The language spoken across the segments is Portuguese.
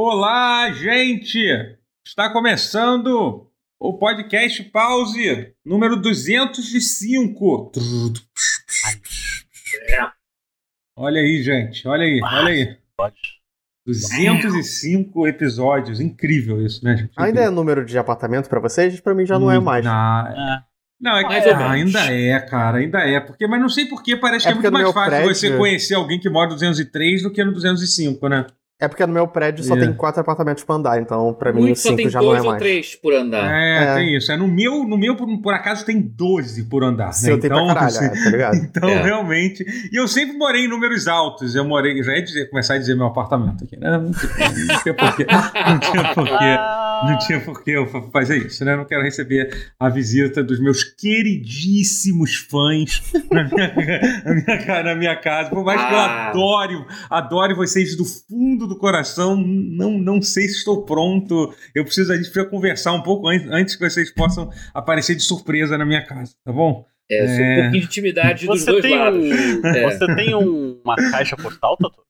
Olá, gente! Está começando o podcast Pause número 205. Olha aí, gente. Olha aí, olha aí. 205 episódios. Incrível isso, né, gente? Ainda é número de apartamento pra vocês? Pra mim já não é mais. Não, não é ou ah, ainda é, cara, ainda é. Porque, mas não sei porquê, parece É que é muito mais fácil prédio- você conhecer alguém que mora no 203 do que no 205, né? É porque no meu prédio só É. tem quatro apartamentos pra andar, então pra mim o Muito só tem cinco já não dois é ou mais. três por andar. É, É. tem isso. É, no meu, no meu por, por acaso, tem 12 por andar. Seu né? tem pra caralho, assim, é, tá ligado? Então, É. realmente. E eu sempre morei em números altos. Eu morei. Já ia dizer, começar a dizer meu apartamento aqui, né? Não tinha, não porquê. Não tinha porquê. Não tinha porquê eu fa- fazer isso, né? Eu não quero receber a visita dos meus queridíssimos fãs na minha, na minha, na minha casa. Por mais que eu Ah. adore, adore vocês do fundo do coração, não, não sei se estou pronto. Eu preciso, a gente precisa conversar um pouco antes, antes que vocês possam aparecer de surpresa na minha casa, tá bom? É, só É. um pouquinho de intimidade dos Você dois tem, lados. um, É. você tem um- uma caixa postal, Tatu?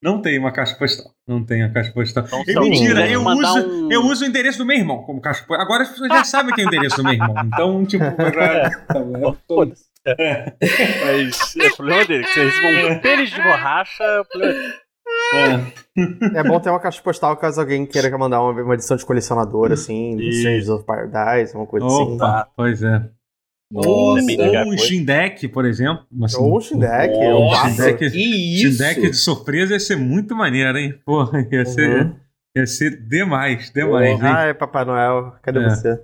Não tem uma caixa postal. Não tem a caixa postal. Então, É mentira, eu uso, um- eu uso o endereço do meu irmão como caixa postal. Agora as pessoas já sabem que é o endereço do meu irmão. Então, tipo, já. tá bom. Mas é o problema dele. que eles vão um pênis de borracha, é o problema dele. É. É bom ter uma caixa postal caso alguém queira mandar uma, uma edição de colecionador, assim, do. Strangers of Paradise, uma coisa assim. Opa, pois é. Ou, Nossa, ou um foi. Shindeck, por exemplo. Assim, Ou o Shindeck, ou o Nossa. Shindeck- que isso? Shindeck de surpresa ia ser muito maneiro, hein? Porra, ia ser, Uhum. ia ser demais, demais, hein? Ai, Papai Noel, cadê É. você?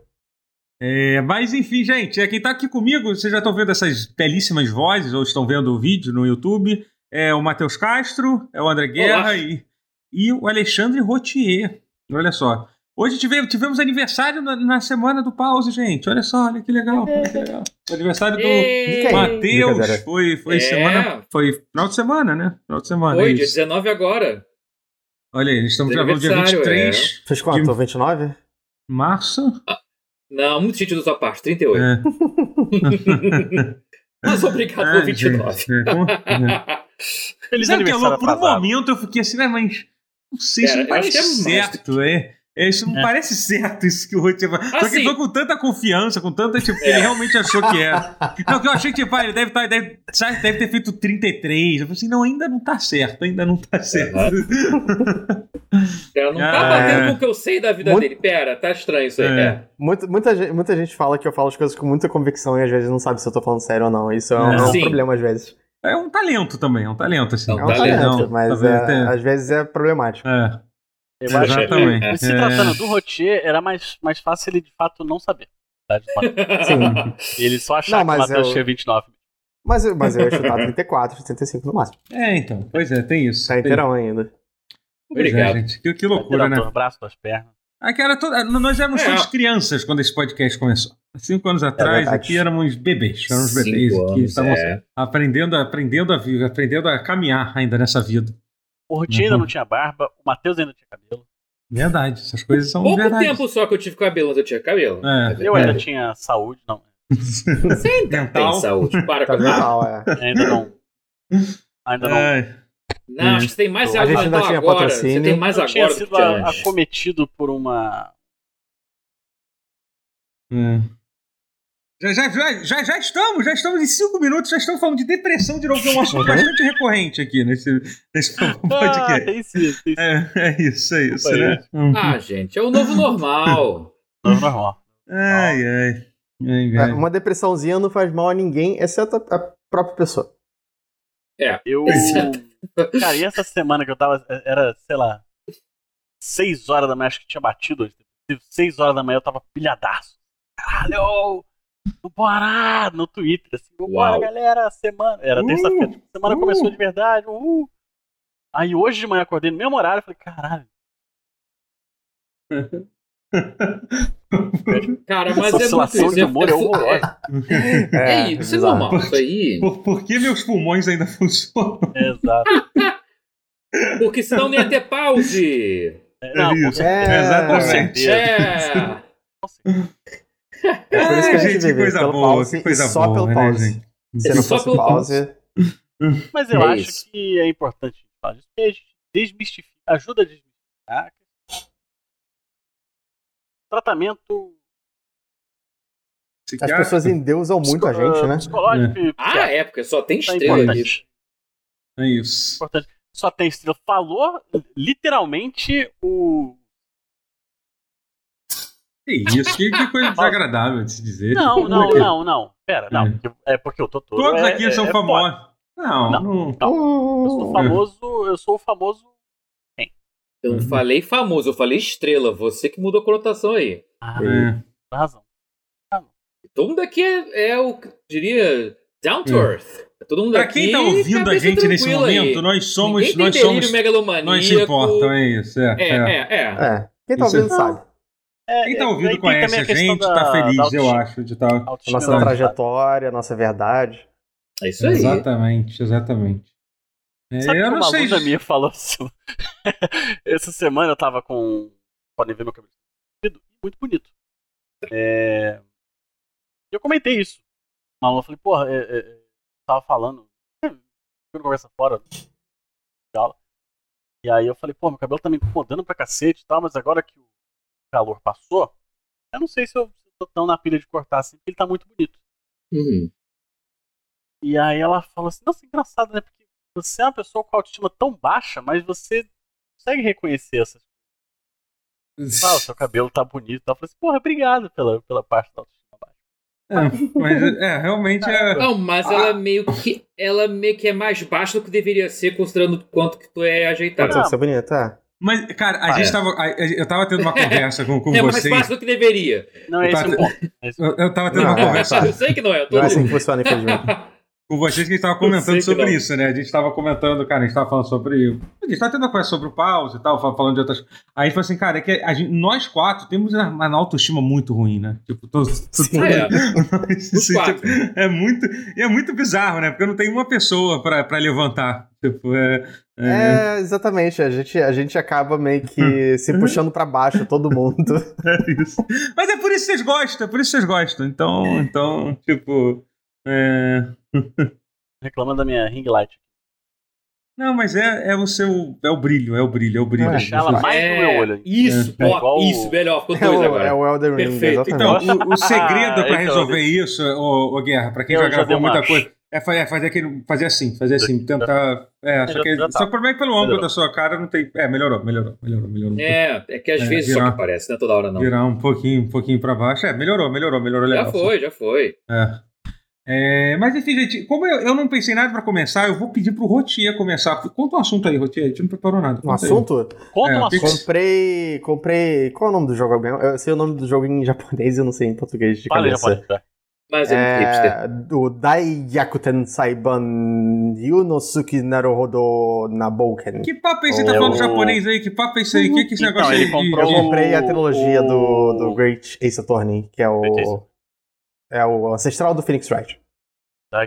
É, mas enfim, gente, é, quem tá aqui comigo, vocês já estão vendo essas belíssimas vozes, ou estão vendo o vídeo no YouTube, é o Matheus Castro, é o André Guerra e, e o Alexandre Rotier. Olha só. Hoje tive- tivemos aniversário na, na semana do pause, gente. Olha só, olha que legal. Olha que legal. Aniversário do Ei, Matheus. Foi, foi É. semana. Foi final de semana, né? Final de semana. Foi, é dia isso. 19 agora. Olha aí, estamos Dia gravando dia aniversário, 23 Fez quanto? De- 29? de março. Não, muito sentido da sua parte, 38. É. Mas obrigado Ah, por 29. gente, é, como- é. Feliz Sabe que é louco? Por um momento eu fiquei assim, né, mas não sei, isso não parece é mais certo, é. É, Isso não É. parece certo, isso que o Rotier falou. Só que Assim. ele foi com tanta confiança, com tanta, tipo, que ele realmente achou que era. Não, que eu achei que, tipo, ah, ele deve, tá, deve, sabe, deve ter feito 33. Eu falei assim, não, ainda não tá certo, ainda não tá certo. Ela não Ah, tá batendo é. com o que eu sei da vida Muito- dele. Pera, tá estranho isso aí. É. É. Muita, muita, gente, muita gente fala que eu falo as coisas com muita convicção e às vezes não sabe se eu tô falando sério ou não. Isso é um, É. é um Sim. problema às vezes. É um talento também, é um talento, assim. É um É um talento, talento, mas é, às vezes é problemático. É, Eu acho Exatamente. que, se É. tratando do Rotier, era mais, mais fácil ele de fato não saber. tá? De fato. Sim. Ele só achar Não, que o Matheus eu- tinha 29. Mas, eu- mas eu ia chutar 34, 35 no máximo. é, então, pois é, tem isso. Tá Tem- inteirão ainda. Pois é, Obrigado. gente, que, que loucura, né? Dois braços, duas pernas. Aqui era toda, nós éramos É. todos crianças quando esse podcast começou. Há Cinco anos atrás, verdade. aqui éramos bebês. Éramos Cinco bebês aqui. anos, Estávamos é. aprendendo, aprendendo, a viver, aprendendo a caminhar ainda nessa vida. O Rotier ainda Uhum. não tinha barba, o Matheus ainda tinha cabelo. Verdade, essas coisas são Pouco verdade. tempo só que eu tive cabelo, mas eu tinha cabelo. É. Eu É. ainda tinha saúde, não. Você ainda Mental. tem saúde. Para Tá com isso. mental, é. Ainda não. Ainda não. Não, acho que você tem mais A saúde gente ainda tinha agora. patrocínio. Você tem mais Eu tinha agora que sido tinha a- acometido por uma. é. Já, já, já, já, estamos, já estamos em cinco minutos, já estamos falando de depressão de novo, que é um assunto Uhum. bastante recorrente aqui nesse, nesse Ah, podcast. tem sim, tem sim. É, é isso, é isso, Opa, né? Hum. Ah, gente, é o novo normal. Não, normal. Ai, ai. ai, É. Uma depressãozinha não faz mal a ninguém, exceto a a própria pessoa. Eu. Exato. Cara, e essa semana que eu tava. Era, sei lá. 6 horas da manhã, acho que tinha batido hoje. 6 horas da manhã eu tava pilhadaço. Caralho! Vambora! No Twitter, assim, vambora, galera, semana. Era Uh, terça-feira. semana uh. começou de verdade. Uh. Aí hoje de manhã eu acordei no mesmo horário e falei, caralho. Cara, mas essa é muito isso. de humor é é, horrorosa. é isso, isso é bizarro. normal. Isso aí. Por, por que meus pulmões ainda funcionam? Exato. Porque senão não ia ter pause. É, Não, com Isso. certeza. É, Exatamente. É. É por isso que a Ai, gente gente, vive, coisa pelo boa, pause que coisa só boa, pelo né, pause. gente? Se não Só fosse pelo pause, Mas eu É acho isso. que é importante a gente falar disso, porque a gente desmistifica, ajuda a desmistificar Ah, Tratamento As pessoas endeusam muito a gente, né? psicológico e Ah, é, porque só tem Tá estrela importante. É isso. importante. Só tem estrela. Falou literalmente o. Que isso, que, que coisa desagradável de se dizer. Não, Tipo, não, é não, não. Pera, não. porque- É porque o Totoro. Todos é- aqui é- são é famosos. foda. Não, Não. não. Eu sou famoso. Eu sou o famoso. Eu não falei famoso, eu falei estrela. Você que mudou a conotação aí. Ah, É. tem razão. Todo mundo aqui é, é o que diria down to earth. Todo mundo Pra aqui. quem tá ouvindo a gente nesse tranquila aí. momento, nós somos. Ninguém tem Nós somos. megalomaníaco. Nós se importam, é isso. É, É, é. é, é. É. Quem tá Isso ouvindo é- sabe. É, Quem tá é, ouvindo conhece a gente, da- tá da feliz, eu acho, de estar. A Autoestima nossa trajetória, a nossa verdade. É isso aí. Exatamente, exatamente. É, Sabe eu que uma aluna minha falou assim? Essa semana eu tava com. Podem ver meu cabelo. Muito bonito. É... Eu comentei isso. Uma aluna, eu falei, porra, é, é, é, tava falando. Ficando conversa fora aula. E aí eu falei, pô, meu cabelo tá me incomodando pra cacete e tal, mas agora que o calor passou, eu não sei se eu, se eu tô tão na pilha de cortar assim, porque ele tá muito bonito. Uhum. E aí ela falou assim, nossa, engraçado, né? Porque você é uma pessoa com autoestima tão baixa, mas você consegue reconhecer essas coisas. Ah, o seu cabelo tá bonito. Ela falou assim, porra, obrigado pela, pela parte da autoestima baixa. É, mas é, realmente é. Não, mas ela meio que. Ela meio que é mais baixa do que deveria ser, considerando o quanto que tu é ajeitado. Pode ser bonito, é. Mas, cara, a Ah, gente é. tava. a- a- eu tava tendo uma conversa com, com é mais vocês. fácil do que deveria. Não é Tá- esse o ponto. É Eu, eu tava tendo Não, uma é. conversa Eu sei que não é, eu tô Não é assim dizendo. que funciona, infelizmente. com vocês que a gente tava comentando sobre não. isso, né? A gente tava comentando, cara, a gente tava falando sobre. A gente tava tendo uma conversa sobre o pause e tal, fa- falando de outras. Aí a gente falou assim, cara, é que a gente- nós quatro temos uma, uma autoestima muito ruim, né? Tipo, todos. É. Assim, tipo, é muito e é muito bizarro, né? Porque eu não tenho uma pessoa pra, pra levantar. Tipo, é. é- É, exatamente. A gente, a gente acaba meio que se puxando pra baixo, todo mundo. é isso. Mas é por isso que vocês gostam, é por isso que vocês gostam. Então, então tipo. É... Reclamando da minha ring light. Não, mas é, é o seu. É o brilho, é o brilho, é o brilho. É, Deixar ela mais no meu olho. Isso, É, ó, igual isso, melhor, ficou É dois o, agora. é o Elden Ring, Perfeito. Então, o, o segredo pra Então, resolver isso, ô, ô Guerra, pra quem já gravou muita coisa, é é fazer, aquele, fazer assim, fazer assim, tentar. É, só que, tá. só que o problema é que pelo ângulo da sua cara não tem. É, melhorou, melhorou, melhorou, melhorou. É, é que às É, vezes só virar- que parece, não é toda hora não. Virar um pouquinho, um pouquinho pra baixo. É, melhorou, melhorou, melhorou legal. Já foi, já foi. É. É, mas enfim, gente, como eu, eu não pensei em nada pra começar, eu vou pedir pro Rotier começar. Conta um assunto aí, Rotier, a gente não preparou nada. Um Conta aí. assunto? Conta É, um o assunto. Comprei. Comprei. Qual é o nome do jogo? Eu sei o nome do jogo em japonês e eu não sei em português de Fala em cabeça. japonês. Mas é. É, do Daiyakuten Saiban Yunosuke Naruhodo Nabouken. Que papo é esse? Você tá Oh. falando japonês aí? Que papo é esse aí? Que que é esse Então, negócio aí? de- comprou Eu comprei a o- trilogia do, o- do Great Ace Attorney, que é o. É o ancestral do Phoenix Wright. Tá?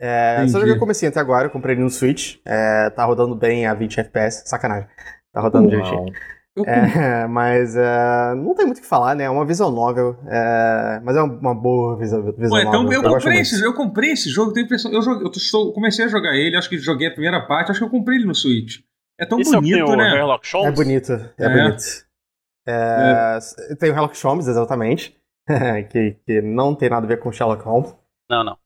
É, só joguei o comecinho até agora, eu comprei ele no Switch. É, tá rodando bem a 20 FPS. Sacanagem. Tá rodando direitinho. Eu É, mas é, não tem muito o que falar, né? É uma visual novel. é, mas é uma boa visual, visual Pô, então novel. eu gosto comprei, muito. esse, eu comprei esse jogo, tenho impressão. Eu, joguei, eu estou- comecei a jogar ele, acho que joguei a primeira parte, acho que eu comprei ele no Switch. É tão Esse é bonito, o né? É bonito, é, É. bonito. É, Tem o Sherlock Holmes, exatamente. que, que não tem nada a ver com Sherlock Holmes. Não, não.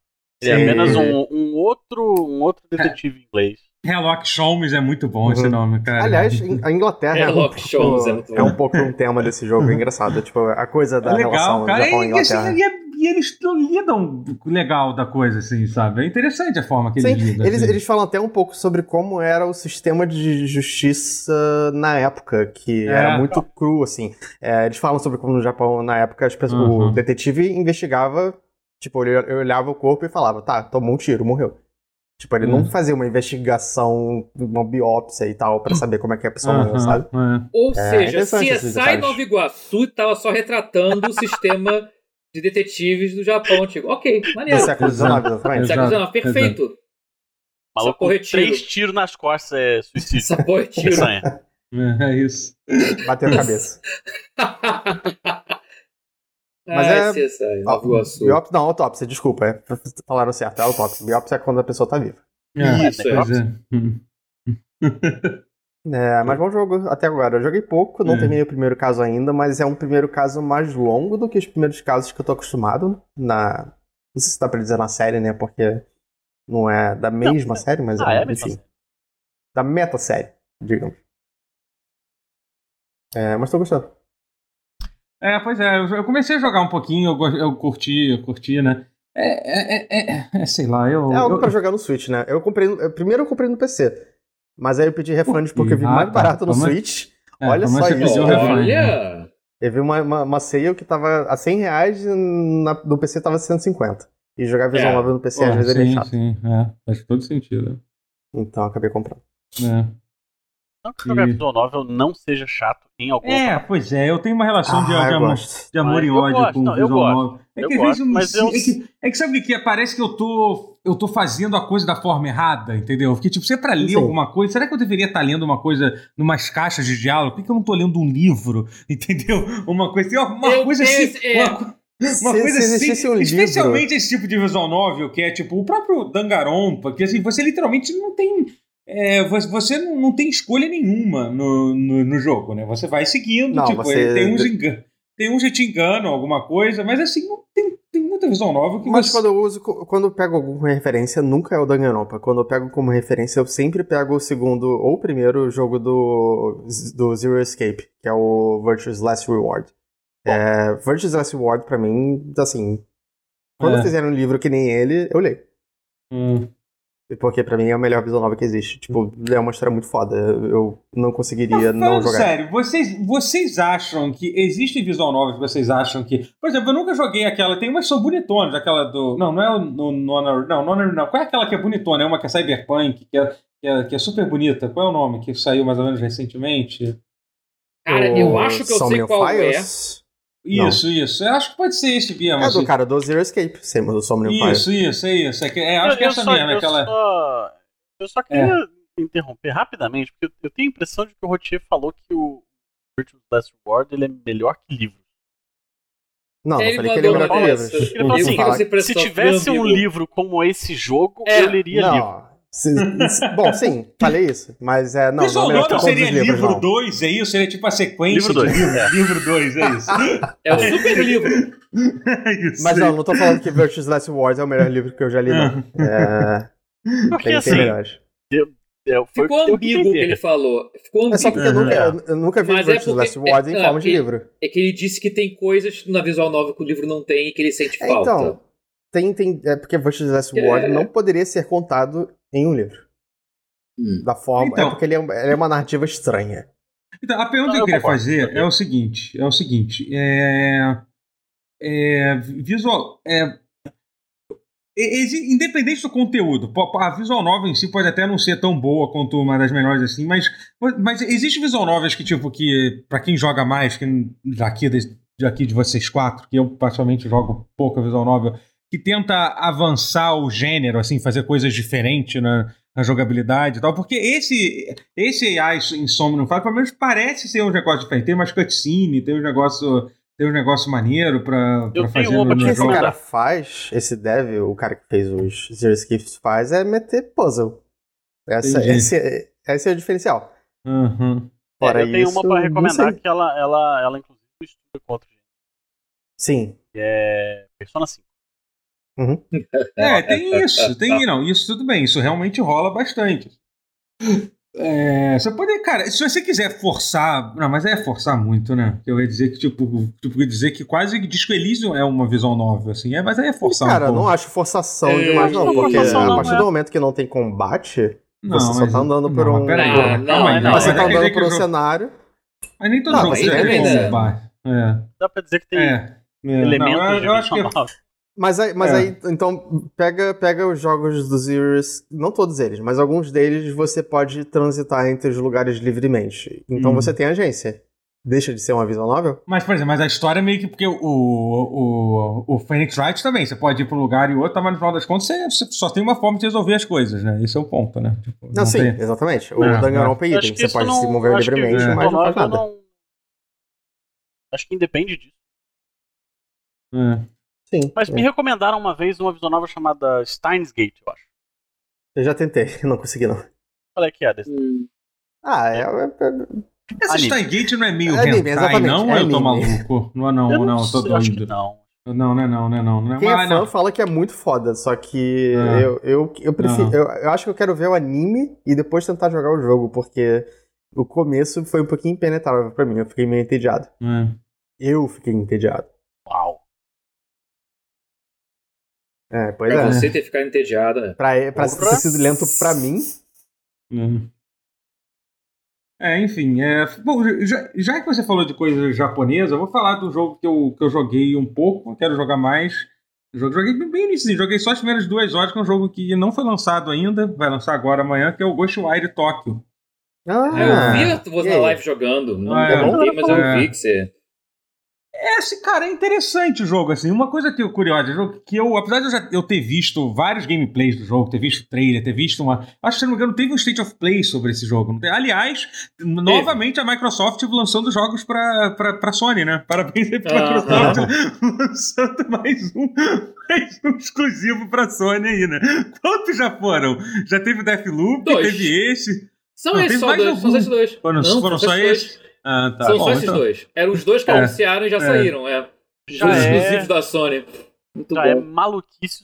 Ele é Sim. apenas um, um outro, um outro detetive inglês. Sherlock Holmes é muito bom esse Uhum. nome, cara. Aliás, a Inglaterra é um, Sherlock Holmes é muito pouco, é um pouco um tema desse jogo, é engraçado. Tipo, a coisa da é legal, relação cara. Japão e Inglaterra. e é- e eles lidam legal da coisa, assim, sabe? É interessante a forma que Sim, eles lidam. eles, assim. eles falam até um pouco sobre como era o sistema de justiça na época, que É. era muito cru, assim. É, eles falam sobre como no Japão, na época, as pessoas, Uhum. o detetive investigava, tipo, ele ele olhava o corpo e falava, tá, tomou um tiro, morreu. Tipo, ele não Uhum. fazia uma investigação, uma biópsia e tal, pra saber como é que a pessoa morreu, Aham, sabe? é. Ou É, seja, CSI. Nova Iguaçu estava só retratando o sistema de detetives do Japão antigo. Ok, Do maneiro. século XIX, exatamente. Século XIX, perfeito. Maluco, é três tiros nas costas é suicídio. Essa porra é tiro. É, é isso. Bateu a cabeça. Mas é- CSI Nova Iguaçu. Biópsia, não, autópsia, desculpa. É, falaram certo, é autópsia. Biópsia é quando a pessoa tá viva. É, Isso, é. É, mas bom jogo até agora. Eu joguei pouco, não É. terminei o primeiro caso ainda, mas é um primeiro caso mais longo do que os primeiros casos que eu tô acostumado na. Não sei se dá pra dizer na série, né? Porque não é da mesma série, mas Ah, é, é enfim. Da meta série, digamos. É, mas tô gostando. É, pois é, eu comecei a jogar um pouquinho, eu, eu curti, eu curti, né? É, é, é, é, é, sei lá, eu. É algo eu- pra jogar no Switch, né? Eu comprei. Primeiro eu comprei no PC. Mas aí eu pedi refund porque eu vi Ah, mais tá. barato no Como é- Switch. é, olha como só isso. né? Olha! Eu vi uma, uma, uma sale que tava a 100 reais e na, no PC tava 150. E jogar Visual É. Novel no PC às Pô, vezes é meio sim, chato. sim, é, faz todo sentido. Então acabei comprando. É. Não que jogar E- visual novel não seja chato em alguma É, parte. pois é, eu tenho uma relação de, Ah, de eu amor, de amor Ah, e eu ódio gosto, com o não, visual gosto. novel. É que às gosto, me eu- é, que, é que sabe o que é? Parece que eu tô, eu tô fazendo a coisa da forma errada, entendeu? Porque, tipo, se é pra ler Sim. alguma coisa, será que eu deveria estar lendo uma coisa numas caixas de diálogo? Por que, que eu não tô lendo um livro? Entendeu? Uma coisa, tem uma Eu coisa tenho assim. é. uma uma Se- coisa se assim, um livro- especialmente esse tipo de visual novel, que é tipo o próprio Dangarompa, que assim, você literalmente não tem. É, você não, tem escolha nenhuma no, no, no jogo, né? Você vai seguindo, Não, tipo, você- tem uns engan- tem uns que te enganam, alguma coisa, mas assim, não tem, tem muita visual novel que Mas você. quando eu uso, quando eu pego alguma referência, nunca é o Danganronpa. Quando eu pego como referência, eu sempre pego o segundo ou o primeiro jogo do, do Zero Escape, que é o Virtue's Last Reward. É, Virtue's Last Reward, pra mim, assim, quando É. fizerem um livro que nem ele, eu leio. Hum. Porque pra mim é o melhor visual novel que existe. Tipo, é uma história muito foda. Eu não conseguiria Não, não jogar. sério, vocês, vocês acham que existe visual novel que vocês acham que. Por exemplo, eu nunca joguei aquela. Tem umas que são bonitonas, aquela do. Não, não é o no, no, não, não, não. Qual é aquela que é bonitona? É uma que é Cyberpunk, que é, que é, que é super bonita. Qual é o nome? Que saiu mais ou menos recentemente? Cara, eu acho que eu sei Somnium qual é. Files? Não. Isso, isso. Eu acho que pode ser esse mesmo. É do assim. cara do Zero Escape, sim, do Somnium. Isso, isso, é isso. É, que- é, acho eu, que é essa só, mesmo, eu aquela. Só, eu só queria interromper rapidamente, porque eu, tenho a impressão de que o Rotier falou que o Virtuous Last Reward ele é melhor que livro. Não, não Ele falei que ele é melhor que dessa. Ele falou assim, você se tivesse um livro como esse jogo, É, eu leria livro. Não. se- bom, sim, falei isso. Mas é. Não, Visual não é novel todos seria os livros, livro não. 2, é isso? Seria tipo a sequência Livro dois, de livro, é. livro 2, é isso. É o super livro. é isso. Mas não, não tô falando que Virtue's Last Wars é o melhor livro que eu já li, não. É, Porque tem, assim, tem é, foi Ficou eu ambíguo o que ele falou. Ficou É só ambíguo. porque eu nunca, eu, eu nunca vi Mas é porque- Last Wars em é, forma de ele- livro. É que ele disse que tem coisas na visual novel que o livro não tem e que ele sente É, falta. então, tem, tem, é porque Virtue's Last É. Wars não poderia ser contado em um livro. Hum. Da forma. Então. é porque ele é, ele é uma narrativa estranha. Então, a pergunta Não, que eu queria concordo. fazer é o seguinte: é o seguinte. É, é, visual. É, independente do conteúdo, a visual novel em si pode até não ser tão boa quanto uma das melhores assim, mas, mas existe visual novels que, tipo, que pra quem joga mais, que daqui, de- daqui de vocês quatro, que eu particularmente jogo pouca visual novel, que tenta avançar o gênero, assim, fazer coisas diferentes na, na jogabilidade e tal, porque esse, esse AI Insomnium Fire, pelo menos parece ser um negócio diferente. Tem umas cutscene, tem um negócio, tem um negócio maneiro pra, pra fazer uma no, pra no te O que esse jogo. cara faz, esse dev, o cara que fez os Zero Skips faz, é meter puzzle. Essa, esse, é- esse é o diferencial. Uhum. Fora É, eu tenho uma isso, pra não recomendar que ela, ela, ela inclusive estuda com outro gênero, Sim. que é Persona 5. É, tem isso, tem não, isso tudo bem, isso realmente rola bastante. É, você pode, cara, se você quiser forçar, não, mas é forçar muito, né? Eu ia dizer que tipo, tipo dizer que quase Disco Elysium é uma visão nova, assim, é, mas aí é forçar Cara, um não acho forçação É, demais, não. não, Porque forçação a não, partir é. do momento que não tem combate, Não, você só tá andando por não, um- Peraí, Não, não, aí, não, não, você tá é andando por um jogo- cenário. Mas nem todo Não, jogo mas tem né? combate. É, Dá pra dizer que tem é. é. elementos Não, eu, eu acho que. Mas aí, mas É. aí então, pega, pega os jogos do Zeros, não todos eles, mas alguns deles você pode transitar entre os lugares livremente. Então Hum. você tem agência. Deixa de ser uma visual novel? Mas, por exemplo, mas a história é meio que porque o, o, o Phoenix Wright também, você pode ir para um lugar e outro, mas no final das contas você, você só tem uma forma de resolver as coisas, né? Esse é o ponto, né? Tipo, Não, sim, tem- exatamente. O É, Danganronpa é Eu item. Você pode não, se mover acho que livremente, é. mas não faz nada. não- Acho que independe disso. é. Sim. Mas me é. recomendaram uma vez uma visual novel chamada Steins Gate, eu acho. Eu já tentei, não consegui não. Qual é que é desse? Hum. Ah, é. é- Essa Anime. Stargate não é meio É anime, hentai, exatamente, não? é eu tô maluco? Não, não, Eu não, eu tô doido. não. Não, não é não, não é não. não é Quem é mas fã não. fala que é muito foda, só que Ah. eu, eu, eu prefiro. Não. Eu, eu acho que eu quero ver o anime e depois tentar jogar o jogo, porque o começo foi um pouquinho impenetrável pra mim. Eu fiquei meio entediado. É. Eu fiquei entediado. É, pois Pra é. você ter ficado entediado. é. Pra, pra ter sido lento pra mim. Uhum. É, enfim, é, bom, já, já que você falou de coisa japonesa, eu vou falar do jogo que eu, que eu joguei um pouco, quero jogar mais. Eu Joguei bem, nisso, joguei só as primeiras duas horas, que é um jogo que não foi lançado ainda, vai lançar agora amanhã, que é o Ghostwire Tokyo. Ah, eu vi você na live jogando. Não Ah, é. perguntei, mas eu É. vi que você. É, assim, cara, é interessante o jogo, assim. Uma coisa que eu curiosa, jogo que eu, apesar de eu já eu ter visto vários gameplays do jogo, ter visto trailer, ter visto uma. Acho que, se não me engano, teve um State of Play sobre esse jogo. Aliás, novamente a Microsoft lançando jogos pra, pra, pra Sony, né? Parabéns aí pra Ah, Microsoft lançando mais um, mais um exclusivo pra Sony aí, né? Quantos já foram? Já teve o Deathloop, Dois. teve esse. São Não, esses teve só dois. São esses dois. Foram, Não, foram só esses. Ah, tá. São Bom, só esses então- dois. Eram os dois que É. anunciaram e já É. saíram. É. Já Os é, exclusivos da Sony. Muito já é bom. maluquice.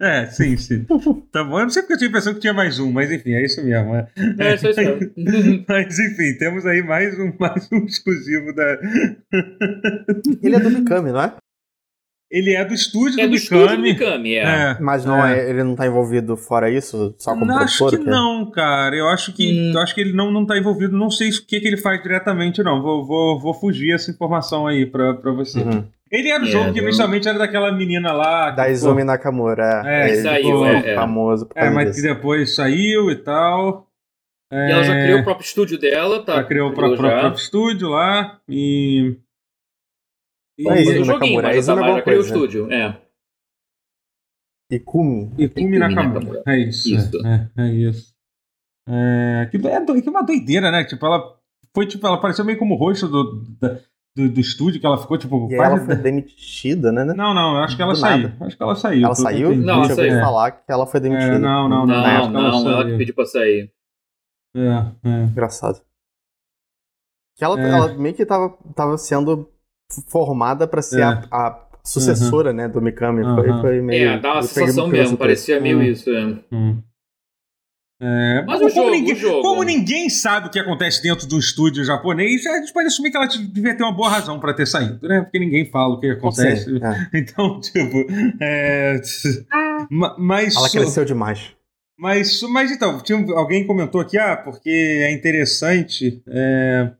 É, sim, sim. Tá bom. Eu não sei porque eu tinha a impressão que tinha mais um, mas enfim, é isso mesmo. É. É, só isso mesmo. Mas enfim, temos aí mais um, mais um exclusivo da. Ele é do Mikami, não é? Ele é do estúdio É do do estúdio do Mikami. Mikami, é. É. Mas não É. é. ele não tá envolvido fora isso, só como Não, acho que não, cara. Eu acho que, Hum. eu acho que ele não, não tá envolvido. Não sei o que, que ele faz diretamente, não. Vou, vou, vou fugir essa informação aí pra, pra você. Uhum. Ele era o É, jogo que não. inicialmente era daquela menina lá. que Da Izumi Nakamura, é. É, ele saiu, ficou é, é. famoso por É, mas que disso. depois saiu e tal. E ela já É, criou o próprio estúdio dela, tá? Ela criou o próprio, já. próprio estúdio lá e. E, Mas Fez Izumi um joguinho, Nakamura, mas Izumi ela é criou o coisa. estúdio. É. Ikumi. e Kumi Ikumi Nakamura. Nakamura. É isso. Isso. É, é isso. É, que, é, do- que é uma doideira, né? Tipo, ela foi tipo, ela pareceu meio como o rosto do, da- do, do estúdio, que ela ficou, tipo, E quase. ela foi demitida, né? né? Não, não, eu acho que ela Do saiu. nada. Acho que ela saiu. Ela saiu? Não, Não, ela saiu. falar que ela foi demitida. É, não, não, Não, na época ela não, ela que pediu pra sair. É, é. Engraçado. Que ela, É. ela meio que tava, tava sendo formada pra ser É. a, a sucessora, né, do Mikami. Aham. Foi, foi meio. É, dá uma sensação mesmo, parecia meio Hum. isso. É. Hum. É, Mas como o jogo, ninguém, o jogo. como ninguém sabe o que acontece dentro do estúdio japonês, a gente pode assumir que ela devia ter uma boa razão pra ter saído, né? Porque ninguém fala o que acontece. Sim, é. Então, tipo, é... ma- mas, Ela cresceu demais. mas, mas então, tinha, alguém comentou aqui, ah, porque é interessante. É,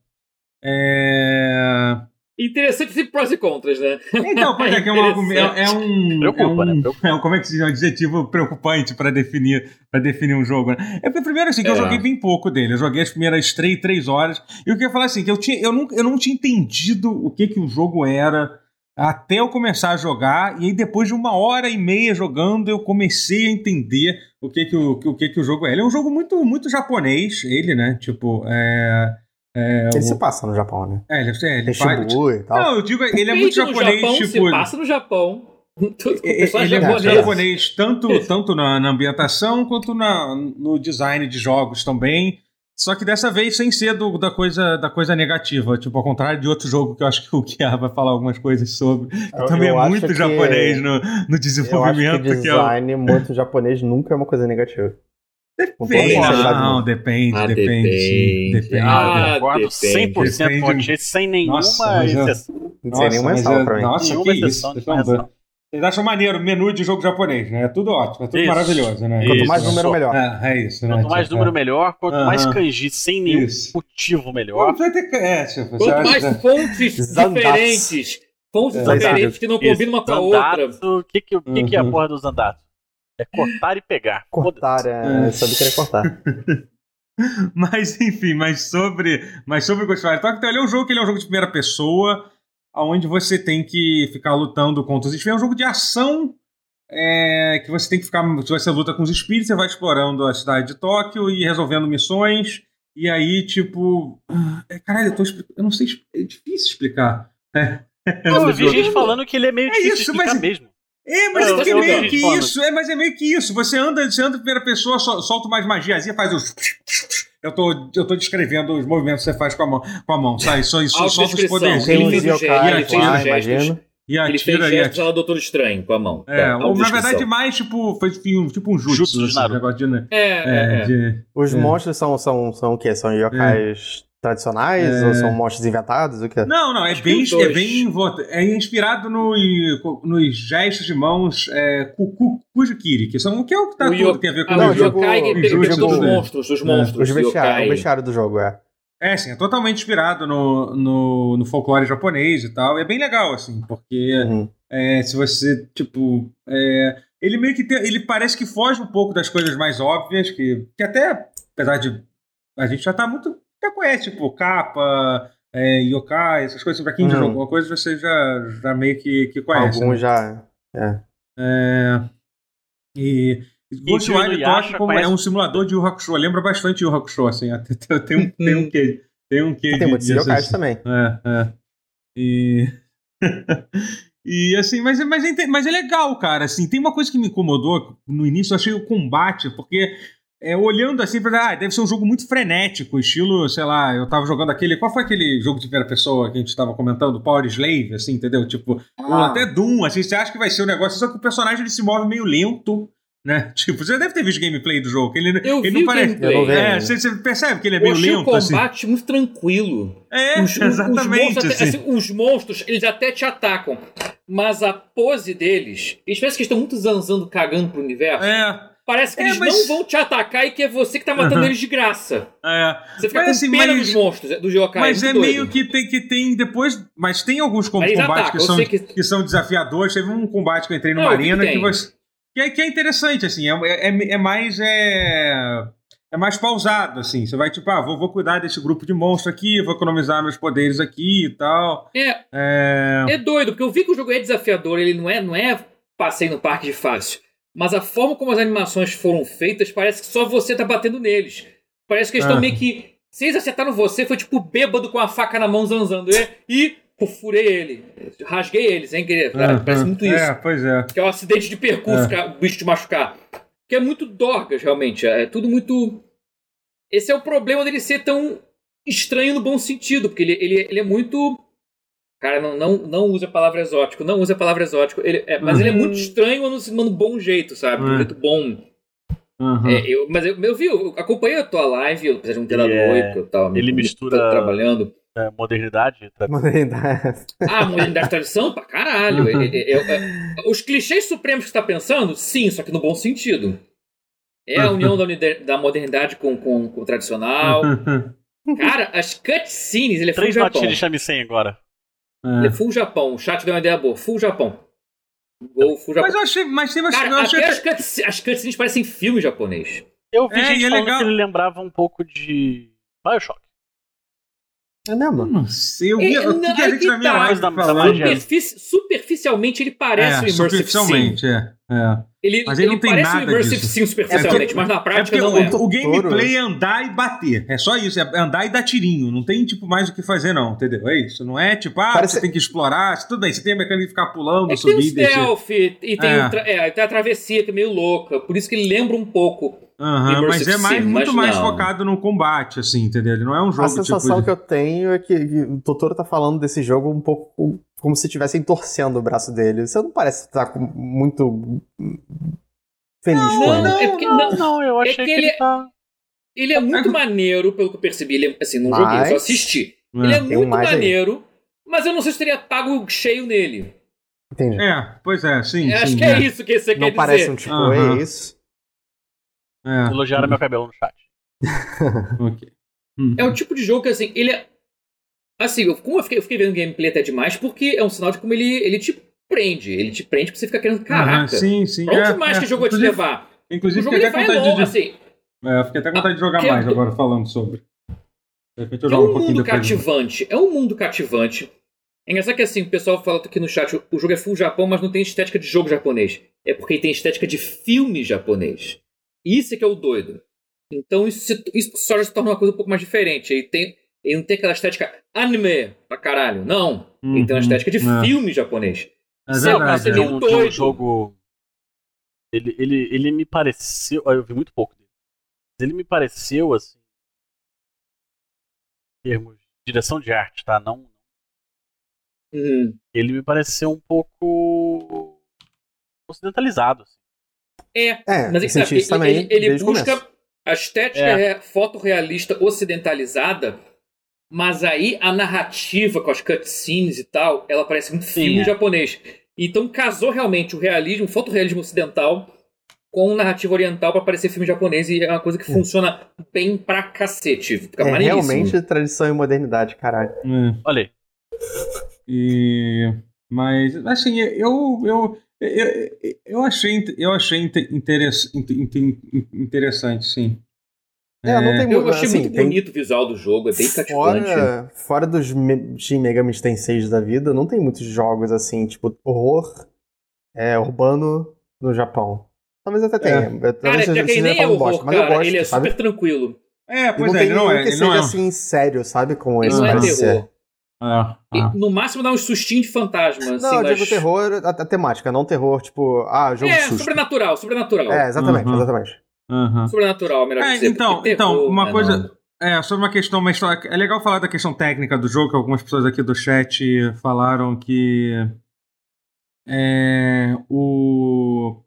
é, Interessante sempre prós e contras, né? Então, pois é, que é um argumento. É, é um. Preocupa, é um, né? Preocupa. é um- como é que se diz? Um adjetivo preocupante pra definir, pra definir um jogo, né? É porque, primeiro, assim, que eu É. joguei bem pouco dele. Eu joguei as primeiras três, três horas. E eu queria falar assim, que eu, tinha, eu, não, eu não tinha entendido o que, que o jogo era até eu começar a jogar. E aí, depois de uma hora e meia jogando, eu comecei a entender o que, que, o, o, que, que o jogo é. Ele é um jogo muito, muito japonês, ele, né? Tipo, é. É Ele o- se passa no Japão, né? é, ele, é, ele faz- e tal. Não, eu digo, ele é muito japonês, Japão, tipo. se passa no Japão. Tudo com Ele é muito japonês. tanto, tanto na, na ambientação quanto na, no design de jogos também. Só que dessa vez sem ser do- da, coisa, da coisa negativa. Tipo, ao contrário de outro jogo que eu acho que o Kia vai falar algumas coisas sobre. Que Eu- também eu é acho muito que- japonês no, no Eu acho que desenvolvimento. que é o- design muito japonês nunca é uma coisa negativa. Com Depende, sinceridade, não, depende, Ah, depende. depende. Depende. Ah, Concordo depende. 100% com Depende. você, sem nenhuma Nossa, exceção. Não sei nenhuma é- pra mim. Nossa, Nenhuma que isso. exceção, exceção. doidos. Vocês acham maneiro, menu de jogo japonês, né? É tudo ótimo, é tudo Isso. maravilhoso, né? Quanto Isso. mais número, melhor. É, é isso, né? Quanto mais Tipo, número é. melhor, quanto mais Aham. kanji sem nenhum Isso. motivo melhor. vai ter É, tipo, Quanto acha- mais fontes Zandatsu. diferentes. Fontes É. diferentes que não combinam uma com a outra. O que, que, o que, que é a Uhum. porra do Zandatsu? É cortar e pegar. Cortar, é, sabe querer cortar. Mas enfim, mas sobre, mas sobre o Ghostwire Tokyo, então ele é um jogo que ele é um jogo de primeira pessoa, onde você tem que ficar lutando contra os espíritos. É um jogo de ação é, que você tem que ficar. Você luta com os espíritos, você vai explorando a cidade de Tóquio e resolvendo missões. E aí, tipo. é, Caralho, eu, tô, eu não sei. É difícil explicar. É, Eu vi gente falando que ele é meio É difícil isso, de explicar mas- mesmo. É, mas é que eu- meio que isso. É, mas é meio que isso. Você anda, você anda em primeira pessoa, sol- solta umas magiazinhas, faz os. eu tô, eu tô descrevendo os movimentos que você faz com a mão, com a mão sabe? Só, isso, só os poderes. Ele fez ele os gestos. E Ele fez atira e gestos atira. ao Doutor Estranho com a mão. É, Tá, ou na verdade mais tipo, foi tipo, tipo um jutsu, Jutsu de assim, Naruto. negócio de, né? É, é, É, é. de- Os É. monstros são, são, são o quê? São yokais tradicionais É. ou são monstros inventados? O quê? Não, não, é Acho que bem, os é bem é inspirado nos, nos gestos de mãos é, ku- ku- Kujikiri, que são o que é o que tá O tudo tem a ver com Ah, o o jogo. Yokai jogo- ele jogo dos monstros, dos É. monstros. Os do bestiários, yokai. o bestiário do jogo, é. É, sim, é totalmente inspirado no, no, no folclore japonês e tal. É bem legal, assim, porque Uhum. é, se você, tipo. é, ele meio que tem, ele parece que foge um pouco das coisas mais óbvias, que, que até, apesar de. A gente já tá muito. Já conhece, tipo, capa, é, yokai, essas coisas. Pra quem já Uhum. jogou alguma coisa, você já, já meio que, que conhece. Alguns né? já. É. É, e. Ghostwire como é um simulador de Yu Hakusho. Lembra bastante Yu Hakusho, assim. Até, tem, um, tem um quê. Tem um quê Tem de- muitos disso, yokais assim. também. É, é. E. e assim, mas, é- mas, é, mas é legal, cara. Assim, tem uma coisa que me incomodou no início, eu achei o combate, porque é, olhando assim, pra, ah, deve ser um jogo muito frenético, estilo, sei lá, eu tava jogando aquele. Qual foi aquele jogo de primeira pessoa que a gente tava comentando? Power Slave, assim, entendeu? Tipo, ou Ah. até Doom, assim, você acha que vai ser o negócio, só que o personagem ele se move meio lento. Né? Tipo, você deve ter visto gameplay do jogo. que Ele, Eu ele vi não o parece. gameplay. É, você, você percebe que ele é meio achei o lento, assim. combate muito tranquilo. É, Os, os- os exatamente. monstros, até- assim. assim, os monstros, eles até te atacam. Mas a pose deles, eles parecem que estão muito zanzando, cagando pro universo. É, Parece que É, eles mas- não vão te atacar e que é você que tá matando Aham. eles de graça. é. Você fica Mas, com assim, pena mas- dos monstros, dos yokai. Mas é muito meio que tem, que tem depois. Mas tem alguns combates atacam, que são, que... que- são desafiadores. Teve um combate que eu entrei numa Não, que arena que, tem. você. Que é, que é interessante, assim. É, é, é mais. É... é mais pausado, assim. Você vai, tipo, ah, vou, vou cuidar desse grupo de monstros aqui, vou economizar meus poderes aqui e tal. É, É. é doido, porque eu vi que o jogo é desafiador, ele não é, não é passeio no parque de fácil. Mas a forma como as animações foram feitas, parece que só você tá batendo neles. Parece que eles estão Ah. meio que. Se eles acertaram você, foi tipo bêbado com a faca na mão zanzando. E, e pô, furei ele. Rasguei eles, hein? Aham. Parece muito isso. É, pois é. Que é um acidente de percurso, É. que o bicho te machucar. Que é muito dorgas, realmente. É tudo muito. Esse é o problema dele ser tão estranho no bom sentido, porque ele, ele, ele é muito. Cara, não, não, não use a palavra exótico, não use a palavra exótico. Ele, é, mas ele é muito estranho no, no bom jeito, sabe? Uhum. Muito bom. Aham. É, eu, mas eu, eu vi, eu acompanhei a tua live, apesar de não ter dado é- oi, tava ele mistura- trabalhando. É, modernidade. tra- Modernidade. Ah, modernidade tradição? Pra caralho. Ele- eu- eu- os clichês supremos que você tá pensando, sim, só que no bom sentido. É a união da, da modernidade com, com, com o tradicional. Cara, as cutscenes, ele é Três notinhas de chame agora. É full Japão. O chat deu uma ideia boa. Full Japão. Gol, full Japão. Mas eu achei. Mas teve. eu Cara, achei até as, cutscenes, as cutscenes parecem filme japonês. Eu vi É, gente é falando legal. que ele lembrava um pouco de Bioshock. É mesmo? Não sei, eu vi. É, Eu não, vi a gente que na minha tá. live. Superfici- superficialmente, ele parece É, um Immersive Sim. superficialmente, é. É. Ele, Mas ele não ele tem parece nada um Immersive disso. Sim superficialmente, É porque- mas na É prática porque não o, é. o gameplay é andar e bater. É só isso, é andar e dar tirinho. Não tem, tipo, mais o que fazer, não, entendeu? É isso. Não é tipo, ah, Parece- você tem que explorar. Tudo bem, você tem a mecânica de ficar pulando, É tem subir e descer. stealth e tem, É. o tra- é, tem a travessia que é meio louca. Por isso que ele lembra um pouco. Aham, mas é mais, Sim, muito mas mais não. focado no combate, assim, entendeu? Ele não é um jogo A sensação tipo. que eu tenho é que, que o Totoro tá falando desse jogo um pouco como se estivessem torcendo o braço dele. Você não parece estar com- muito feliz com não, ele. não. é porque- não, não, eu é achei que que, ele ele- tá. Ele é muito maneiro, pelo que eu percebi. Ele, é- assim, não Mas- joguei, só assisti. É. Ele é muito mais aí. maneiro, mas eu não sei se teria pago cheio nele. Entendi. É, pois é, sim. Eu acho sim, que é isso que você não quer parece dizer. um tipo, Aham. é isso. É. Elogiaram meu cabelo no chat. Ok. Hum. É o tipo de jogo que, assim, ele é. Assim, eu, como eu fiquei, eu fiquei vendo gameplay até demais, porque é um sinal de como ele, ele te prende. Ele te prende porque você fica querendo. Caraca, Aham, sim, sim. pra onde é, mais é. que o jogo vai te Inclusive- levar? O Inclusive, jogo ele até vai longe, de. assim. É, eu fiquei até com vontade de jogar é mais do- agora falando sobre. De repente eu É jogo um um mundo cativante. É um mundo cativante. É engraçado que assim, o pessoal fala aqui no chat, o jogo é full Japão, mas não tem estética de jogo japonês. É porque ele tem estética de filme japonês. Isso é que é o doido. Então isso, isso só já se torna uma coisa um pouco mais diferente. Ele, tem, ele não tem aquela estética anime pra caralho. Não. Ele tem uma Uhum, estética de é. filme japonês. É é verdade. é. de um, um doido. jogo. Ele, ele, ele me pareceu. ah, Eu vi muito pouco dele. Mas ele me pareceu, assim. termos de direção de arte, tá? Não. Uhum. Ele me pareceu um pouco ocidentalizado. assim. É, É, mas é que sabe, ele, também ele- ele busca começo. a estética É. é. fotorrealista ocidentalizada, mas aí a narrativa com as cutscenes e tal, ela parece muito Sim, filme é. japonês. Então casou realmente o realismo, o fotorrealismo ocidental com narrativa oriental pra parecer filme japonês e é uma coisa que funciona bem pra cacete. Fica É realmente tradição e modernidade, caralho. É. Olha aí. E, mas, assim, eu, eu, eu, eu achei, eu achei inte- interess- inte- inte- interessante, sim. É, não tem Eu achei assim, muito tem- bonito o visual do jogo, é bem cativante. Fora, fora dos Shin Megami Tensei da vida, não tem muitos jogos assim, tipo, horror é, urbano no Japão. Talvez até tenha. Cara, Talvez já que nem é horror, bosta, mas eu cara, gosto, ele é sabe? super tranquilo. É, pois não é, tem não nenhum é. que ele não seja é- assim sério, sabe? Como Ele esse não é terror. Ah, E, ah. no máximo dá um sustinho de fantasma. Não, assim, eu mas... digo terror, a, a temática, não terror, tipo, ah, jogo É, de susto. sobrenatural, sobrenatural. É, exatamente, Uhum. exatamente. Aham. Sobrenatural, melhor É, dizer. então, então, uma né, coisa- não. É, sobre uma questão, uma história. É legal falar da questão técnica do jogo, que algumas pessoas aqui do chat falaram que. É, o.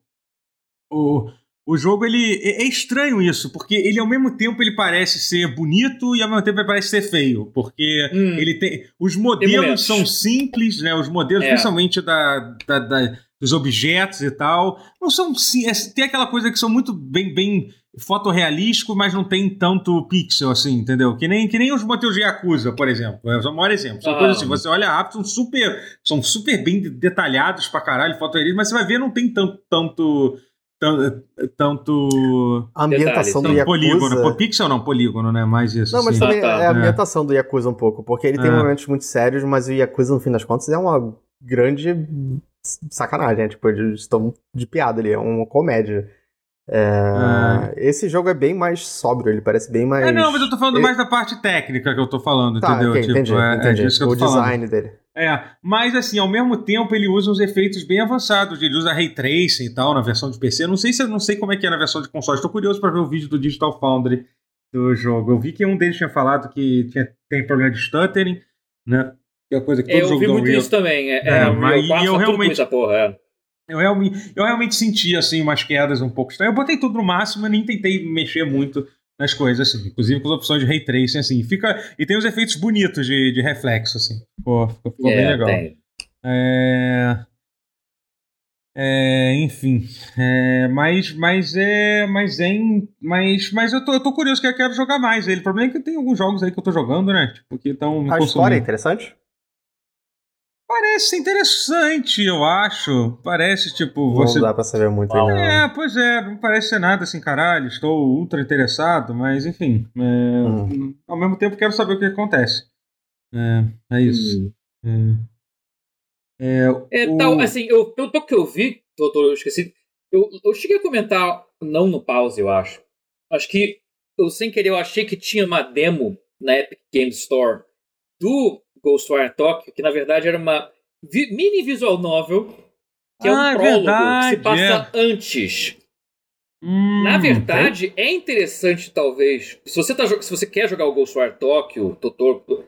O. O jogo, ele. É é estranho isso, porque ele ao mesmo tempo ele parece ser bonito e ao mesmo tempo ele parece ser feio. Porque Hum, ele tem. Os modelos são simples, né? Os modelos, É. principalmente da, da- da- dos objetos e tal, não são. sim- é- tem aquela coisa que são muito bem, bem fotorrealístico, mas não tem tanto pixel, assim, entendeu? Que nem, que nem os modelos de Yakuza, por exemplo. É o maior exemplo. São Ah. coisas assim, você olha rápido, são super, são super bem detalhados pra caralho, fotorrealismo, mas você vai ver, não tem tanto. tanto tan- tanto A ambientação Detalhes, do Yakuza... polígono. Pixel não, polígono, né? Mais isso. Não, mas assim. também Ah, tá. é a ambientação do Yakuza um pouco, porque ele tem É. momentos muito sérios, mas o Yakuza, no fim das contas, é uma grande sacanagem, né? Tipo, eles estão de piada ali, é uma comédia. É, Esse jogo é bem mais sóbrio, ele parece bem mais... É, não, mas eu tô falando Ele- mais da parte técnica que eu tô falando, Tá, entendeu? ok, Tipo, entendi, é, entendi. é disso que eu o tô falando. design dele. É, mas assim, ao mesmo tempo ele usa uns efeitos bem avançados. Ele usa ray tracing e tal na versão de PC. Eu não sei se não sei como é que é na versão de console. Estou curioso para ver o vídeo do Digital Foundry do jogo. Eu vi que um deles tinha falado que tinha, tem problema de stuttering, né? Que é uma coisa que todo É, eu jogo vi muito Unreal- isso também. É, É, é, mas Unreal 4 eu com realmente- essa porra, é. Eu realmente, eu realmente senti assim umas quedas um pouco estranhas. Eu botei tudo no máximo e nem tentei mexer muito nas coisas, assim. Inclusive com as opções de ray tracing, assim. Fica, e tem uns efeitos bonitos de, de reflexo, assim. Ficou, ficou, ficou bem É, legal. tem. É... É, enfim, é, mas, mas é, mas é, em- mas, mas eu tô, eu tô curioso que eu quero jogar mais ele. O problema é que tem alguns jogos aí que eu tô jogando, né? Tipo, que estão A história é consumindo. interessante? Parece interessante, eu acho. Parece tipo você. Não dá pra saber muito ainda. não. É, pois é, não parece ser nada assim, caralho. Estou ultra interessado, mas enfim, é, Hum. ao mesmo tempo quero saber o que acontece. É, é isso. Hum. É, é, É, o- tal, assim, eu, pelo pouco que eu vi, doutor, eu esqueci. Eu, eu cheguei a comentar, não no pause, eu acho. Acho que eu, sem querer, eu achei que tinha uma demo na Epic Games Store do Ghostwire Tokyo, que na verdade era uma vi- mini visual novel, que é um Ah, é prólogo verdade, que se passa antes. Hum, Na verdade, é interessante, talvez. Se você, tá, se você quer jogar o Ghostwire Tokyo, Totoro,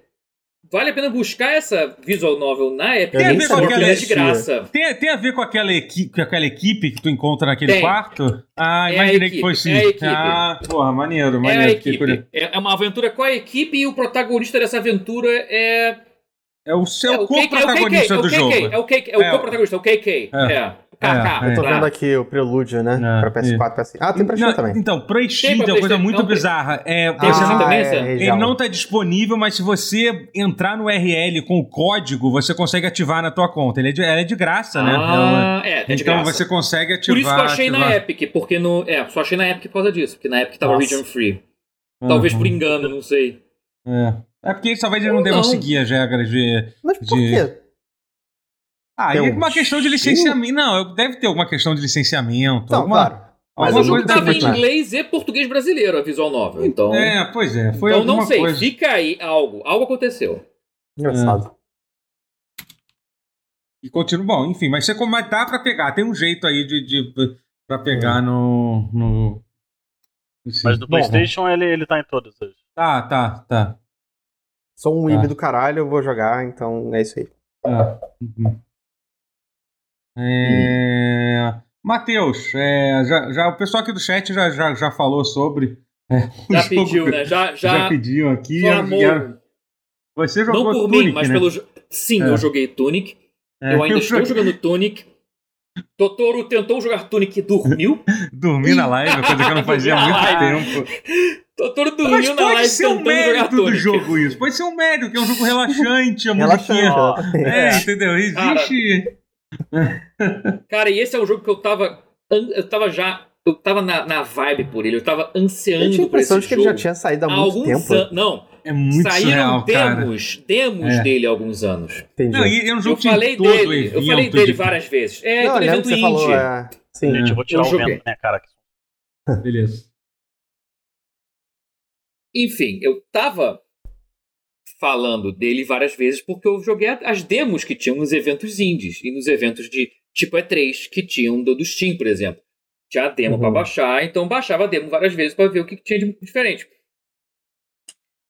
vale a pena buscar essa visual novel na Epic Eu nem Games Store, sabia porque ela é que de graça. Tem, tem a ver com aquela, equipe, com aquela equipe que tu encontra naquele Tem. quarto? Ah, É a imaginei equipe, que foi sim. é a equipe. Ah, porra, maneiro, É a maneiro. fiquei curioso. equipe. É é uma aventura com a equipe e o protagonista dessa aventura é. É o seu é co-protagonista é do jogo. É o KK, é o É. co-protagonista, é o KK. É. É. É, Eu tô tá? vendo aqui o prelúdio, né? É, pra PS4, PS5. Ah, tem pra Steam Não, também. Então, pro Steam Tem tem uma coisa muito não, bizarra. É, Tem você não, também, é, ele região. não tá disponível, mas se você entrar no URL com o código, você consegue ativar na tua conta. Ele é de, ela é de graça, né? Ela- Ah, é, é de então graça. você consegue ativar. Por isso que eu achei na ativar. Epic, porque no. É, só achei na Epic por causa disso, porque na Epic tava Nossa. region free. Talvez Uhum. por engano, não sei. É. É porque talvez eles não Ou devam não. seguir as regras de. Mas por de- quê? Ah, Tem e um uma questão de licenciamento. Não, deve ter alguma questão de licenciamento. Não, alguma... claro. Mas alguma o jogo coisa tava deve em inglês e português brasileiro, a visual novel. Então, É, pois é. Foi então não sei. coisa. Fica aí algo. Algo aconteceu. Engraçado. E continua. Bom, enfim, mas você como dá pra pegar. Tem um jeito aí de, de pra pegar no. no... Sim. Mas do Bom, PlayStation ele, ele tá em todas. as- Tá, tá, tá. Sou um. IB do caralho, eu vou jogar, então é isso aí. Ah, uhum. É... Matheus, é, já, já, o pessoal aqui do chat já, já, já falou sobre. é, Já jogo- pediu, né? Já, Já, já, pediu aqui. clamou. Você jogou Não por Tunic, mim, mas né? pelo. Sim, É. eu joguei Tunic. É, eu ainda eu estou joguei- jogando Tunic. Totoro tentou jogar Tunic e dormiu. Dormi na live, coisa que eu não fazia há muito na tempo. Totoro Mas dormiu na pode live ser um mérito do jogo isso. Pode ser um mérito, que é um jogo relaxante, a Relaxante, musiquinha. exatamente. É, entendeu? Existe. Cara, e esse é um jogo que eu tava. an- Eu tava já. Eu tava na, na vibe por ele. Eu tava ansiando Eu tinha a por esse impressão de que ele já tinha saído há muito alguns tempo. anos. Não, É muito saíram surreal, cara. demos, demos É. dele há alguns anos. Entendi. Não, e é um jogo Eu que falei todo dele, eu falei de- dele várias vezes. É, Não, evento indie. falou. É... Sim. Gente, eu vou tirar Eu o joguei. vento minha cara. Beleza. Enfim, eu tava falando dele várias vezes porque eu joguei as demos que tinham nos eventos indies e nos eventos de tipo E3 que tinham do, do Steam, por exemplo. Tinha a demo Uhum. pra baixar, então baixava a demo várias vezes pra ver o que tinha de diferente.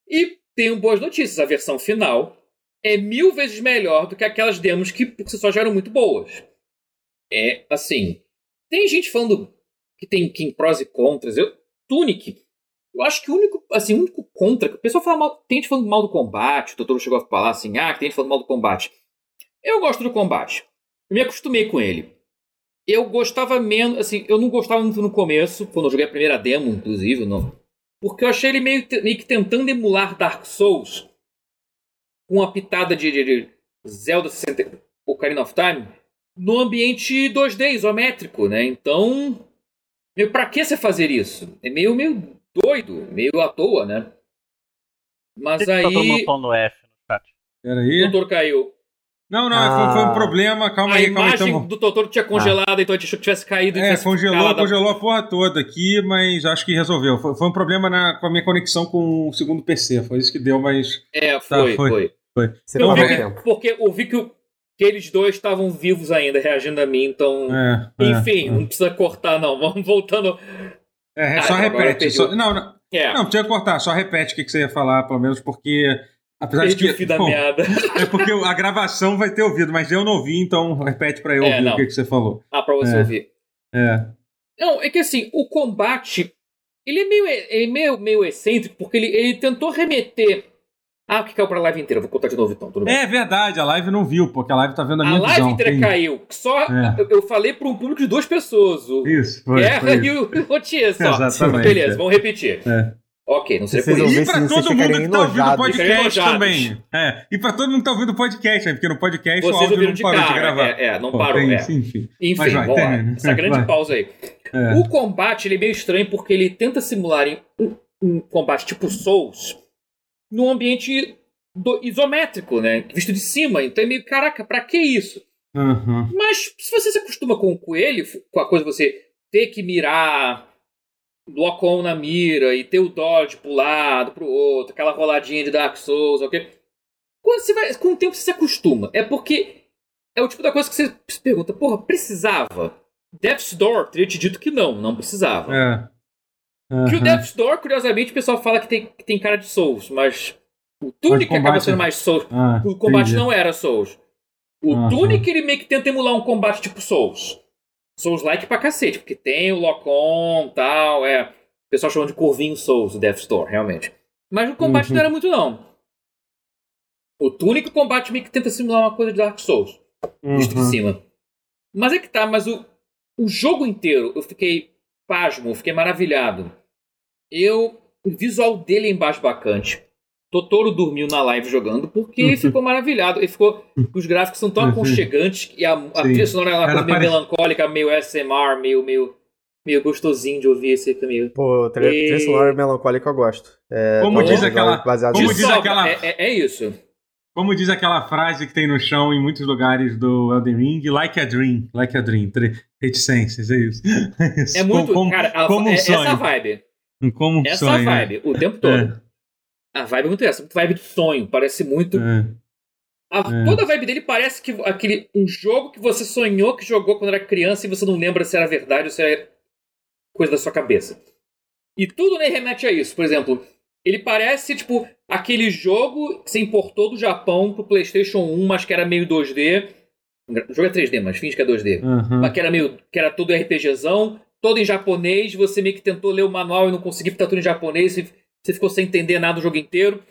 E tenho boas notícias, a versão final é mil vezes melhor do que aquelas demos que por si só já eram muito boas. É assim, tem gente falando que tem, que tem prós e contras. Eu, Tunic, eu acho que o único, assim, o único contra. O pessoal fala mal. Tem gente falando mal do combate. O Totoro chegou a falar assim: ah, tem gente falando mal do combate. Eu gosto do combate. Eu me acostumei com ele. Eu gostava menos. Assim, eu não gostava muito no começo, quando eu joguei a primeira demo, inclusive, não. Porque eu achei ele meio, meio que tentando emular Dark Souls com uma pitada de, de, de Zelda 60, Ocarina of Time no ambiente 2D isométrico, né? Então, meio, pra que você fazer isso? É meio, meio doido, meio à toa, né? Mas tá todo mundo aí, falando F no chat? o Peraí. Totoro caiu. Não, não, foi, foi um Ah. problema. Calma a aí, calma aí. imagem Tamo... do Totoro tinha congelado, então a gente achou que tivesse caído. É, tivesse congelou, congelou a porra toda aqui, mas acho que resolveu. Foi, foi um problema na, com a minha conexão com o segundo PC. Foi isso que deu, mas. É, Tá, foi, foi. foi. Você Eu parou vi o que, tempo. porque eu vi que, o- que eles dois estavam vivos ainda, reagindo a mim, então... É, é, Enfim, não precisa cortar, não. Vamos voltando. É, Ah, só então repete. Só, não, não, É, não, precisa cortar, só repete o que, que você ia falar, pelo menos, porque. Apesar de perdi que. o fio da bom, meada. é porque a gravação vai ter ouvido, mas eu não ouvi, então repete pra eu É, ouvir não. o que, que você falou. Ah, pra você É. ouvir. É. Não, é que assim, o combate, ele é meio, ele é meio, meio excêntrico, porque ele, ele tentou remeter... Ah, o que caiu pra live inteira? Vou contar de novo então, tudo bem. É verdade, a live não viu, porque a live tá vendo a a minha live visão. inteira Tem- caiu. Só É. eu, eu falei pra um público de duas pessoas. O Isso, foi. Guerra foi e isso. o, o Tia só. Exatamente, Beleza, é. vamos repetir. É. Ok, não sei Vocês por ouviram? isso. E pra todo mundo que tá ouvindo o podcast também. É. E pra todo mundo que tá ouvindo o podcast, né? Porque no podcast o Vocês áudio ouviram não de parou de cara. gravar. É, é, não Pô, parou. tem é. enfim. Enfim, vai, vamos lá. termina. Essa grande Vai. pausa aí. É. O combate ele é meio estranho porque ele tenta simular em um, um combate tipo Souls num ambiente do- isométrico, né? Visto de cima. Então é meio, caraca, pra que isso? Aham. Mas se você se acostuma com o coelho, com a coisa de você ter que mirar, lock on na mira e ter o dodge pro lado, pro outro, aquela roladinha de Dark Souls, ok? Quando você vai, com o tempo você se acostuma. É porque é o tipo da coisa que você se pergunta, porra, precisava? Death's Door teria te dito que não, não precisava. É. Que o Aham. Death's Door, curiosamente, o pessoal fala que tem, que tem cara de Souls, mas o Tunic combate acaba sendo mais Souls. Ah, O combate entendi. não era Souls. O Aham. Tunic ele meio que tenta emular um combate tipo Souls. Souls-like pra cacete, porque tem o lock-on e tal, é. O pessoal chama de curvinho Souls, o Death Store, realmente. Mas o combate Uhum. não era muito, não. O Tunic, o combate meio que tenta simular uma coisa de Dark Souls, visto de Uhum. cima. Mas é que tá, mas o, o jogo inteiro eu fiquei pasmo, eu fiquei maravilhado. Eu. O visual dele é embaixo bacante. Totoro dormiu na live jogando porque ele ficou maravilhado. Ele ficou. Os gráficos são tão Uhum. aconchegantes e a, a trilha sonora é uma coisa meio pare- melancólica, meio SMR, meio, meio, meio gostosinho de ouvir esse caminho. Pô, trilha E- trilha sonora melancólica eu gosto. É, Como diz aquela- como diz sobra, aquela- é, é, é isso. Como diz aquela frase que tem no chão em muitos lugares do Elden Ring, like a dream, like a dream, reticências, é isso. isso. É muito. Como, cara, a- como um é, essa sonho. Como Essa sonho. vibe, o tempo todo. A vibe é muito essa. Vibe de sonho. Parece muito. É, A- É. Toda a vibe dele parece que aquele um jogo que você sonhou que jogou quando era criança e você não lembra se era verdade ou se era coisa da sua cabeça. E tudo nele remete a isso. Por exemplo, Ele parece, tipo, aquele jogo que você importou do Japão pro PlayStation 1, mas que era meio 2D. O jogo é 3D, mas finge que é 2D. Uhum. Mas que era meio. que era todo RPGzão, todo em japonês, você meio que tentou ler o manual e não conseguiu, porque tá tudo em japonês, você, ficou sem entender nada o jogo inteiro.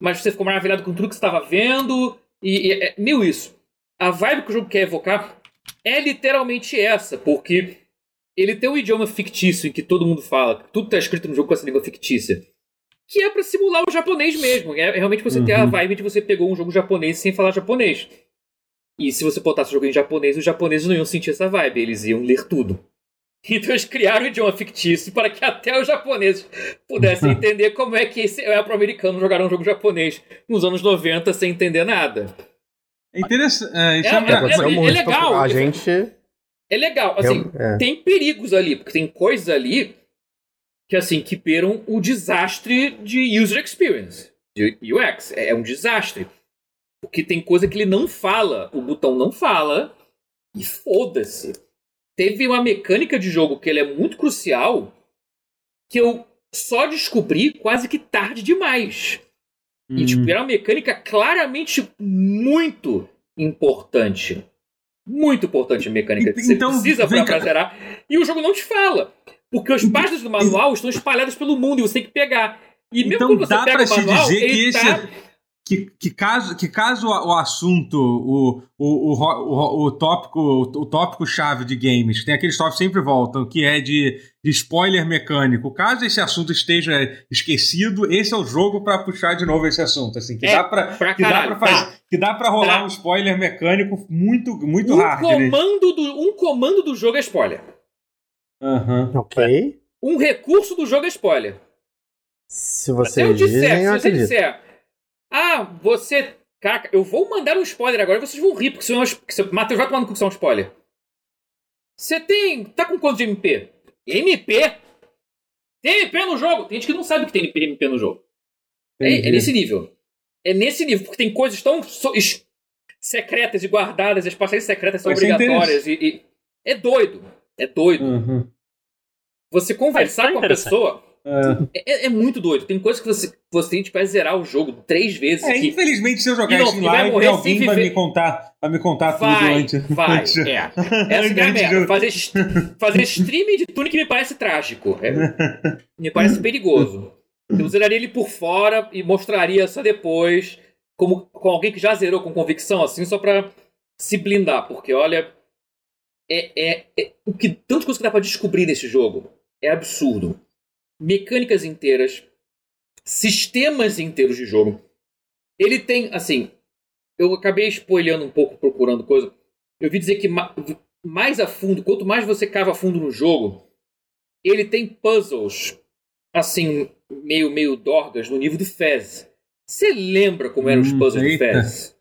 Mas você ficou maravilhado com tudo que você estava vendo. E, e é meio isso. A vibe que o jogo quer evocar é literalmente essa, porque ele tem um idioma fictício em que todo mundo fala, tudo tá escrito no jogo com essa língua fictícia. Que é para simular o japonês mesmo. É realmente você ter a Uhum. vibe de você pegou um jogo japonês sem falar japonês. E se você botasse o jogo em japonês, os japoneses não iam sentir essa vibe, eles iam ler tudo. Então eles criaram um idioma fictício para que até os japoneses pudessem entender como é que esse é para o americano jogar um jogo japonês nos anos 90 sem entender nada. É interessante. É, isso É, é, é- é muito. legal. A gente. É legal, assim, é. tem perigos ali, porque tem coisas ali que assim que beiram o desastre de user experience, de UX. É um desastre. Porque tem coisa que ele não fala, o botão não fala, e foda-se. Teve uma mecânica de jogo que ele é muito crucial, que eu só descobri quase que tarde demais. E, tipo, era uma mecânica claramente muito importante. Muito importante a mecânica que você Então, precisa vem pra, pra zerar. E o jogo não te fala. Porque as páginas do manual estão espalhadas pelo mundo e você tem que pegar. E mesmo Então quando você dá pega pra o manual, dizer que ele esse- tá... que, que caso, que caso o, assunto, o, o, o, o, o tópico, o tópico chave de games, tem aqueles tópicos que sempre voltam, que é de, de spoiler mecânico. Caso esse assunto esteja esquecido, esse é o jogo pra puxar de novo esse assunto, assim, que É, dá pra pra que dá pra fazer, tá. que dá para rolar Tá. um spoiler mecânico muito muito Um hard. né? comando, do, um comando do jogo é spoiler. Aham. Ok. Um recurso do jogo é spoiler. Se vocês disser, se você disser, ah, você. Caraca, eu vou mandar um spoiler agora e vocês vão rir, porque senão eu- Matheus vai tomando com que isso é um spoiler. Você tem. Tá com quanto de MP? MP? Tem MP no jogo? Tem gente que não sabe que tem MP no jogo. É, é nesse nível. É nesse nível, porque tem coisas tão so- es- secretas e guardadas, as passagens secretas são Vai ser obrigatórias. E, e- É doido. É doido. Uhum. Você conversar Mas tá com a interessante. pessoa É. é, é muito doido. Tem coisas que você, você tipo, vai zerar o jogo três vezes. É, infelizmente, se eu jogar isso em vai live, morrer alguém vai viver. me contar, vai me contar tudo vai, antes. vai. antes- É. Essa é a merda. Fazer, fazer streaming de Tunic me parece trágico. É, me parece perigoso. Eu zeraria ele por fora e mostraria só depois, como com alguém que já zerou com convicção, assim, só pra se blindar. Porque, olha, é, é, é- o que tantas coisas que dá pra descobrir nesse jogo é absurdo. Mecânicas inteiras, sistemas inteiros de jogo. Ele tem, assim, eu acabei spoilhando um pouco procurando coisa. Eu vi dizer que ma- mais a fundo, quanto mais você cava a fundo no jogo, ele tem puzzles, assim, meio, meio dorgas no nível do Fez. Você lembra como eram os Hum, puzzles do Fez?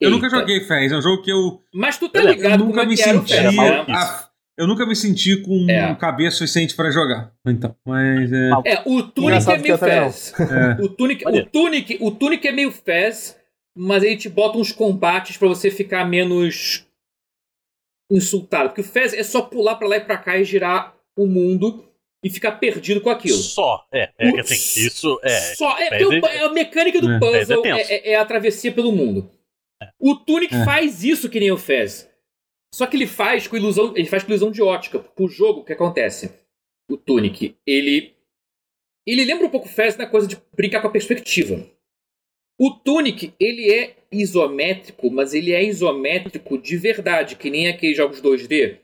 Eu nunca joguei Fez, é um jogo que eu, Mas tu tá ligado eu nunca como me é que era o senti. Fez, né? a- eu nunca me senti com É. cabeça suficiente pra jogar. Então, mas é. É, o Tunic é meio. Fez. é. O Tunic, o, Tunic, o Tunic é meio Fez, mas aí te bota uns combates pra você ficar menos insultado. Porque o Fez é só pular pra lá e pra cá e girar o mundo e ficar perdido com aquilo. Só. É, é O- assim, isso é. Só, é, é- é a mecânica do É. puzzle é é, a travessia pelo mundo. O Tunic É. faz isso que nem o Fez. Só que ele faz com ilusão, ele faz com ilusão de ótica. Porque o jogo, o que acontece? O Tunic, ele ele lembra um pouco o Fez na coisa de brincar com a perspectiva. O Tunic, ele é isométrico, mas ele é isométrico de verdade, que nem aqueles jogos 2D.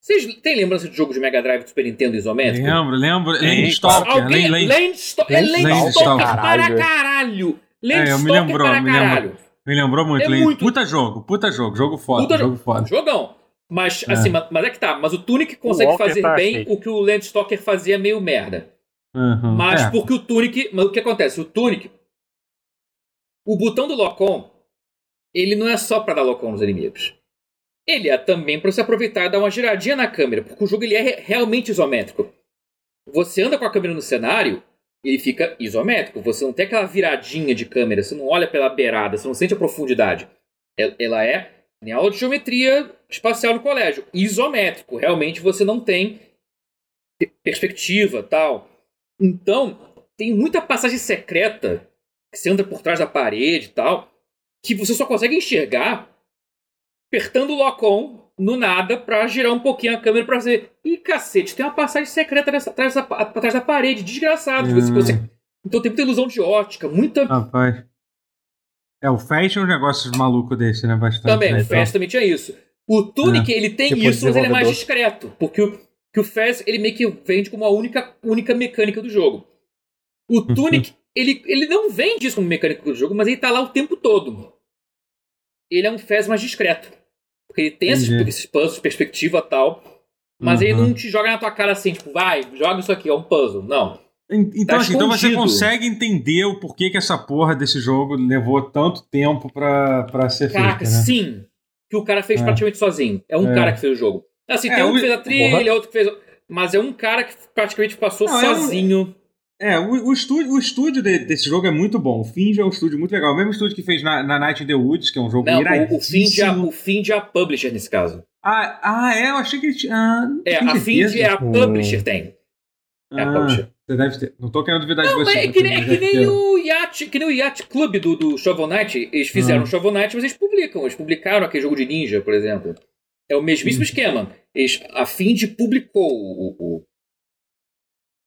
Vocês têm lembrança de jogo de Mega Drive do Super Nintendo isométrico? Lembro, lembro. Landstalker. Alguém, Land- Land- Landsto é Landstalker, Landstalker para caralho. caralho. É, eu me Landstalker lembrou, para caralho. Me lembrou muito. É muito- Puta jogo, puta jogo. Jogo foda, Puta jogo foda. Jogão. Mas, É. assim, mas, mas é que tá. Mas o Tunic consegue Walker fazer tá bem arcade. o que o Landstalker fazia meio merda. Uhum. Mas É. porque o Tunic. Mas o que acontece? O Tunic. O botão do Locom. Ele não é só pra dar Locom nos inimigos. Ele é também pra você aproveitar e dar uma giradinha na câmera. Porque o jogo ele é re- realmente isométrico. Você anda com a câmera no cenário. Ele fica isométrico. Você não tem aquela viradinha de câmera. Você não olha pela beirada. Você não sente a profundidade. El- Ela é. Em aula de geometria espacial no colégio. Isométrico. Realmente você não tem pe- perspectiva tal. Então, tem muita passagem secreta que você anda por trás da parede e tal, que você só consegue enxergar apertando o lock-on no nada pra girar um pouquinho a câmera pra dizer ih, cacete, tem uma passagem secreta nessa, atrás, da, atrás da parede, desgraçado. Hum. Você, você, então tem muita ilusão de ótica, muita. Rapaz. É, o Fast é um negócio maluco desse, né? Bastante. Também, né? o Fast também tinha isso. O Tunic, é. ele tem tipo isso, mas ele é mais discreto. Porque o, que o Fast, ele meio que vende como a única, única mecânica do jogo. O uhum. Tunic, ele, ele não vende isso como mecânica do jogo, mas ele tá lá o tempo todo. Ele é um Fast mais discreto. Porque ele tem esses, esses puzzles, perspectiva e tal. Mas uhum. ele não te joga na tua cara assim, tipo, vai, joga isso aqui, é um puzzle. Não. Então, tá assim, então você consegue entender o porquê que essa porra desse jogo levou tanto tempo pra, pra ser Caraca, feita, né? sim. Que o cara fez é. praticamente sozinho. É um é. cara que fez o jogo. Assim, é, tem um que fez a trilha, outro que fez... Mas é um cara que praticamente passou Não, sozinho. É, o, o, estúdio, o estúdio de, desse jogo é muito bom. O Finge é um estúdio muito legal. O mesmo estúdio que fez na, na Night in the Woods, que é um jogo Não, o, o Finge é, o Finge é a publisher nesse caso. Ah, ah é? Eu achei que ele tinha... Ah, é, a Finge é a publisher, tem. É a ah. publisher. Você deve ter. Não tô querendo duvidar não, de você. É que, nem, é que nem o Yacht, que nem o Yacht Club do, do Shovel Knight. Eles fizeram uhum. Shovel Knight, mas eles publicam. Eles publicaram aquele jogo de ninja, por exemplo. É o mesmíssimo uhum. esquema. Eles, a Find publicou o, o,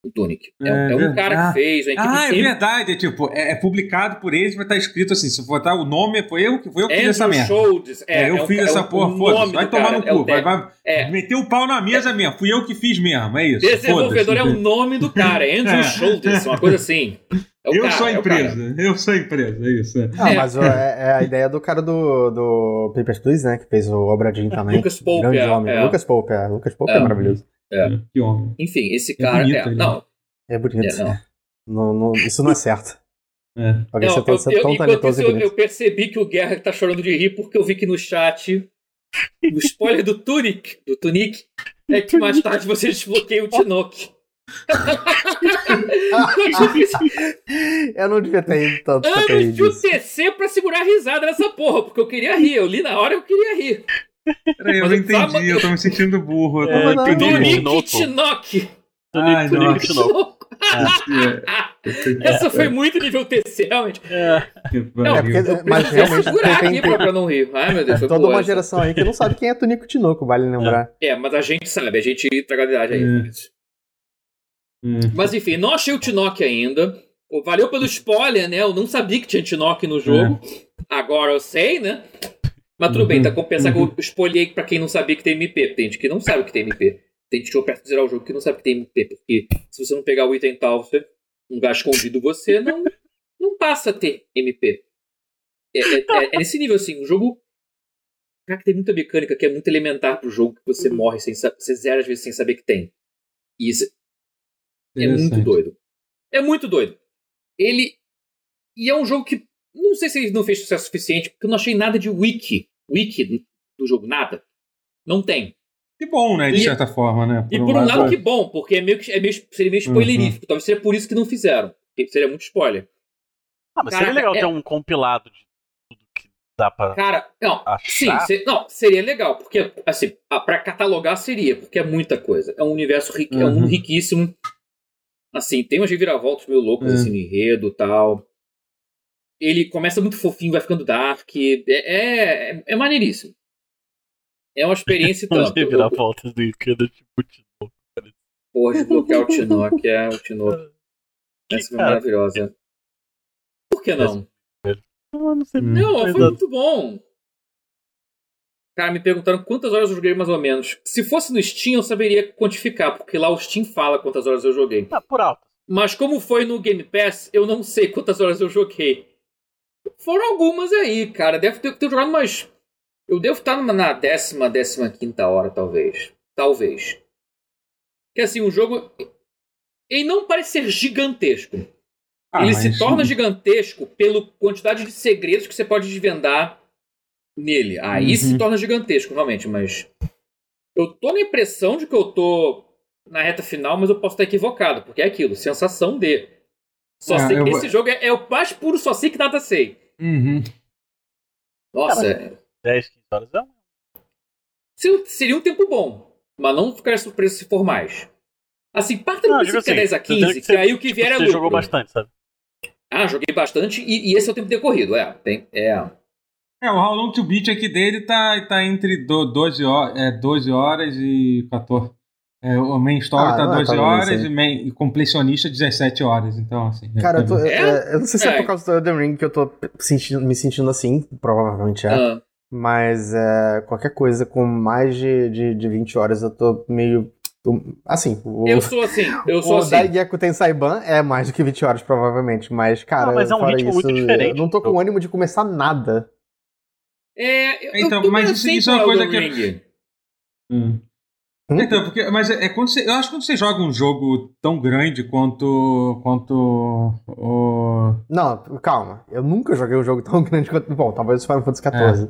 o Tunic. É, é, é um cara que fez. ah, é verdade. É tipo, é, é, publicado por eles, mas tá escrito assim: se botar o nome, foi eu, foi eu que fiz essa merda. Schultz, é, eu é fiz essa porra, foda-se. Vai tomar no cu. vai, vai meter o pau na mesa mesmo. Fui eu que fiz mesmo. É isso. Desenvolvedor é o nome do cara. Andrew Schultz, uma coisa assim. eu cara, sou a empresa, eu sou a empresa, é isso. Ah, mas é, a ideia do cara do, do Papers, Please, né? Que fez o Obradinho também. Lucas Pope, Grande é, homem. Lucas Pope, é. Lucas Pope é, maravilhoso. É. Que homem. Enfim, esse cara. É, bonito, é não. É bonito. É, não. Não, não, isso não é certo. É. Alguém não, eu, eu, tão talentoso eu, eu percebi que o Guerra tá chorando de rir porque eu vi que no chat, no spoiler do Tunic, do Tunic, é que mais tarde você desbloqueia o Tinoc. eu não devia ter ido tanto. Anos de UTC pra segurar a risada nessa porra, porque eu queria rir. Eu li na hora eu queria rir. Peraí, eu não entendi, eu tô me sentindo burro. Eu tô é, Tunic Tinoc. Ai, Tunic Tinoc. É. Essa foi muito nível TC, realmente. É. Não, é porque, mas realmente segurar tem, aqui tem, pra, não rir. Ai, meu Deus. É toda uma geração aí que não sabe quem é Tunico Tinoco, vale lembrar. É, mas a gente sabe, a gente traga a idade aí. É. Hum. Mas enfim, não achei o Tinoc ainda. Valeu pelo spoiler, né? Eu não sabia que tinha Tinoc no jogo. É. Agora eu sei, né? Mas tudo uhum. bem, tá compensar uhum. que eu spoilei pra quem não sabia que tem MP. Tem gente que não sabe que tem MP. Tem gente que perto de zerar o jogo que não sabe que tem MP. Porque se você não pegar o item tal, você, um lugar escondido, você não, não passa a ter MP. É, é, é, é nesse nível assim, o jogo. Cara, que tem muita mecânica que é muito elementar pro jogo que você uhum. morre sem Você zera às vezes sem saber que tem. E isso é muito doido. É muito doido. Ele. E é um jogo que. Não sei se ele não fez sucesso suficiente, porque eu não achei nada de wiki. Wiki do jogo, nada. Não tem. Que bom, né? De e, certa forma, né? Por e por um lado, lado, que bom, porque é meio, é meio, seria meio spoilerífico. Uhum. Talvez seria por isso que não fizeram. Seria muito spoiler. Ah, mas Caraca, seria legal é... ter um compilado de tudo que dá pra. Cara, não. Achar. Sim, ser, não, seria legal, porque, assim, pra catalogar seria, porque é muita coisa. É um universo rico, uhum. é um mundo uhum. riquíssimo. Assim, tem umas reviravoltas meio loucas, uhum. assim, no enredo e tal. Ele começa muito fofinho, vai ficando dark. É, é, é maneiríssimo. É uma experiência tanto. virar voltas do Ikeda tipo Tinoco. Porra, desbloquear o Tinoco é o Tinoco. Essa foi maravilhosa. Por que não? Não, não sei. Não, foi muito bom. Cara, me perguntaram quantas horas eu joguei mais ou menos. Se fosse no Steam, eu saberia quantificar, porque lá o Steam fala quantas horas eu joguei. Ah, por alto. Mas como foi no Game Pass, eu não sei quantas horas eu joguei. Foram algumas aí, cara. Deve ter, ter jogado umas eu devo estar na décima, décima quinta hora, talvez. Talvez. Que assim, o jogo. Ele não parece ser gigantesco. Ah, ele se torna gigantesco pela quantidade de segredos que você pode desvendar nele. Aí uhum. se torna gigantesco, realmente, mas. Eu tô na impressão de que eu tô na reta final, mas eu posso estar equivocado, porque é aquilo, sensação de. Só ah, sei que esse jogo é, é, o mais puro só sei que nada sei. Uhum. Nossa, é, 10, 15 horas é. Seria um tempo bom, mas não ficar surpreso se for mais. Assim, parta do Não, princípio que é assim, 10 a tô dizendo 15, que que, aí o que tipo, vier é Você lucro. jogou bastante, sabe? Ah, joguei bastante e, e esse é o tempo decorrido, é. Tem, é. É, o How Long to Beat aqui dele tá, tá entre do- 12, horas, é, 12 horas e 14. É, o main story Ah, tá não é 12 tão horas assim. e, main, e completionista 17 horas. Então, assim. é Cara, eu, tô-. É? é, eu não sei se é. É. por causa do Elden Ring que eu tô sentindo- me sentindo assim, provavelmente é. ah, Mas é, qualquer coisa com mais de, de, de 20 horas eu tô meio. Assim, o, eu sou assim, eu sou o assim. Daigeko Tensaiban é mais do que 20 horas, provavelmente. Mas, cara, Não, mas é um fora ritmo isso, muito diferente. eu não tô com ânimo de começar nada. É, eu, Então, eu tô mas isso- assim isso é uma com coisa que- Ring. Hum. Hum? Então, porque, mas é, é quando você, eu acho que quando você joga um jogo tão grande quanto quanto o Não, calma. Eu nunca joguei um jogo tão grande quanto. Bom, talvez o Final Fantasy XIV.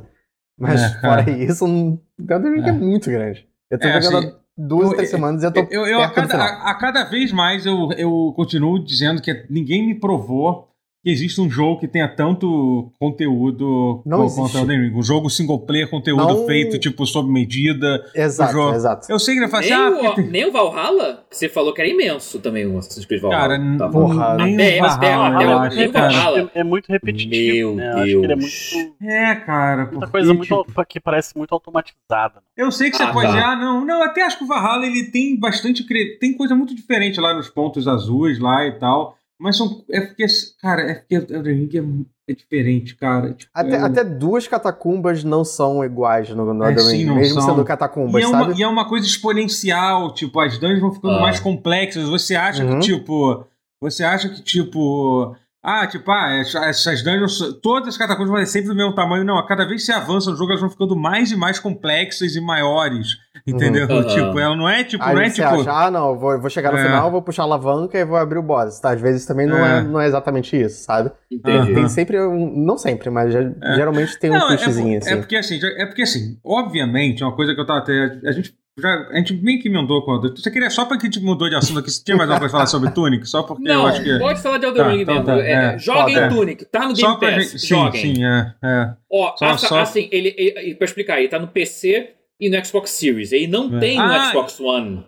Mas, É, fora é. isso, um... o Elden Ring é. É. muito grande. Eu tô É, jogando assim, duas, eu- três semanas e eu tô Eu, eu a, cada, a, a cada vez mais eu, eu continuo dizendo que ninguém me provou que existe um jogo que tenha tanto conteúdo Não co- existe. quanto Elden Ring. Um jogo single player, conteúdo Não- feito, tipo, sob medida. Exato, jogo. exato. Eu sei que ele fala assim, Nem, ah, o, porque nem o Valhalla, que você falou que era imenso também o Assassin's Creed Valhalla. Cara, Tá porra, nem até- o até- Valhalla, até o-. Valhalla. É, é muito repetitivo. Meu né? Eu Acho que ele é Deus. muito. É, cara. Muita porque, coisa muito, tipo, que parece muito automatizada. Eu sei que você Ah, pode tá. dizer, ah, não, não, até acho que o Valhalla ele tem bastante. cre- Tem coisa muito diferente lá nos pontos azuis lá e tal. Mas são. É porque, cara, é porque o Elden Ring é, é diferente, cara. Tipo, Até, é até duas catacumbas não são iguais no, no É, Elden sim, Ring, não mesmo são. sendo E catacumbas, é, uma, sabe? e é uma coisa exponencial, tipo, as dungeons vão ficando Ah. mais complexas. Você acha Uhum. que, tipo. Você acha que, tipo. Ah, tipo, ah, essa- essas dungeons, todas as catacumbas vão ser sempre do mesmo tamanho. Não, a cada vez que você avança no jogo, elas vão ficando mais e mais complexas e maiores. Entendeu? Uhum. Tipo, ela não é tipo, Aí não é você tipo. acha, ah, não, vou, vou chegar no É. final, vou puxar a alavanca e vou abrir o boss. Tá? Às vezes também não é, É. não é exatamente isso, sabe? Entendi. Tem sempre um. Não sempre, mas já- geralmente tem um Não, é, twistzinho por- assim. é porque assim, é porque assim, obviamente, uma coisa que eu tava até. A gente já. A gente bem que emendou quando. Você queria só pra que a gente mudou de assunto aqui, você tinha mais alguma coisa pra falar sobre Tunic? Só porque Não, eu acho que. pode falar de Elden Tá, Ring então mesmo. tá, É, é. joguem. Tunic, tá no Só Game pra Pass. gente. Sim, joguem. sim, é. é. Ó, Só- só- assim, ele, ele, pra explicar, ele tá no PC e no Xbox Series. Ele não É. tem no Ah, Xbox One.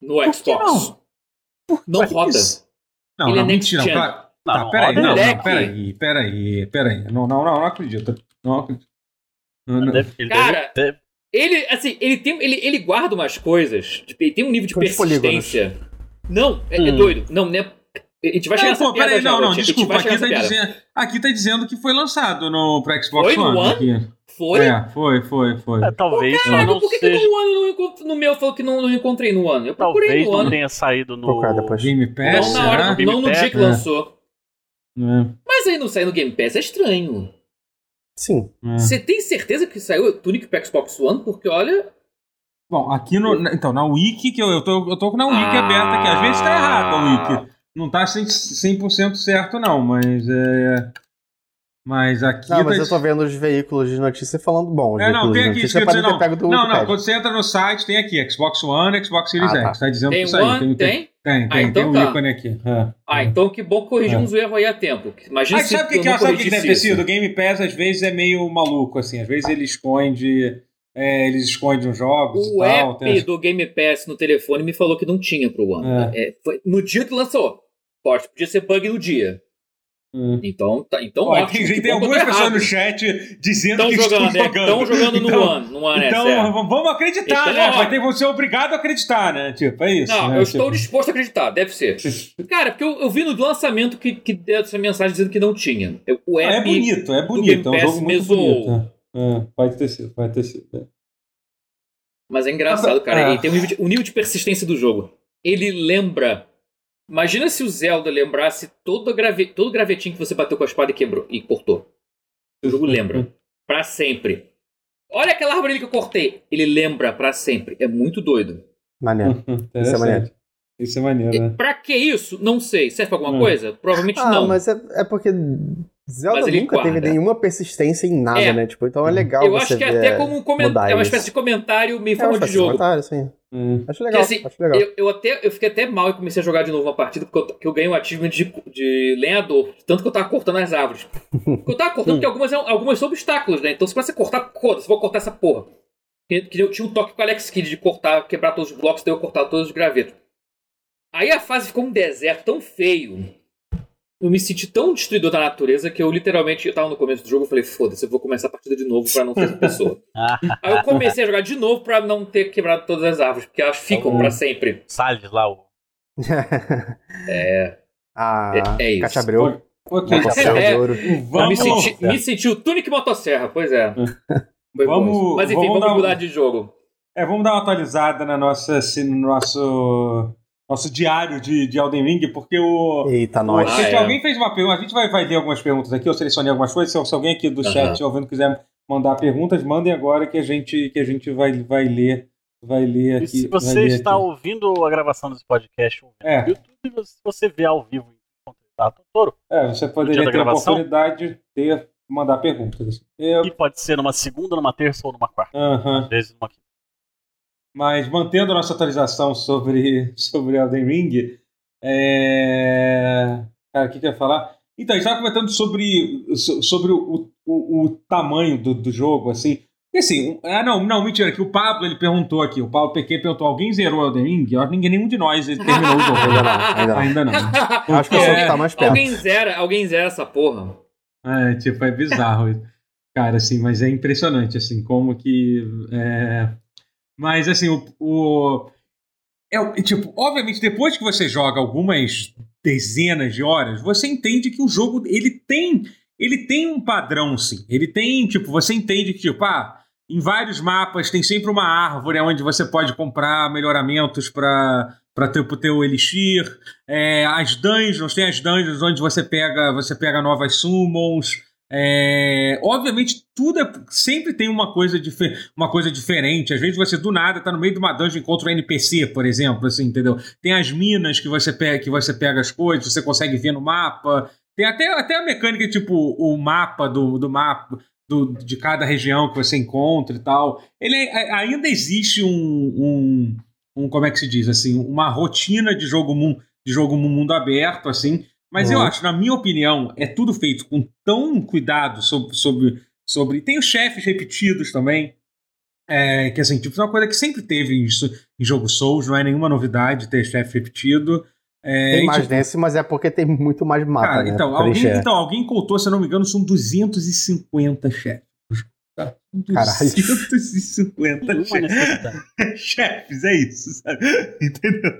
No Por que Xbox. Não roda. Isso. Não, Ele não, é next mentira. gen. Não, tá não peraí, roda não, não, peraí, peraí, peraí. Não, não, não, não acredito. Não acredito. Não, não. Cara, Ele, assim, ele tem. Ele, ele guarda umas coisas. Tipo, ele tem um nível de Quantos persistência. Não, é, é Hum. doido. Não, né? A gente vai chegar Não, nessa pô, piada peraí, já, não, não. A gente desculpa. Aqui tá, dizendo, aqui tá dizendo que foi lançado no, pro Xbox Foi no One. One? Foi? É, foi, foi, foi. é, talvez Caraca, não por que, que seja. no One eu não encontro, no meu falou que não, não encontrei no One? Eu procurei Talvez no não tenha saído no. Game Não Pass, na hora, do- não no dia que É. lançou. É, Mas aí não saiu no Game Pass, é estranho. Sim. é. Você tem certeza que saiu o Tunic pro Xbox One? Porque olha. Bom, aqui no. na- Então, na Wiki, que eu, eu, tô, eu tô com na Wiki Ah. aberta aqui. Às vezes tá errado a Wiki. Não tá 100%, 100% certo, não, mas é. Mas aqui. Não, mas tá- eu tô vendo os veículos de notícia falando. Bom, É, não, tem aqui notícia escrito. podem ter Não, pego do não, não, Wikipedia. quando você entra no site, tem aqui Xbox One, Xbox Series Ah, tá. X. Tá dizendo Tem que saiu. One? Tem, tem, Tem? tem, Ah, tem, então tem um tá. ícone aqui. É. Ah, então que bom que corrigimos É. o erro aí a tempo. Imagina Mas se sabe o que, eu que, não sabe o que deve ter sido? O Game Pass às vezes é meio maluco, assim. Às vezes ele esconde. é, eles escondem os jogos e O tal. app tem- do Game Pass no telefone me falou que não tinha pro One. É, foi no dia que lançou. Pode, podia ser bug no dia. Hum. Então, tá, então Ó, ótimo. tem, tem algumas pessoas errado. no chat dizendo Estão que jogando, estão né? jogando. Estão jogando no Então- One. No One, Então, é certo. vamos acreditar, Então, né? ó. Vai ter, vão ser obrigado a acreditar, né? Tipo, é isso. Não, né? eu Tipo, estou disposto a acreditar, deve ser. Cara, porque eu, eu vi no lançamento que, que deu essa mensagem dizendo que não tinha. O Ah, app. é bonito, é bonito. É um jogo muito bonito. É, pode ter sido, pode ter sido. é. Mas é engraçado, cara. Ah. Ele tem um nível, de, um nível de persistência do jogo. Ele lembra. Imagina se o Zelda lembrasse todo, grave, todo o gravetinho que você bateu com a espada e quebrou e cortou. O jogo lembra. Pra sempre. Olha aquela árvore ali que eu cortei. Ele lembra pra sempre. É muito doido. Maneiro. Isso é maneiro. Isso é maneiro, E né? pra que isso? Não sei. Serve pra alguma Hum. coisa? Provavelmente Ah, não. mas é, é porque Zelda nunca teve nenhuma persistência em nada, É. né? Tipo, então é legal eu você acho que é ver até como um comentário. É uma espécie de comentário meio É forma de espécie de jogo. comentário, sim. Hum. Acho legal, assim, acho legal. Eu, eu até, eu fiquei até mal e comecei a jogar de novo uma partida porque eu, que eu ganhei um achievement de, de lenhador. Tanto que eu tava cortando as árvores. Porque eu tava cortando porque algumas, algumas são obstáculos, né? Então se você cortar, foda-se, vou cortar essa porra. Que, que eu tinha um toque com o Alex Kidd de cortar, quebrar todos os blocos, daí eu cortar todos os gravetos. Aí a fase ficou um deserto tão feio. Eu me senti tão destruidor da natureza que eu literalmente, eu tava no começo do jogo, eu falei, foda-se, eu vou começar a partida de novo pra não ter essa pessoa. Aí eu comecei a jogar de novo pra não ter quebrado todas as árvores, porque elas ficam Então, pra sempre. Salles lá, o. É, ah, É- é isso. Cachabreu. Ok, Motosserra de É. ouro. vamos, me senti, me senti o Tunic Motosserra, pois é. Foi bom Vamos-. Mas enfim, vamos vamos, dar um- mudar de jogo. é, vamos dar uma atualizada na nossa, assim, no nosso, nosso diário de, de Elden Ring, porque o. Eita, nós. Ah, é. Alguém fez uma pergunta. A gente vai, vai ler algumas perguntas aqui, eu selecionei algumas coisas. Se, se alguém aqui do Aham. chat ouvindo quiser mandar perguntas, mandem agora que a gente, que a gente vai, vai ler. Vai ler aqui. E se vai você ler está aqui. ouvindo a gravação desse podcast É. no YouTube, se você vê ao vivo em tá, Totoro, É, você poderia ter a oportunidade de ter, mandar perguntas. Eu, e pode ser numa segunda, numa terça ou numa quarta. Aham. Às vezes numa quinta. Mas mantendo a nossa atualização sobre, sobre Elden Ring, é... Cara, o que, que eu ia falar? Então, a gente estava comentando sobre, so- sobre o, o, o tamanho do, do jogo, assim. Porque assim, ah, não, não, mentira, que o Pablo ele perguntou aqui, o Pablo PQ perguntou: alguém zerou Elden Ring? Eu acho que ninguém, nenhum de nós ele terminou o jogo. Ainda não, ainda não. Ainda não. Acho que eu sou o É, que tá mais perto. Alguém zera, alguém zera essa porra. É, tipo, é bizarro. isso. Cara, assim, mas é impressionante, assim, como que. é, Mas, assim, o. o... É, tipo, obviamente, depois que você joga algumas dezenas de horas, você entende que o jogo, ele tem. Ele tem um padrão, sim. Ele tem, tipo, você entende que, tipo, ah, em vários mapas tem sempre uma árvore onde você pode comprar melhoramentos para para ter o teu elixir. É, as dungeons, tem as dungeons onde você pega, você pega novas summons. É, obviamente, tudo é- sempre tem uma coisa, uma coisa diferente. Às vezes você do nada tá no meio de uma dungeon e encontra um NPC, por exemplo, assim, entendeu? Tem as minas que você pega, que você pega as coisas, você consegue ver no mapa. Tem até, até a mecânica, tipo, o mapa do, do mapa do- de cada região que você encontra e tal. Ele é- ainda existe um, um, um- como é que se diz assim, uma rotina de jogo de jogo mu- mundo aberto assim. Mas eu Uhum. acho, na minha opinião, é tudo feito com tão cuidado sobre sobre, sobre tem os chefes repetidos também. É, que assim, tipo, é uma coisa que sempre teve em, em jogo Souls, não é nenhuma novidade ter chefe repetido. É, Tem mais tipo, mas é porque tem muito mais mapa, Cara, né? então, alguém, então, alguém contou, se eu não me engano, são 250 chefes. Tá? Caralho. 250 Nenhuma chefes. chefes, é isso, sabe? Entendeu?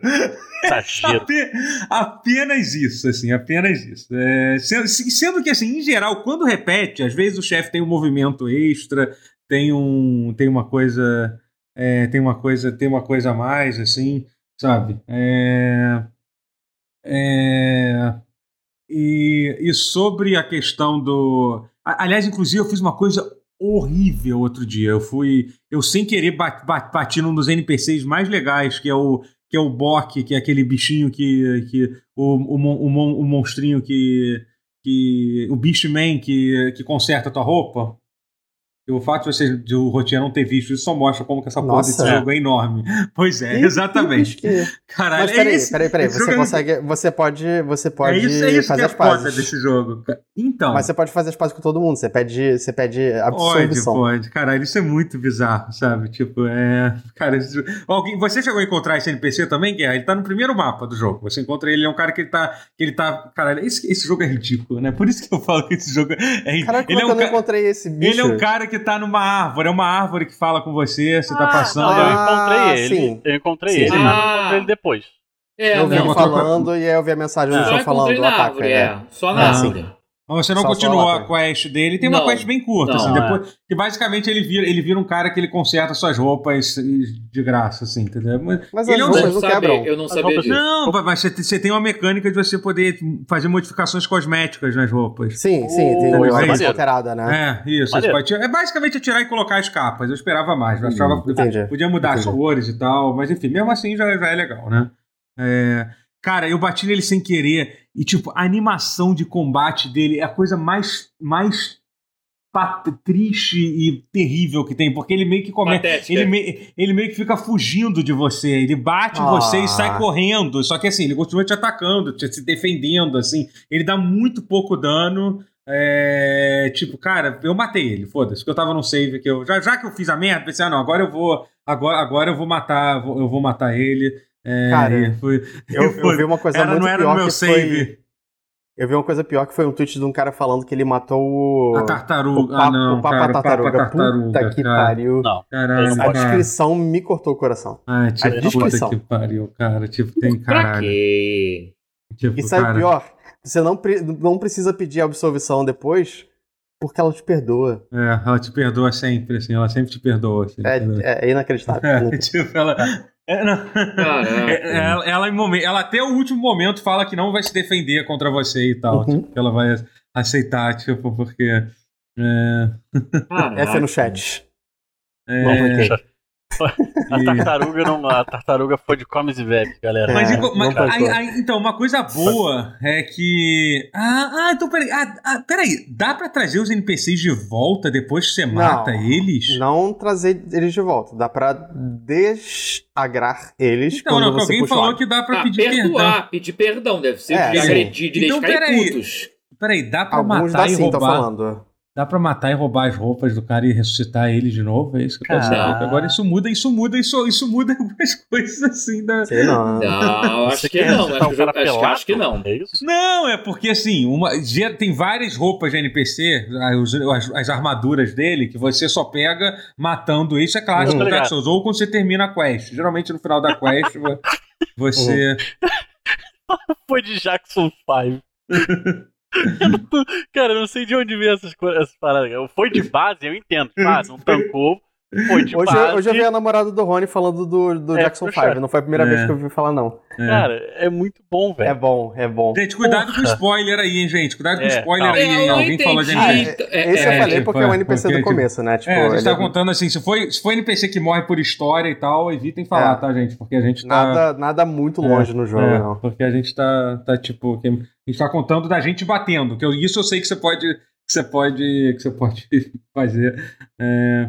Ape- apenas isso, assim, apenas isso. É, sendo, sendo que, assim, em geral, quando repete, às vezes o chefe tem um movimento extra, tem um, tem uma coisa, é, tem uma coisa, tem uma coisa a mais, assim, sabe? É, é, e, e sobre a questão do, aliás, inclusive, eu fiz uma coisa horrível outro dia. Eu fui, eu sem querer bat, bat, bati num dos NPCs mais legais, que é o que é o Bok, que é aquele bichinho que. que o, o, o, o monstrinho que. que o Beastman que, que conserta a tua roupa. O fato de, você, de o Rotier não ter visto isso só mostra como que essa porra desse jogo é enorme. Pois é, exatamente. que- Caralho, Mas peraí, é esse, peraí, peraí. esse Você jogo é- consegue. Você pode. Você pode é isso, é isso que fazer é as pazes. desse jogo. Então. Mas você pode fazer as pazes com todo mundo. Você pede, você pede Pode, absorção. pode. Caralho, isso é muito bizarro, sabe? Tipo, é. Cara, isso- Alguém... você chegou a encontrar esse NPC também, Guerra? Ele tá no primeiro mapa do jogo. Você encontra ele, é um cara que ele tá. Que ele tá... Caralho, esse, esse jogo é ridículo, né? Por isso que eu falo que esse jogo é ridículo. Caralho, como ele é é que um eu não ca- encontrei esse bicho? Ele é um cara que tá numa árvore, é uma árvore que fala com você, você tá Ah, passando. não, eu Ah, encontrei ele. sim. Eu encontrei Sim. ele, mas Ah. eu encontrei ele depois. É, Eu vi ele falando e aí eu vi a mensagem do Ah, João falando na ataque. árvore, é. é. Só na Ah, sim. árvore. Mas você não Só continuou a quest dele. Tem uma Não. quest bem curta, Não, assim. é. Depois, que basicamente ele vira, ele vira um cara que ele conserta suas roupas de graça, assim, entendeu? Mas, Mas Ele as é um- roupas não Sabe, quebram. eu não As sabia disso. Não, mas você, você tem uma mecânica de você poder fazer modificações cosméticas nas roupas. Sim, sim, tem Oh, uma isso é alterada, né? É, isso. Pode tirar- é basicamente tirar e colocar as capas. Eu esperava mais. Eu achava entendi. podia mudar as Entendi. cores e tal, mas enfim, mesmo assim já, já é legal, né? É, cara, eu bati nele sem querer e, tipo, a animação de combate dele é a coisa mais, mais pat- triste e terrível que tem, porque ele meio que começa. Ele, me- ele meio que fica fugindo de você. Ele bate em Ah. você e sai correndo. Só que assim, ele continua te atacando, te, se defendendo, assim. Ele dá muito pouco dano. É, tipo, cara, eu matei ele, foda-se, porque eu tava num save que eu. Já, já que eu fiz a merda, pensei, ah, não, agora eu vou. Agora, agora eu vou matar, vou- eu vou matar ele. É, Cara, foi- Eu, eu foi- vi uma coisa era, muito não era pior no meu que save. foi... Eu vi uma coisa pior que foi um tweet de um cara falando que ele matou o... A o, tartaruga. papa, ah, não, o Papa cara, Tartaruga. Papa Tartaruga. Puta que cara. pariu. Não. Caralho, A cara. descrição me cortou o coração. Ah, tipo, A puta descrição. que pariu, cara. Tipo, tem caralho. quê? Tipo, E sabe cara, o pior? Você não, pre- não precisa pedir absolvição depois, porque ela te perdoa. É, ela te perdoa sempre, assim. Ela sempre te perdoa. Assim? É, é inacreditável. É, tipo, ela. É, não. Caraca. É, ela, ela, ela até o último momento fala que não vai se defender contra você e tal. Uhum. Tipo, que ela vai aceitar, tipo, porque. É, Caraca. F no chat. é, A e- tartaruga não. A tartaruga foi de comes e bebes, galera. Mas, É, mas- não aí- pode. aí, então, uma coisa boa é que. Ah, ah então peraí. Ah, ah, peraí. Dá pra trazer os NPCs de volta depois que você mata eles? Não trazer eles de volta. Dá pra desagrar eles Então, quando não, você alguém falou que dá pra Ah, pedir perdoar, perdão. pedir perdão. Deve ser É, de agredir, de Então, ficarem peraí. putos. Peraí, dá pra Alguns matar dá e sim, tô roubar. falando. Dá pra matar e roubar as roupas do cara e ressuscitar ele de novo? É isso que eu tô dizendo. Agora isso muda, isso muda, isso, isso muda algumas coisas assim da. Sei não. Não, acho que não. Acho um que, cara acho, acho que não. É isso? Não, é porque assim, uma, tem várias roupas de NPC, as, as- as armaduras dele, que você só pega matando. Isso é clássico Uhum. Dark Souls. Ou quando você termina a quest. Geralmente no final da quest vo- você. Foi de Jackson 5. Eu não tô- cara, eu não sei de onde veio essas, essas paradas. Foi de base, eu entendo. Ah, não tancou. Foi de Hoje, base. hoje eu vi a namorada do Rony falando do, do É, Jackson puxa. 5. Não foi a primeira É. vez que eu ouvi falar, não. É. Cara, é muito bom, É velho. bom, é bom. Gente, cuidado com o Porra. spoiler aí, hein, gente. Cuidado com o É, spoiler aí, hein. Alguém falou de Ah, NPC. É, Esse eu é, falei tipo, porque é um é, NPC porque, do começo, né? Tipo, É, a gente ele tá é- contando assim, se for, se for NPC que morre por história e tal, evitem falar, É. tá, gente? Porque a gente tá. nada, nada muito longe no jogo, É, não. Porque a gente tá, tá tipo, que- a gente tá contando da gente batendo, que eu- isso eu sei que você pode, que você pode, que você pode fazer. É,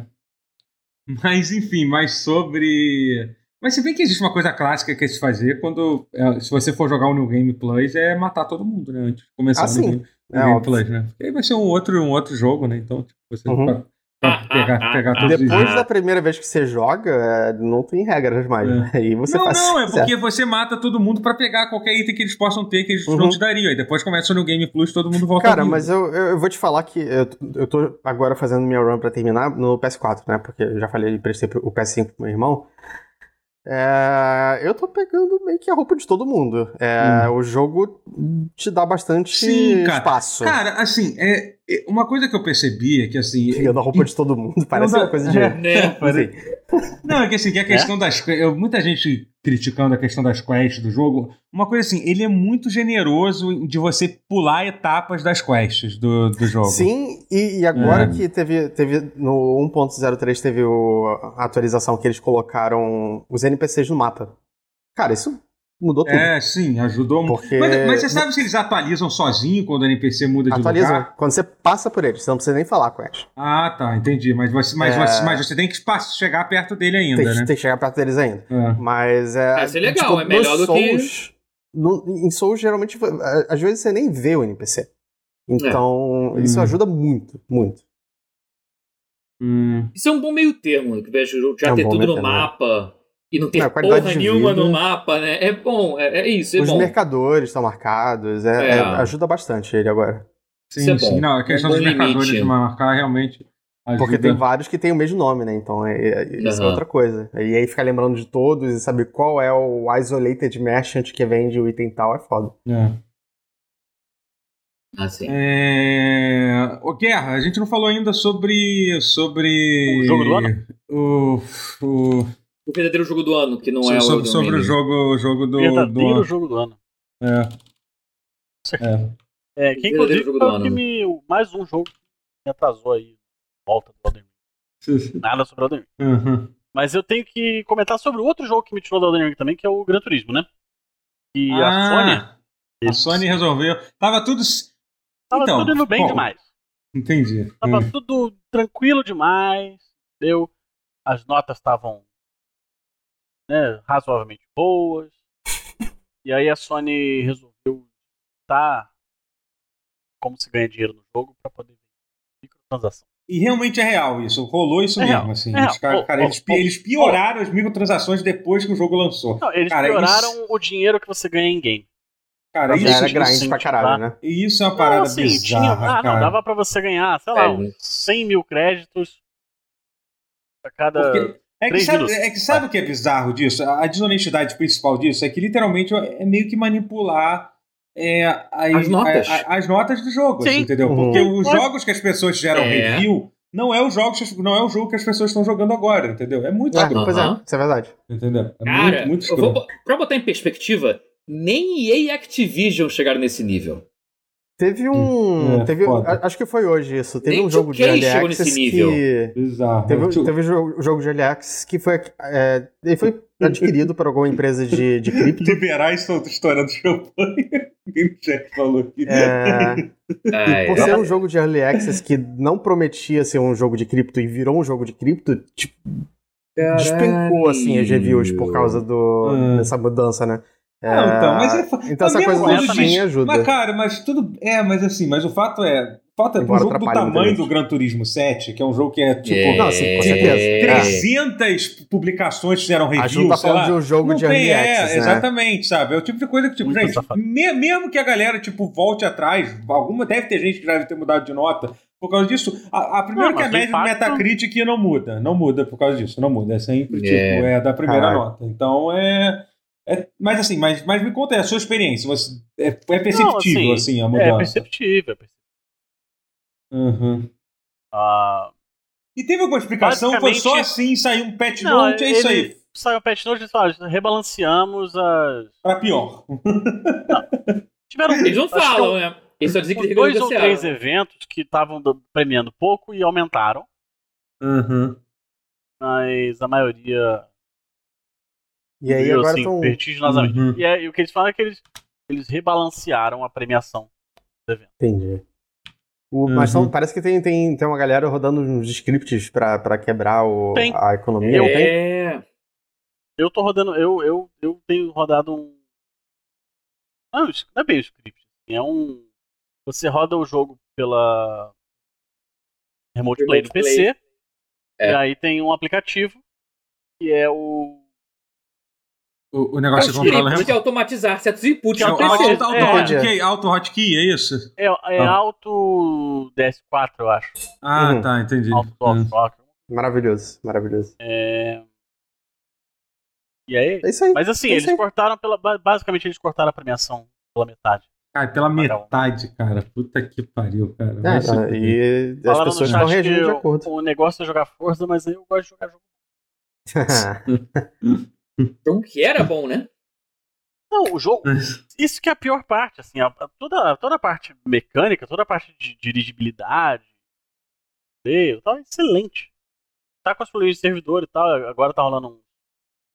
mas enfim, mas sobre, mas se bem que existe uma coisa clássica que é se fazer quando, é, se você for jogar o New Game Plus, é matar todo mundo, né? Antes de começar Ah, o. New Game, É New Game óbvio. Plus, né? Porque aí vai ser um outro, um outro jogo, né? Então, tipo, você Uhum. pegar, pegar todos os Depois da primeira vez que você joga, é, não tem regras mais. É. né? Aí você não, faz. não, é certo. porque você mata todo mundo pra pegar qualquer item que eles possam ter que eles Uhum. não te dariam. Aí depois começa no Game Plus todo mundo volta Cara, mas eu, eu, vou te falar que eu, eu tô agora fazendo minha run pra terminar no PS4, né? Porque eu já falei, eu prestei o PS5 pro meu irmão. É, eu tô pegando meio que a roupa de todo mundo. É, O jogo te dá bastante Hum. Sim, cara. espaço. Cara, assim, é, é- uma coisa que eu percebi é que assim. Pegando a roupa de todo mundo. Parece dá- uma coisa de. Né? Não, é que assim, que a questão das. eu- muita gente criticando a questão das quests do jogo. Uma coisa assim, ele é muito generoso de você pular etapas das quests do, do jogo. Sim, e, e agora É. que teve, teve no 1.03 teve o- a atualização que eles colocaram os NPCs no mapa. Cara, isso mudou tudo. É, sim, ajudou muito. Porque Mas, mas você sabe se eles atualizam sozinho quando o NPC muda de lugar? quando você passa por eles, você não precisa nem falar com eles. Ah, tá, entendi. Mas você, mas É. mas você tem que pass- chegar perto dele ainda, Tem, né? tem que chegar perto deles ainda. É. Mas é. Vai ser legal, é nos melhor do que- Souls, no- em Souls, geralmente, é, às vezes você nem vê o NPC. Então, isso Hum. ajuda muito, muito. Hum. Isso é um bom meio termo, que invés de já É um ter tudo no termo, mapa e não ter É, a qualidade porra nenhuma no mapa, né? É bom, é, é isso, é Os bom. mercadores estão marcados, é- É. é- ajuda bastante ele agora. Sim, Isso é sim. bom. Não, a questão Um dos mercadores limite. de marcar realmente ajuda. Porque tem vários que têm o mesmo nome, né? Então, é, é- isso é Aham. outra coisa. E aí ficar lembrando de todos e saber qual é o isolated merchant que vende o item tal é foda. É. Ah, sim. É... Ô, Guerra, a gente não falou ainda sobre. sobre. O jogo do ano? O. o... O verdadeiro jogo do ano, que não é o sobre, sobre o jogo, o jogo do. Verdadeiro do... jogo do ano. É. É. É, que Verdadeiro inclusive jogo foi do né? que ano. me. Mais um jogo que me atrasou aí. Volta do Elden Ring. Nada sobre o Elden Ring. Uhum. Mas eu tenho que comentar sobre o outro jogo que me tirou do Elden Ring também, que é o Gran Turismo, né? E a Sony. Ah, a Sony resolveu. Tava tudo. Tava então, tudo indo bem bom, demais. Entendi. Tava Hum. tudo tranquilo demais. Entendeu? As notas estavam né, razoavelmente boas. E aí a Sony resolveu tá como se ganha dinheiro no jogo para poder microtransação. E realmente é real isso. Rolou isso É mesmo, real, assim. é. Os cara- eles, eles pioraram as microtransações depois que o jogo lançou. Não, eles Cara, pioraram isso- o dinheiro que você ganha em game. Cara, isso, era sim, pra caralho, né? isso é uma Não, parada assim, bizarra, tinha, ah, cara. não, dava pra você ganhar, sei lá, É. uns 100 mil créditos a cada. Porque- É que, sabe, é que sabe o que é bizarro disso? A a desonestidade principal disso é que literalmente é meio que manipular é, as, As notas. a- a- as notas do jogo, Sim. assim, entendeu? Uhum. Porque os jogos que as pessoas geram É. review não é, o jogo, que as- não é o jogo que as pessoas estão jogando agora, entendeu? É muito É, escroto, pois é, isso é verdade. entendeu? É Cara, muito, muito vou, pra botar em perspectiva, nem EA e Activision chegaram nesse nível. Teve um. É, teve, foda. acho que foi hoje isso. Teve Nem um jogo de 2K Early Access nível. que. Bizarro. Teve, Tipo, teve um jogo, de Early Access que foi. É, ele foi adquirido por alguma empresa de, de cripto. Liberais estão estourando champanhe. Quem no chat falou aqui. É, Ah, e por é. ser um jogo de Early Access que não prometia ser um jogo de cripto e virou um jogo de cripto, tipo, despencou assim as reviews por causa do, Hum. dessa mudança, né? Não, então, mas é, então essa coisa do Steam ajuda. Mas, cara, mas tudo. É, mas assim, mas o fato é. O fato é que um Embora jogo do tamanho do Gran Turismo 7, que é um jogo que é tipo. É. Não, sim, com certeza. 300 publicações fizeram review, tá sei lá. de um jogo Não de tem, é, né? exatamente, sabe? É o tipo de coisa que, tipo, Muito gente, safado. mesmo que a galera, tipo, volte atrás, alguma deve ter gente que deve ter mudado de nota por causa disso. A, a primeira Não, que a média do impacto- Metacritic não muda, não muda por causa disso, não muda. É sempre, tipo, É. é da primeira Caralho. nota. Então é. É- mas assim, mas, mas me conta aí, a sua experiência. Você, é, é perceptível, Não, assim, a É mudança. perceptível. é perceptível. Uhum. Ah, E teve alguma explicação? Foi só assim, saiu um patch não, note, é isso aí. Saiu o patch note e eles falaram, rebalanceamos as. Pra pior. Tiveram. Eles não falam, né? Eles só dizem que dois ou três eventos que estavam do- premiando pouco e aumentaram, Uhum. mas a maioria E aí agora assim, estão. vertiginosamente. Uhum. E aí, o que eles falam é que eles, eles rebalancearam a premiação do evento. Entendi. O- Mas Uhum. são- parece que tem, tem, tem uma galera rodando uns scripts pra, pra quebrar o, Tem. a economia, tem? É. Eu tô rodando, eu, eu, eu tenho rodado um. Não, não é bem um script. É um. Você roda o jogo pela Remote Play do Remote PC. É. E aí tem um aplicativo que é o. O, o É negócio controlar scripts de automatizar certos inputs É no o PC. auto, auto, É. hotkey, auto hotkey, é isso? É, é Ah. Alto DS4, eu acho. Ah, Uhum. tá, entendi. Alto Hum. Soft. Maravilhoso, maravilhoso. É... E aí. É isso aí. Mas assim, É isso eles aí. cortaram pela. ba- Basicamente, eles cortaram a premiação pela metade. Cara, pela metade, cara. Puta que pariu, cara. Vai É, fuder. e as Falaram pessoas estão reagindo de o- acordo. O negócio é jogar Forza, mas eu gosto de jogar jogo. Então, que era bom, né? Não, o jogo. Isso que é a pior parte, assim, a- a- toda, toda a parte mecânica, toda a parte de dirigibilidade, rodeio, tal, é excelente. Tá com os problemas de servidor e tal, agora tá rolando um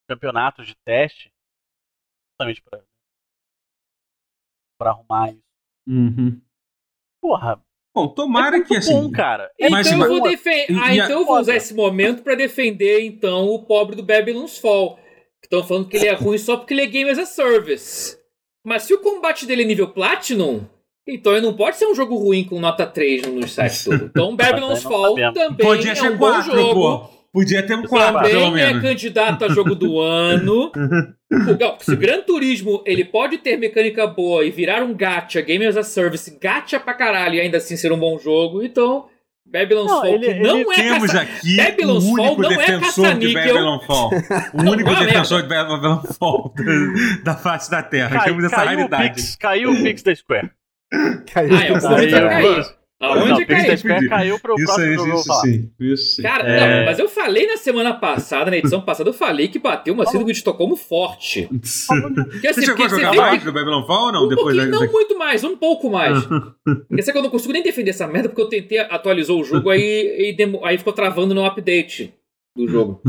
campeonato de teste, justamente pra, pra arrumar isso. Uhum. Porra, Bom, tomara é muito que assim. bom, cara. Então Mas- eu vou defender. Ah, a- então eu vou usar esse momento pra defender então o pobre do Babylon's Fall. Que estão falando que ele é ruim só porque ele é Game as a Service. Mas se o combate dele é nível Platinum, então ele não pode ser um jogo ruim com nota 3 no site todo. Então Babylon's Fall também Podia é ser um bom quatro, jogo. pô. Podia ter um 4, pelo Também é candidato a jogo do ano. Se o Gran Turismo ele pode ter mecânica boa e virar um gacha, Game as a Service, gacha pra caralho e ainda assim ser um bom jogo, então Babylon's Não, Fall, ele- que não ele- é Temos caça... aqui Babylon's o Fall único não é defensor de caça-níquel. Babylon Fall. O único não é defensor de Babylon Fall da, da face da Terra. Cai- Temos essa caiu, o raridade. Pix, caiu o Pix da Square. Caiu. Ah, é, o Aí, Aonde ó. Aonde Não, o Pix da caiu? Pro Isso próximo aí, jogo isso sim. Isso sim. Cara, É. não, mas eu falei na semana passada, na edição passada, eu falei que bateu uma síndrome de Estocolmo forte. Porque, assim, Você chegou a jogar mais que- do Babylon Fall ou não? um Depois da... não muito mais, um pouco mais. Porque sabe que eu não consigo nem defender essa merda porque eu tentei atualizar o jogo aí, e demo- aí ficou travando no update do jogo.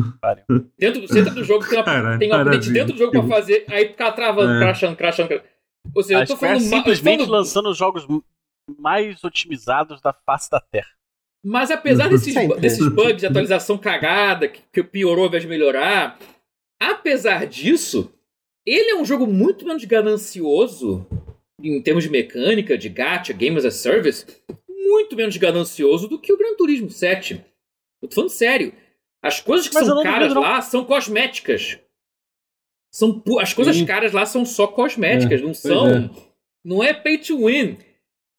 Dentro, do- dentro do jogo tem, uma, Caralho, tem um update maravilha. dentro do jogo pra fazer, aí ficar travando, É. crashando, crashando, crashando. Ou seja, A eu tô falando ma- eu tô simplesmente falando- lançando os jogos mais otimizados da face da Terra. Mas apesar desses, Sempre. desses bugs de atualização cagada, que, que piorou ao invés de melhorar, apesar disso, ele é um jogo muito menos ganancioso em termos de mecânica, de gacha, game as a service, muito menos ganancioso do que o Gran Turismo 7. Eu tô falando sério. As coisas que Mas são não caras duvido, não. lá são cosméticas. São, pu- as coisas Sim. caras lá são só cosméticas, não pois são. é. Não é pay to win.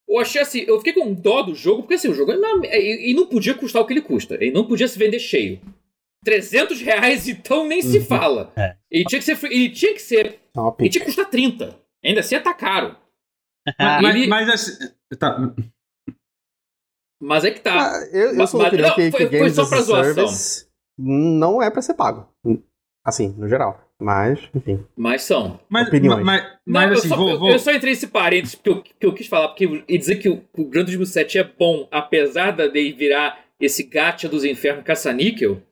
Eu achei assim, eu fiquei com dó do jogo, porque assim, o jogo é na- e, e não podia custar o que ele custa. Ele não podia se vender cheio. 300 reais, então nem se Uhum. fala. É. Ele tinha que ser. Ele tinha que ser. É uma Ele pica. tinha que custar 30. Ainda assim, tá caro. Ah, Mas, ele- mas assim. Tá, Mas é que tá. Ah, eu, eu Mas- sou mas- não, que, foi- que foi só pra a zoação. Não é pra ser pago. Assim, no geral. Mas, enfim. Mas são. mas, Opiniões. mas, mas eu, assim, só, vou. eu- vou- eu só entrei nesse parênteses porque eu, que eu quis falar, porque e dizer que o, o Gran Turismo 7 é bom, apesar dele virar esse gacha dos infernos caça-níquel,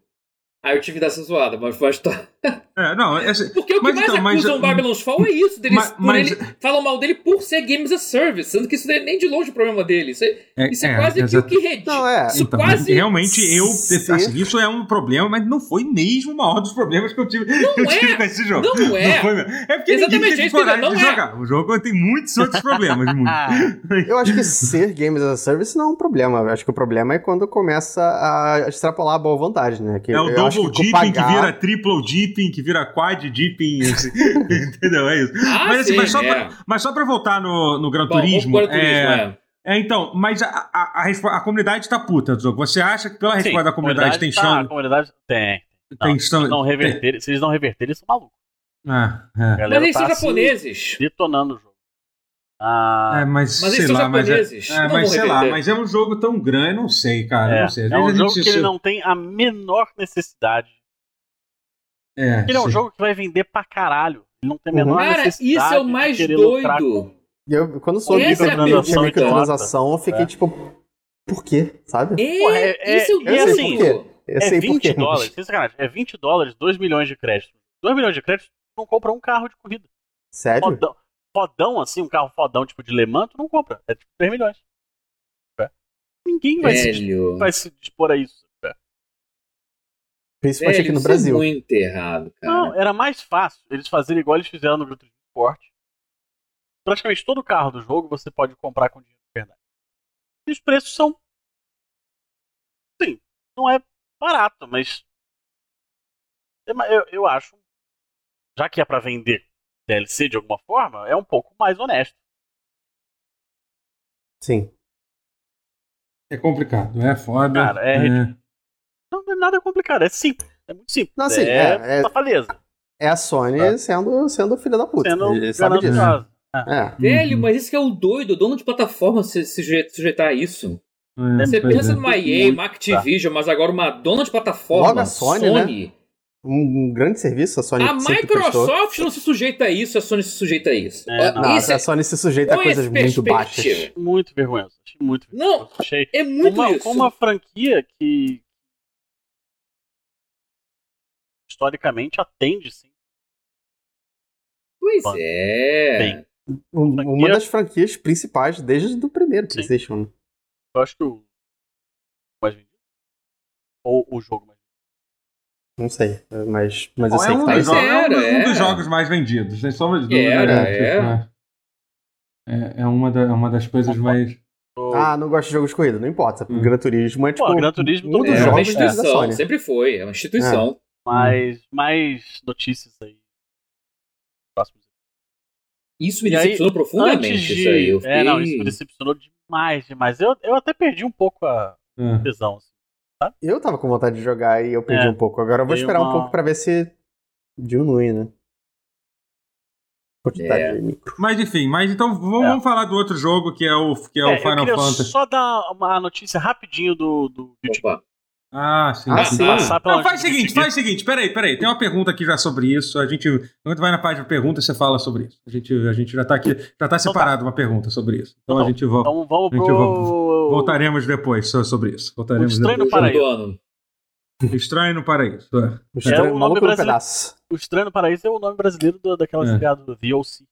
aí eu tive dessa zoada, mas mas tá. É, não, é assim, Porque o que Mas mais então, mas- acusam o Babylon's Fall é isso, deles, Mas- mas- ele, falam mal dele por ser Games as a Service, sendo que isso não é nem de longe o problema dele. Isso é, é, isso é, é, quase que o que redime. Não, é. Isso Então, quase. realmente eu assim, isso é um problema, mas não foi mesmo o maior dos problemas que eu tive, que eu é. tive com esse jogo. Não é. foi mesmo. é porque Exatamente, ninguém é teve que coragem não de é. jogar. O jogo tem muitos outros problemas, muito. Ah, Eu acho que ser Games as a Service não é um problema. Eu acho que o problema é quando começa a extrapolar a boa vontade, né? Que É o eu acho double que dipping que pagar- vira triple dipping, que vira quad dipping, assim, entendeu? É isso. Ah, mas, assim, sim, mas, só é. pra, mas só pra voltar no, no Gran Bom, Turismo, Gran Turismo, é, é. é, então, mas a, a, a, a comunidade tá puta do jogo. Você acha que pela resposta da comunidade, tem tá, A comunidade tem. Tem Não, chão se não reverter, se eles não reverterem, eles são malucos. Ah, é. galera Mas eles tá, são japoneses. detonando o jogo. Ah, É, mas, Mas sei lá, mas, é, é, mas sei lá, mas é um jogo tão grande, não sei, cara, é, não sei. É um jogo que ele não tem a menor necessidade. É, Ele é um sim. jogo que vai vender pra caralho. Ele não tem a Uhum. menor Cara, isso é o mais doido. E eu, quando soube que é a tinha pergunta. microtransação, eu fiquei É. tipo, por quê? Sabe? É, Porra, é- é- isso é o eu quê. Eu É sei por 20 quê. dólares, sacanagem, é 20 dólares, 2 milhões de créditos. 2 milhões de créditos, tu não compra um carro de corrida. Sério? Fodão, fodão assim, um carro fodão tipo de Le Mans, tu não compra. É tipo 3 milhões. É. Ninguém vai se, vai se dispor a isso. É. Principalmente Velho, aqui no Brasil. É muito errado, cara. Não, era mais fácil eles fazerem igual eles fizeram no Turismo Sport. Praticamente todo carro do jogo você pode comprar com dinheiro de verdade. E os preços são. Sim, não é barato, mas. é Eu, eu acho. Já que é pra vender DLC de alguma forma, é um pouco mais honesto. Sim. É complicado, é foda. Cara, é ridículo. Não é nada complicado, é simples. É muito simples. Não, assim, é, é- é- safadeza. É a Sony Tá. sendo, sendo filha da puta. Sendo Ele sabe disso. gananciosa. É. Velho, Uhum. mas isso que é o doido, o dono de plataforma se, se suje- sujeitar a isso. É, Você pensa é. numa EA, uma Activision, mas agora uma dona de plataforma, Logo a Sony, né? Um, um grande serviço, a Sony A sempre prestou. Microsoft não se sujeita a isso, a Sony se sujeita a isso. É, não. Não, isso a é, Sony se sujeita a coisas muito baixas. Muito vergonhoso. Achei muito Não, vergonhoso. Achei é muito uma, isso. uma franquia que historicamente atende sim. Pois Bom, é. bem. Um- Franquia- Uma das franquias principais desde o primeiro Sim. PlayStation. Eu acho que o mais vendido ou o jogo mais vendido. Não sei, mas, mas eu é sei um que tá dos, jogos, é um dos- Era, um dos era. jogos mais vendidos, sem sombra de dúvida. Era, né? é. É, é uma, da- é uma das coisas mais. Ah, não gosto de jogos de corrida, não importa. Hum. Gran Turismo é tipo Gran Turismo um dos É uma jogos desde a instituição, Sony. sempre foi, é uma instituição. Mais, mais notícias aí. Próximos. Isso me E aí, decepcionou profundamente, Antes de... isso aí. Eu É, não, isso me fiquei- decepcionou demais, demais. Eu, eu até perdi um pouco a É. tesão. Assim. Eu tava com vontade de jogar e eu perdi É. um pouco. Agora eu vou esperar um uma- pouco pra ver se diminui, né? É. Mas enfim, mas então vamos, É. vamos falar do outro jogo que é o, que é o É, eu Final queria Fantasy. só dar uma notícia rapidinho do, do Guilty Gear. Opa. Ah, sim. Ah, sim. Passar pela Não, faz o seguinte, faz o seguinte, peraí, peraí. Tem uma pergunta aqui já sobre isso. A gente, quando vai na página de perguntas, você fala sobre isso. A gente, a gente já tá aqui, já tá separado uma pergunta sobre isso. Então, Então a gente volta. Então vamos A gente pro. Voltaremos depois so- sobre isso. O Voltaremos estranho O no Paraíso. do depois. Estranho no paraíso. é. O estranho, o nome pedaço. O Estranho no Paraíso é o nome brasileiro do, daquela É. seriado The O.C.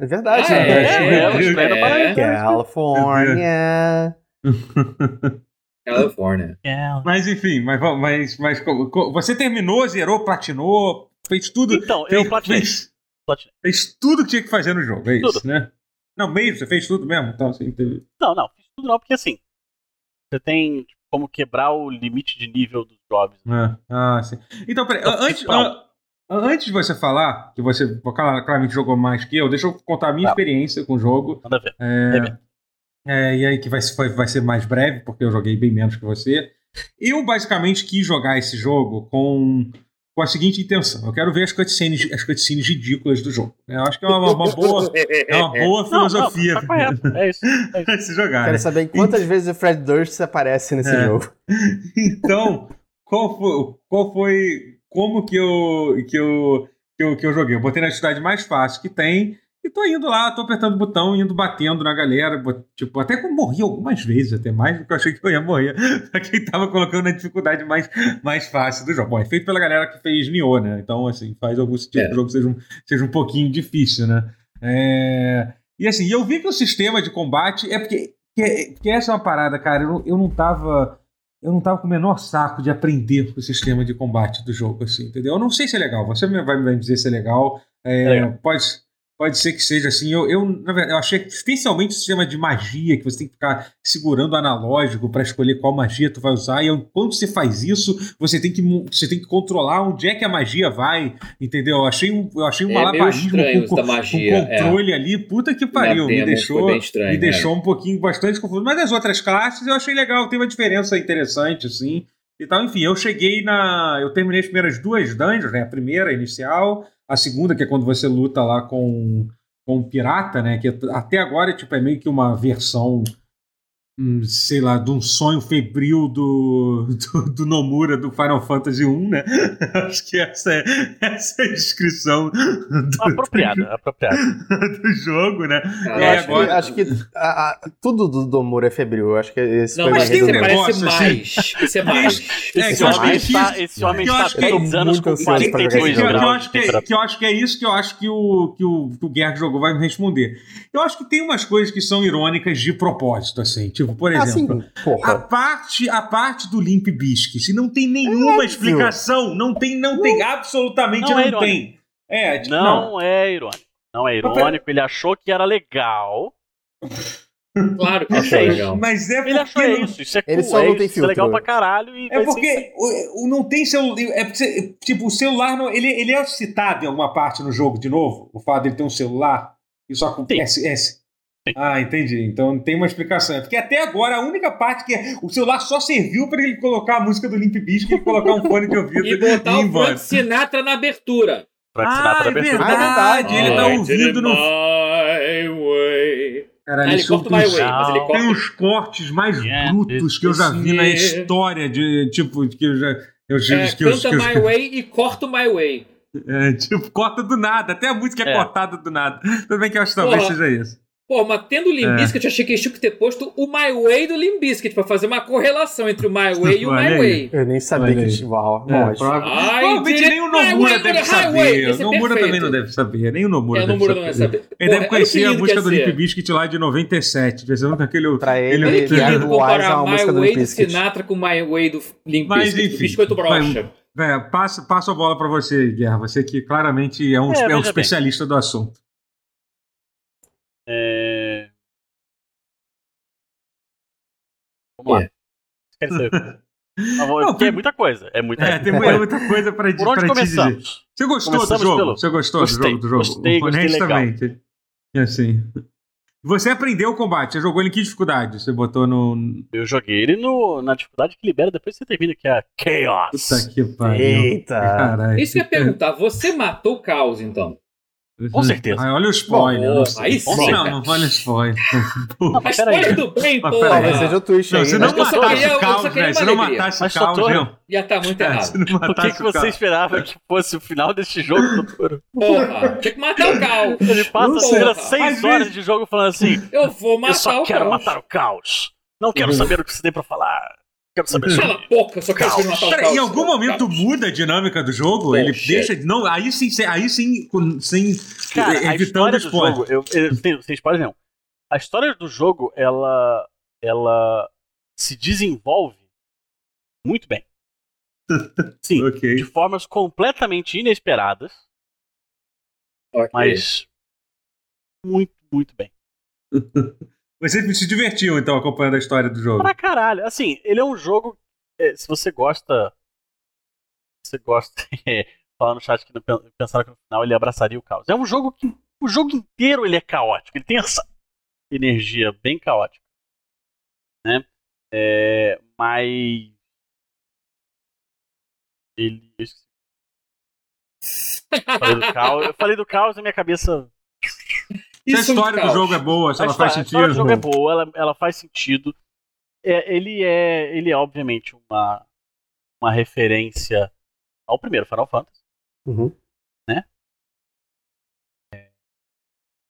É verdade, Ah, né? é, é, o Estranho no Paraíso. Califórnia. Califórnia. É. Mas enfim, mas, mas, mas você terminou, zerou, platinou, fez tudo. Então, fez, eu platinei. fez, Platinei. fez tudo que tinha que fazer no jogo, é isso, Tudo. né? Não, mesmo, você fez tudo mesmo. Então, assim, teve... Não, não, fiz tudo não, porque assim, você tem tipo, como quebrar o limite de nível dos jobs. É. Ah, sim. Então, peraí, antes, an- antes de você falar, que você clar- claramente jogou mais que eu, deixa eu contar a minha Tá. experiência com o jogo. Manda ver. É, É é, e aí que vai, ser- vai, vai ser mais breve, porque eu joguei bem menos que você. Eu basicamente quis jogar esse jogo com, com a seguinte intenção. Eu quero ver as cutscenes, as cutscenes ridículas do jogo. Eu acho que é uma, uma boa, é uma boa Não, não, filosofia tá correto. É isso. É isso. se jogar. Quero né? saber quantas vezes o Fred Durst aparece nesse É. jogo. Então, qual foi, qual foi como que eu, que eu, que eu, que eu joguei? Eu botei na cidade mais fácil que tem e tô indo lá, tô apertando o botão, indo batendo na galera, tipo, até que eu morri algumas vezes, até mais do que eu achei que eu ia morrer, pra quem tava colocando na dificuldade mais, mais fácil do jogo. Bom, é feito pela galera que fez Nioh, né? Então, assim, faz algum sentido É. que o jogo seja um, seja um pouquinho difícil, né? É... E assim, eu vi que o sistema de combate é porque, que, que essa é uma parada, cara, eu, não- eu não tava eu não tava com o menor saco de aprender o sistema de combate do jogo, assim, entendeu? Eu não sei se é legal, você vai me dizer se é legal. É, É legal. Pode, pode ser que seja assim. Eu, eu, verdade, eu achei que, especialmente o sistema de magia, que você tem que ficar segurando o analógico para escolher qual magia tu vai usar. E quando você faz isso, você tem que, você tem que controlar onde é que a magia vai, entendeu? Eu achei um, eu achei um É malabarismo com, isso da com magia. é. controle ali. Puta que pariu, me deixou estranho, me é. deixou um pouquinho bastante confuso. Mas as outras classes eu achei legal, tem uma diferença interessante, assim. E tal, enfim, eu cheguei na. Eu terminei as primeiras duas dungeons, né? A primeira, a inicial, a segunda, que é quando você luta lá com, com o pirata, né? Que até agora tipo, é meio que uma versão. Sei lá, de um sonho febril do, do, do Nomura do Final Fantasy 1, né? Acho que essa é, essa é a descrição do, Apropriado, apropriado. do jogo, né? Ah, aí, acho, agora- que, acho que a- a- tudo do Domura é febril. Eu acho que esse Não, foi mas tem mais um negócio, assim. mais. Esse é mais. É, Esse homem, é está, esse homem está 10 anos muito com ansioso pra jogar 42 esse que, eu- que eu graus acho de que, é- que eu acho que é isso que eu acho que o, que o, que o Guerra jogou vai me responder. Eu acho que tem umas coisas que são irônicas de propósito, assim. Tipo, por Assim, exemplo, a porra. parte, a parte do Limp Bizkit não tem nenhuma óbvio. explicação. Não tem, não tem, absolutamente Não não, é tem. É, tipo, Não, é irônico. Não é irônico, ele achou que era legal. Claro que achou legal. Mas é Ele achou porque não- isso, isso é Ele cool, só é não tem isso, isso é legal filtro. pra caralho e É porque o, o- não tem celular. É porque, tipo, o celular. Não, ele, ele é citado em alguma parte no jogo de novo? O fato dele ter um celular? Isso acontece. É- Ah, entendi. Então tem uma explicação. É porque até agora a única parte que é, o celular só serviu para ele colocar a música do Limp Bizkit e colocar um fone de ouvido E botar o. Frank Sinatra na abertura. Frank Ah, Sinatra é abertura verdade. também. Ele tá ouvindo no- my way. Caralho, Ah, ele é corta o My Way, mas ele Tem corta. uns cortes mais Yeah, brutos que eu já vi na história de tipo que eu já eu já É, que eu, canta que eu- My Way e corta o My Way. é, tipo corta do nada, até a música é, É. cortada do nada. Tudo bem que eu acho que talvez Porra. seja isso. Pô, mas tendo o Limp É. Eu achei que eles tinham que ter posto o My Way do Limp Bizkit pra fazer uma correlação entre o My Way e o My. Way. Eu nem sabia que tinha. Uau, É, lógico. prova- Ai, Provavelmente nem o Nomura way deve saber. Esse O é Nomura também não deve saber. Nem o Nomura É, o deve Nomura saber. saber. Ele Porra, deve que conhecer a música do. Bizkit lá de 97. Pensando com aquele. Pra Ele- ele, é comparar uma My Way do. Sinatra com My Way do Bizkit, do enfim, Biscoito Brocha. É, passa, passa a bola pra você, Guerra. Você que claramente é um, É, é um especialista do assunto. É... Vamos lá. É. Quer dizer, vou- Não, porque é muita coisa. É muita É, tem coisa. muita coisa pra, Por onde pra te dizer. começamos? Você gostou do Começamos jogo? pelo- Você gostou Gostei, do jogo? Do jogo? gostei. Honestamente. E assim. Você aprendeu o combate, você jogou ele em que dificuldade? Você botou no. Eu joguei ele no, na dificuldade que libera depois que você termina, que é a Chaos. Puta que pariu. Eita. Caralho. Isso que eu ia perguntar, você matou o caos, então? Com certeza. Ai, olha o spoiler. Bom, aí sim. não, não olha o spoiler. Não, Mas peraí. pode do bem, Mas porra! peraí. Talvez seja o Não, aí, se né? não Eu só matasse o eu caos, só velho. Se não matasse o só caos, não. Já tá muito É, errado. se não Por que, que o você esperava que fosse o final deste jogo, doutor? Porra, tinha que matar o caos. Ele passa as primeiras seis horas de jogo falando assim: Eu vou Eu matar só o quero caos. matar o caos. Não quero saber o que você tem pra falar. Quero saber sobre. Cala a boca, eu só quero Caos. matar o Pera, em algum momento muda a dinâmica do jogo? ele deixa. Não, aí sim, aí sim, sem. Cara, a evitando história do spoiler. jogo, eu, eu, sem, sem spoiler nenhum. A história do jogo, ela, ela se desenvolve muito bem. Sim, Ok. de formas completamente inesperadas, Ok. mas muito, muito bem. Você se divertiu, então, acompanhando a história do jogo. Pra caralho. Assim, ele é um jogo. é, se você gosta. Você gosta. é, falar no chat que pensaram que no final ele abraçaria o caos. É um jogo que. O jogo inteiro ele é caótico. Ele tem essa energia bem caótica. Né? É, mas. Ele. eu. Falei do caos. Eu falei do caos minha cabeça. Se a é história do caos. jogo é boa, se A ela história, faz a história do sentido. jogo é boa, ela, ela faz sentido. É, ele é, ele é obviamente uma, uma referência ao primeiro Final Fantasy. Uhum.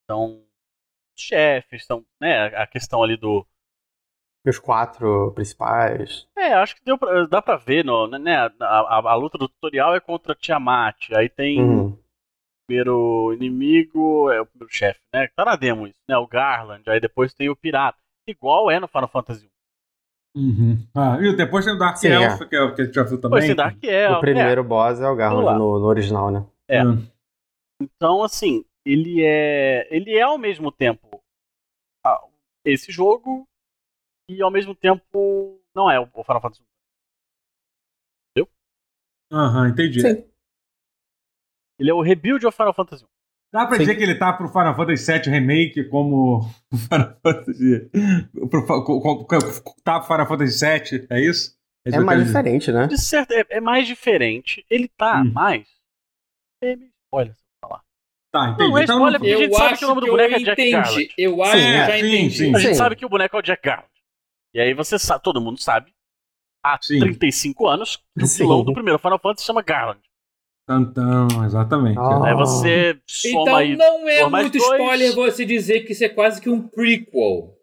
Então, os chefes, são, né, a questão ali do. Os quatro principais. É, acho que deu pra, dá pra ver, no, né, a, a, a luta do tutorial é contra Tiamat. Aí tem Uhum. Primeiro inimigo, é o primeiro chefe, né? Tá na demo isso, né? O Garland. Aí depois tem o Pirata. Igual é no Final Fantasy 1. Uhum. Ah, e depois tem o Dark Sim, Elf, é. que é o que a gente já viu também. Tem Dark Elf. o primeiro boss é o Garland no, no original, né? É. Hum. Então, assim, ele é. Ele é ao mesmo tempo ah, esse jogo e ao mesmo tempo não é o Final Fantasy. Aham, entendi. Sim. Ele é o rebuild ao Final Fantasy. Dá pra Sim. dizer que ele tá pro Final Fantasy VII Remake como o Final Fantasy. Pro, co- co- co- tá pro Final Fantasy VII, é isso? É eu mais dizer. diferente, né? De certo, é, é mais diferente. Ele tá Hum. mais. É meio spoiler, se eu falar. Tá, entendi. Não, é então, spoiler porque a Eu gente sabe acho que o nome do boneco é Jack. Garland. Eu acho Sim, que eu é, já sim, entendi. sim. A gente Sim. sabe que o boneco é o Jack Garland. E aí você sabe, todo mundo sabe. Há Sim. 35 anos, que o vilão do primeiro Final Fantasy se chama Garland. Tantão, exatamente. Ah. Aí você soma Então aí. não é muito dois. spoiler você dizer que isso é quase que um prequel.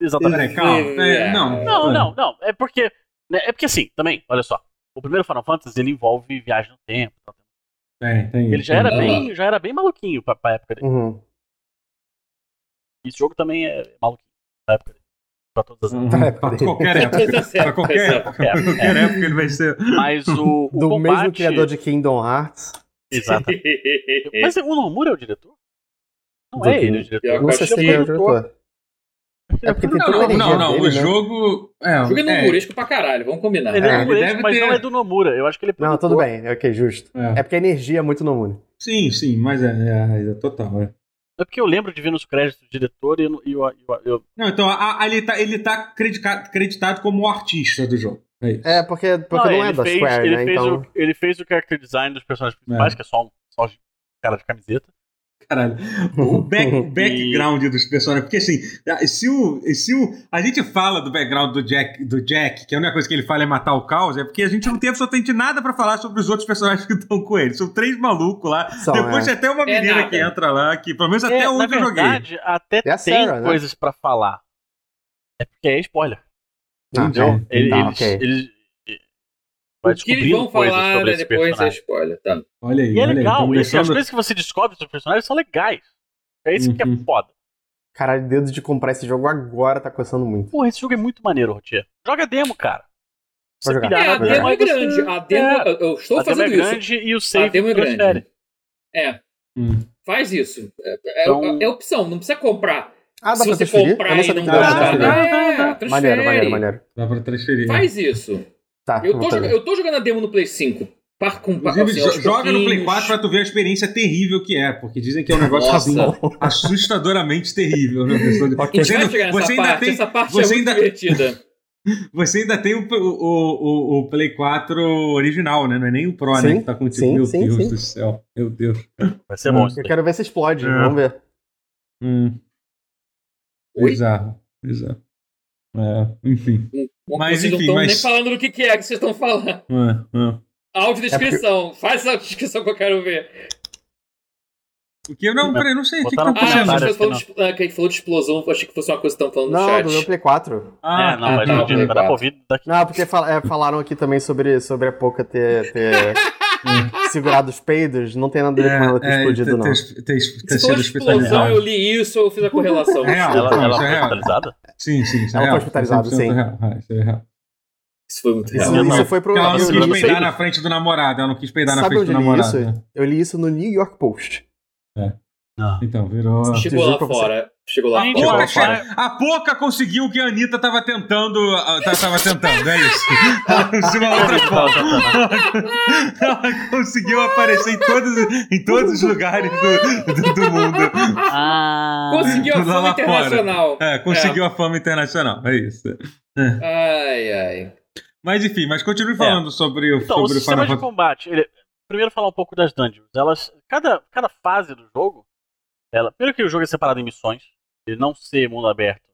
Exatamente. Calma. É, não. Não, não, não. É porque. né, É porque assim, também, olha só. O primeiro Final Fantasy ele envolve viagem no tempo. tal. Tem, tem Ele isso, já era tem. Aham. bem, já era bem maluquinho pra, pra época dele. Uhum. Esse jogo também é maluquinho pra época dele. Pra todas as Uhum, Pra Pra época qualquer época. Pra qualquer época. certo. Pra qualquer época ele vai ser. Mas o, o Do combate... mesmo criador de Kingdom Hearts. Exato. Mas o Nomura é o diretor? Não Do é ele o diretor. Não sei se ele é o diretor. É porque tem Não, toda a não, energia não, dele, O né? jogo. É, O jogo é é, nomuresco pra caralho, vamos combinar. Ele é, É, nomuresco, mas ter- não é do Nomura. Eu acho que ele é Não, tudo bem. Ok, justo. é. É porque a energia é muito no Mune. Sim, sim, mas é, é, é total. É. É porque eu lembro de ver nos créditos do diretor e eu, eu, eu- eu- Não, então a- a- ele tá, ele tá credica- acreditado como o artista do jogo. É. É, porque, porque não, é ele da fez, Square, ele né? Fez Então. o, ele fez o character design dos personagens principais, É. que é só um, só um cara de camiseta. Caralho. O, back- o background dos personagens. Porque assim, se o, se o. A gente fala do background do Jack, do Jack, que a única coisa que ele fala é matar o caos, é porque a gente não tem absolutamente nada pra falar sobre os outros personagens que estão com ele. São três malucos lá. São, Depois é. tem até uma É menina nada. que entra lá, que pelo menos até É, na que eu joguei. verdade, até É tem Sarah, né? coisas pra falar. É porque é spoiler. Ah, Entendeu? tá. Ele- Tá, eles, ok. eles- vai O que eles vão falar sobre né, depois é personagem. spoiler, tá? Olha aí, E é olha aí. legal, e assim, as coisas que você descobre sobre os personagens são legais. É isso que é Uhum. foda. Caralho, dedo de comprar esse jogo agora tá coçando muito. Porra, esse jogo é muito maneiro, Rotier. Joga demo, cara. Você jogar. pilhar É, a demo é grande. A demo, É. eu- eu estou a demo é fazendo isso. grande e o A save demo é transfere. grande. É, Hum. faz isso. É, é- Então- é opção, não precisa comprar. Ah, dá Se pra você transferir? comprar Eu não e não dava dá, pra gostar, dá, transferir. é, dá. transfere. Maneiro, maneiro, maneiro. Dá pra transferir. Faz isso. Tá, Eu tô, fazer. joga- eu tô jogando a demo no Play 5. Par com par, Inclusive, assim, joga no Play pouquinhos. 4 pra tu ver a experiência terrível que é, porque dizem que é um negócio assim, assustadoramente terrível. Né? Gente Você, vai ainda, chegar nessa você ainda parte. tem, Essa parte você é muito ainda- divertida. você ainda tem o, o, o, o Play 4 original, né? Não é nem o Pro, né? Sim, Que tá contigo. sim, Meu sim, Deus sim. do céu. Meu Deus. Vai ser bom Eu quero ver se explode, É. vamos ver. Hum, bizarro. Bizarro. É, enfim. Mas, vocês não enfim, estão mas- nem falando do que, que é que vocês estão falando. É, é. Audiodescrição. Faz a descrição que eu quero ver. Porque, não, peraí, não sei. O que, que Botaram tá Ah, acontecendo? não, Comentário você falou de, ah, quem falou de explosão, eu achei que fosse uma coisa que estão falando no Não, chat. do meu Play 4. Ah, é, não, tá, mas tá, não, tá. vai dar pra ouvir daqui. Não, porque fal- é, falaram aqui também sobre, sobre a Poca ter, ter segurado os peidos. Não tem nada a ver com ela ter É, é, explodido, não. ter- ter- sido explosão, eu li isso, eu fiz a correlação. É. Ela, foi é hospitalizada? Sim, sim, é Ela foi real. hospitalizada, 100% sim. É, isso é real. Isso foi muito Isso, real. Não, isso foi pro. Ela não quis peidar na frente do namorado. Ela não quis peidar na frente do eu li namorado. isso? Eu li isso no New York Post. Não. Então, virou. Chegou lá pra você. fora. Chegou lá Gente, fora. Pouca che- a pouca conseguiu o que a Anitta tava tentando. ah, tá- Tava tentando, é isso. Ela conseguiu uma outra forma. Ela conseguiu aparecer em todos, em todos os lugares do, do, do mundo. Ah. Conseguiu a fama fora. internacional. É, conseguiu a fama internacional, é isso. Ai, ai. Mas enfim, mas continue falando sobre o, Então, o sobre o sistema Final de combate. ele- primeiro falar um pouco das dungeons. Elas, cada, cada fase do jogo, ela, primeiro que o jogo é separado em missões, ele não ser mundo aberto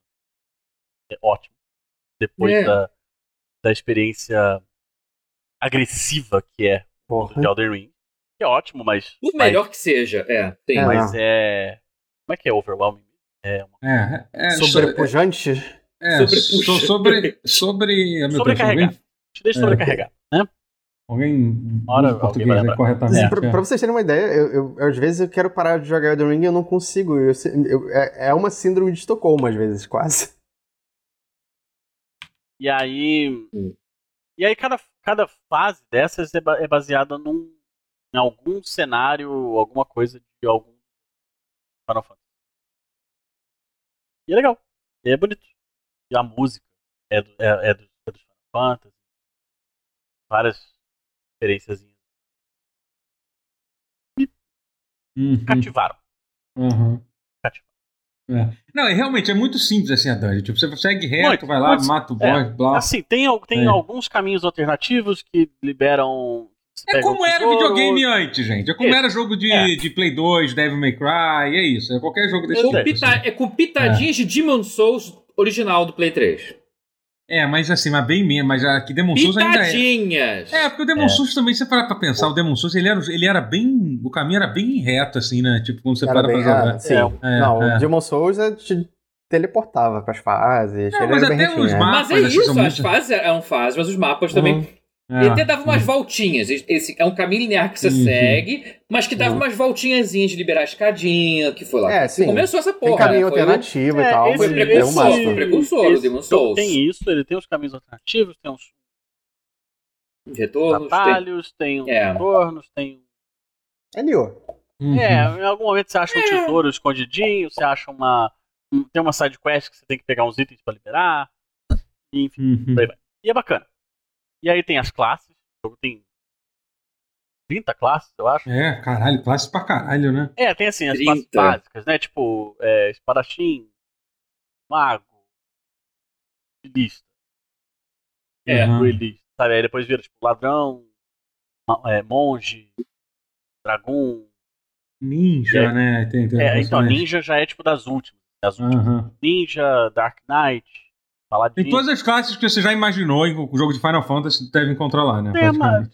é ótimo. Depois É. da, da experiência agressiva que é o Porra. de Elden Ring, que é ótimo, mas Por melhor que seja, é. Tem. É. mas é como é que é overwhelming? É uma É, é, Sobrepujante? é, Sobrepuxa. so- sobre. Sobre. meu Deus, sobrecarregar. Te deixa É. sobrecarregar, né? Alguém alguém português lembrar. corretamente. pra, é. pra vocês terem uma ideia, eu, eu- eu, às vezes eu quero parar de jogar Elden Ring e eu não consigo. Eu eu- é, é uma síndrome de Estocolmo, às vezes, quase. E aí. Hum. E aí cada, cada fase dessas é, é baseada num, em algum cenário, alguma coisa de algum Final Fantasy. E é legal. E é bonito. E a música é do, é, é do, é do Final Fantasy. Várias referências Uhum, cativaram. uhum. Cativaram. É. Não, é, realmente é muito simples assim a dungeon. Tipo, você segue reto, Muito, vai lá, muito mata o é. boss, blá. Assim, tem, tem É. alguns caminhos alternativos que liberam. É como um era tesouro. videogame antes, gente. É como Isso. era jogo de, É. de Play 2, Devil May Cry, é isso. É qualquer jogo desse tipo. pita- assim. É com pitadinhas de Demon Souls original do Play 3. É, mas assim, mas bem menos. Mas aqui Demon Souls ainda é. Pitadinhas! É, porque o Demon É. Souls também, você parar pra pensar, o Demon Souls, ele era, ele era bem. O caminho era bem reto, assim, né? Tipo, quando você Era para pra jogar. ah, sim. É, não, é. o Demon Souls é te teleportava pras fases. Não, ele mas até retinho, os é. mapas- Mas é assim, isso, as muito- fases eram fases, mas os mapas também. Uhum. É. Ele até dava umas voltinhas. Esse é um caminho linear que você Sim, sim. segue, mas que dava Uhum. umas voltinhazinhas de liberar a escadinha, que foi lá. É, sim. Começou essa Tem porra. caminho né? Foi alternativo É, e tal. esse- Foi precursor, é máximo. foi precursor do Esse Demon Souls. Tem isso, ele tem os caminhos alternativos, tem uns Os retornos. tem- atalhos, tem uns É. retornos, tem. É Nioh. Uhum. É, em algum momento você acha um tesouro escondidinho, você acha uma. um- Tem uma side quest que você tem que pegar uns itens pra liberar. Enfim, Uhum. por aí vai. E é bacana. E aí tem as classes. O jogo tem 30 classes, eu acho. É, caralho, classe pra caralho, né? É, tem assim, as 30. classes básicas, né? Tipo, é, espadachim, mago, duelista, É. Uhum. duelista, sabe? Aí depois vira, tipo, ladrão, é, monge, dragão. Ninja, É. né? Tem, tem É, então, ninja já é tipo das últimas. Das últimas. Aham. Ninja, Dark Knight, Paladin. Tem todas as classes que você já imaginou em o jogo de Final Fantasy deve encontrar lá, né? É, mas-.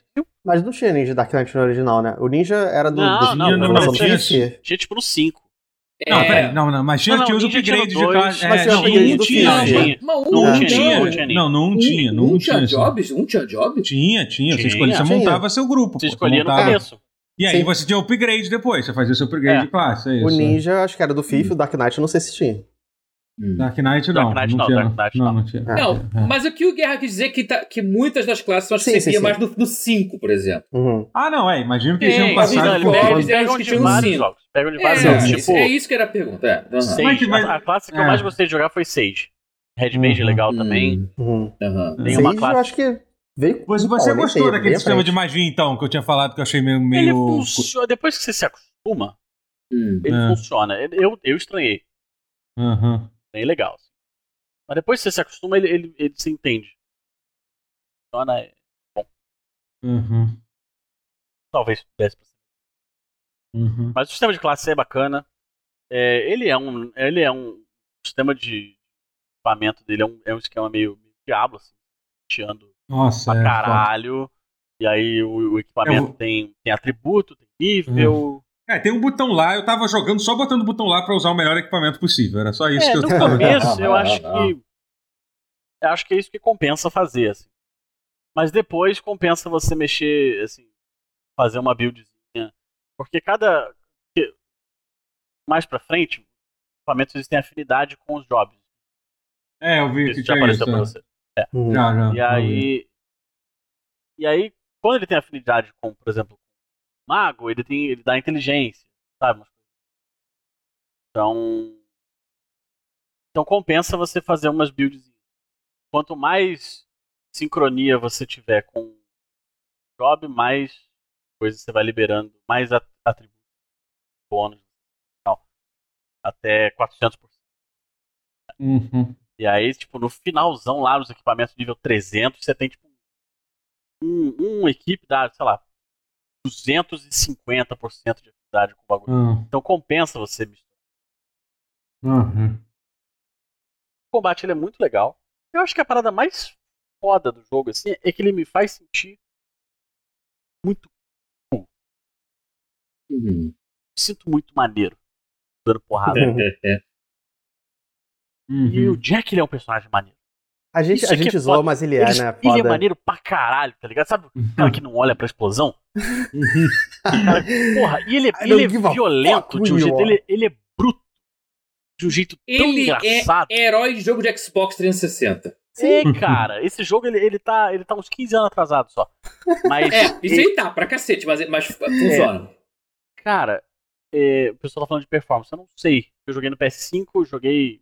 Mas não tinha Ninja Dark Knight no original, né? O Ninja era do, Não, do não, não, não, tinha-. Tinha tipo no 5. Não, É, peraí, não, não, mas tinha, Não, não, tinha os upgrades de classe. mas É, tinha não, um tinha, não, tinha. Mas um Não, Não tinha, tinha, não, não tinha nem. não, não tinha, não um tinha. jobs? Um tinha jobs? Tinha, tinha. Você, escolhia, você montava seu grupo. Você escolhia no montava- começo. E aí Sim. você tinha upgrade depois, você fazia seu upgrade É. de classe, é isso. O Ninja, acho que era do FIFA, o Dark Knight não sei se tinha. Dark Knight não. Dark Knight não, não, tinha, Dark Knight não, não. não tinha. Não, É. mas o que o Guerra quis dizer é que, tá- que muitas das classes são as que Sim, sim, mais no 5, por exemplo. Uhum. Ah, não, é. Imagino que eles tinham mas passado por eles Pegam de vários jogos. Pegam de É, vários Sim, jogos. sim, Tipo, é isso que era a pergunta. É. Aham. Sage. Mas- mas- A, a classe que eu é. mais gostei de jogar foi Sage. Red Mage é Uhum. legal também. Uhum. Aham. Tem Sage, uma classe- eu acho que veio. Você, Pô, você gostou daquele sistema de magia, então, que eu tinha falado que eu achei meio. Ele meio... funciona. Depois que você se acostuma, Hum. ele É. funciona. Eu, eu estranhei. Aham. Bem legal. assim. Mas depois que você se acostuma, ele, ele, ele se entende. Funciona. é- Uhum. Talvez desse pra ser. Uhum. Mas o sistema de classe é bacana. É, ele é um. Ele é um. O sistema de equipamento dele é um, é um esquema meio, meio diabo, assim. Tirando Nossa, pra é. foda. caralho. E aí o, o equipamento Eu tem, tem atributo, tem nível. É, tem um botão lá, eu tava jogando só botando o botão lá pra usar o melhor equipamento possível. Era só isso É, que eu no tava. começo eu acho que. Eu acho que é isso que compensa fazer, assim. Mas depois compensa você mexer, assim, fazer uma buildzinha. Porque cada. mais pra frente, os equipamentos eles têm afinidade com os jobs. É, eu vi que Isso já tinha apareceu isso. pra é. você. Uhum. Já, já. E já vi. aí. E aí, quando ele tem afinidade com, por exemplo, mago, ele tem. ele dá inteligência, sabe? Então. Então compensa você fazer umas builds. Quanto mais sincronia você tiver com o job, mais coisas você vai liberando, mais atributos, bônus, tal, até 400%. Uhum. E aí, tipo, no finalzão lá, nos equipamentos nível 300, você tem, tipo, um, uma equipe dá, sei lá, 250% de afinidade com o bagulho. Uhum. Então compensa você misturar. Uhum. O combate ele é muito legal. Eu acho que a parada mais foda do jogo, assim, é que ele me faz sentir muito cool. Uhum. Me sinto muito maneiro dando porrada. E Uhum. o Jack, ele é um personagem maneiro. A gente, Isso a gente é zoa, foda. mas ele é, ele, né? ele é maneiro pra caralho, tá ligado? Sabe o cara que não olha pra explosão? Cara, porra, e ele, é- ele é violento de um jeito. Ele, ele é bruto de um jeito tão Ele engraçado. é herói de jogo de Xbox 360. É, cara, esse jogo ele, ele, tá, ele tá uns 15 anos atrasado só. Mas, É, isso aí tá pra cacete, mas, mas funciona. cara, é, o pessoal tá falando de performance. Eu não sei. Eu joguei no PS5, joguei.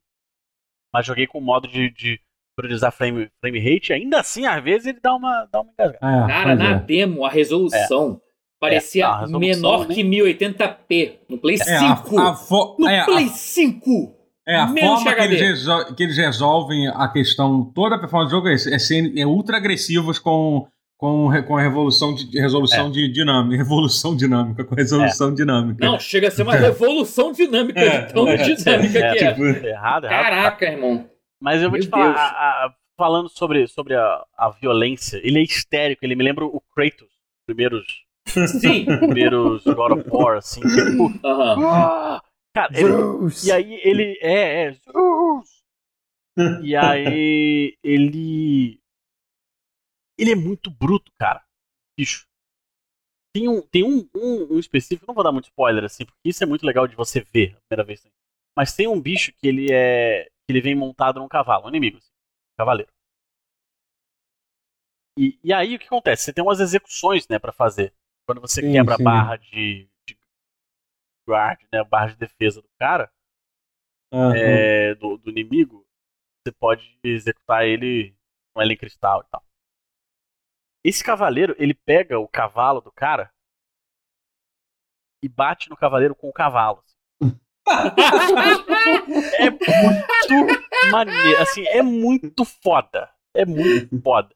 Mas joguei com o modo de, de priorizar frame, frame rate. Ainda assim, às vezes, ele dá uma, dá uma engasgada. É, Cara, na é. demo, a resolução parecia É, a resolução, menor né? que 1080p no Play É, 5. a, a fo- No é, a- Play 5! É, a Menos forma que eles, resol- que eles resolvem a questão, toda a performance do jogo é, é, ser, é ultra agressivos com, com, com a revolução de, de resolução de dinâmica. Revolução dinâmica, com resolução dinâmica. Não, chega a ser uma revolução dinâmica É, de tão é, dinâmica é, que é. tipo, Errado, errado. Caraca, irmão. Mas eu vou Meu te falar, a- a- falando sobre, sobre a, a violência, ele é histérico, ele me lembra o Kratos, os primeiros, Sim. primeiros God of War, assim. Tipo, Aham. ah! cara, ele, Zeus. e aí ele é, é Zeus! E aí ele ele é muito bruto, cara. Bicho. Tem um tem um, um, um específico, não vou dar muito spoiler assim, porque isso é muito legal de você ver a primeira vez. Mas tem um bicho que ele é que ele vem montado num cavalo, um inimigo, assim, um cavaleiro. E, e aí o que acontece? Você tem umas execuções, né, para fazer. Quando você Sim, quebra sim. a barra de, de guard, né, a barra de defesa do cara, Aham. é, do, do inimigo, você pode executar ele com ela em cristal e tal. Esse cavaleiro, ele pega o cavalo do cara e bate no cavaleiro com o cavalo. assim. É muito maneiro, assim, é muito foda. É muito foda.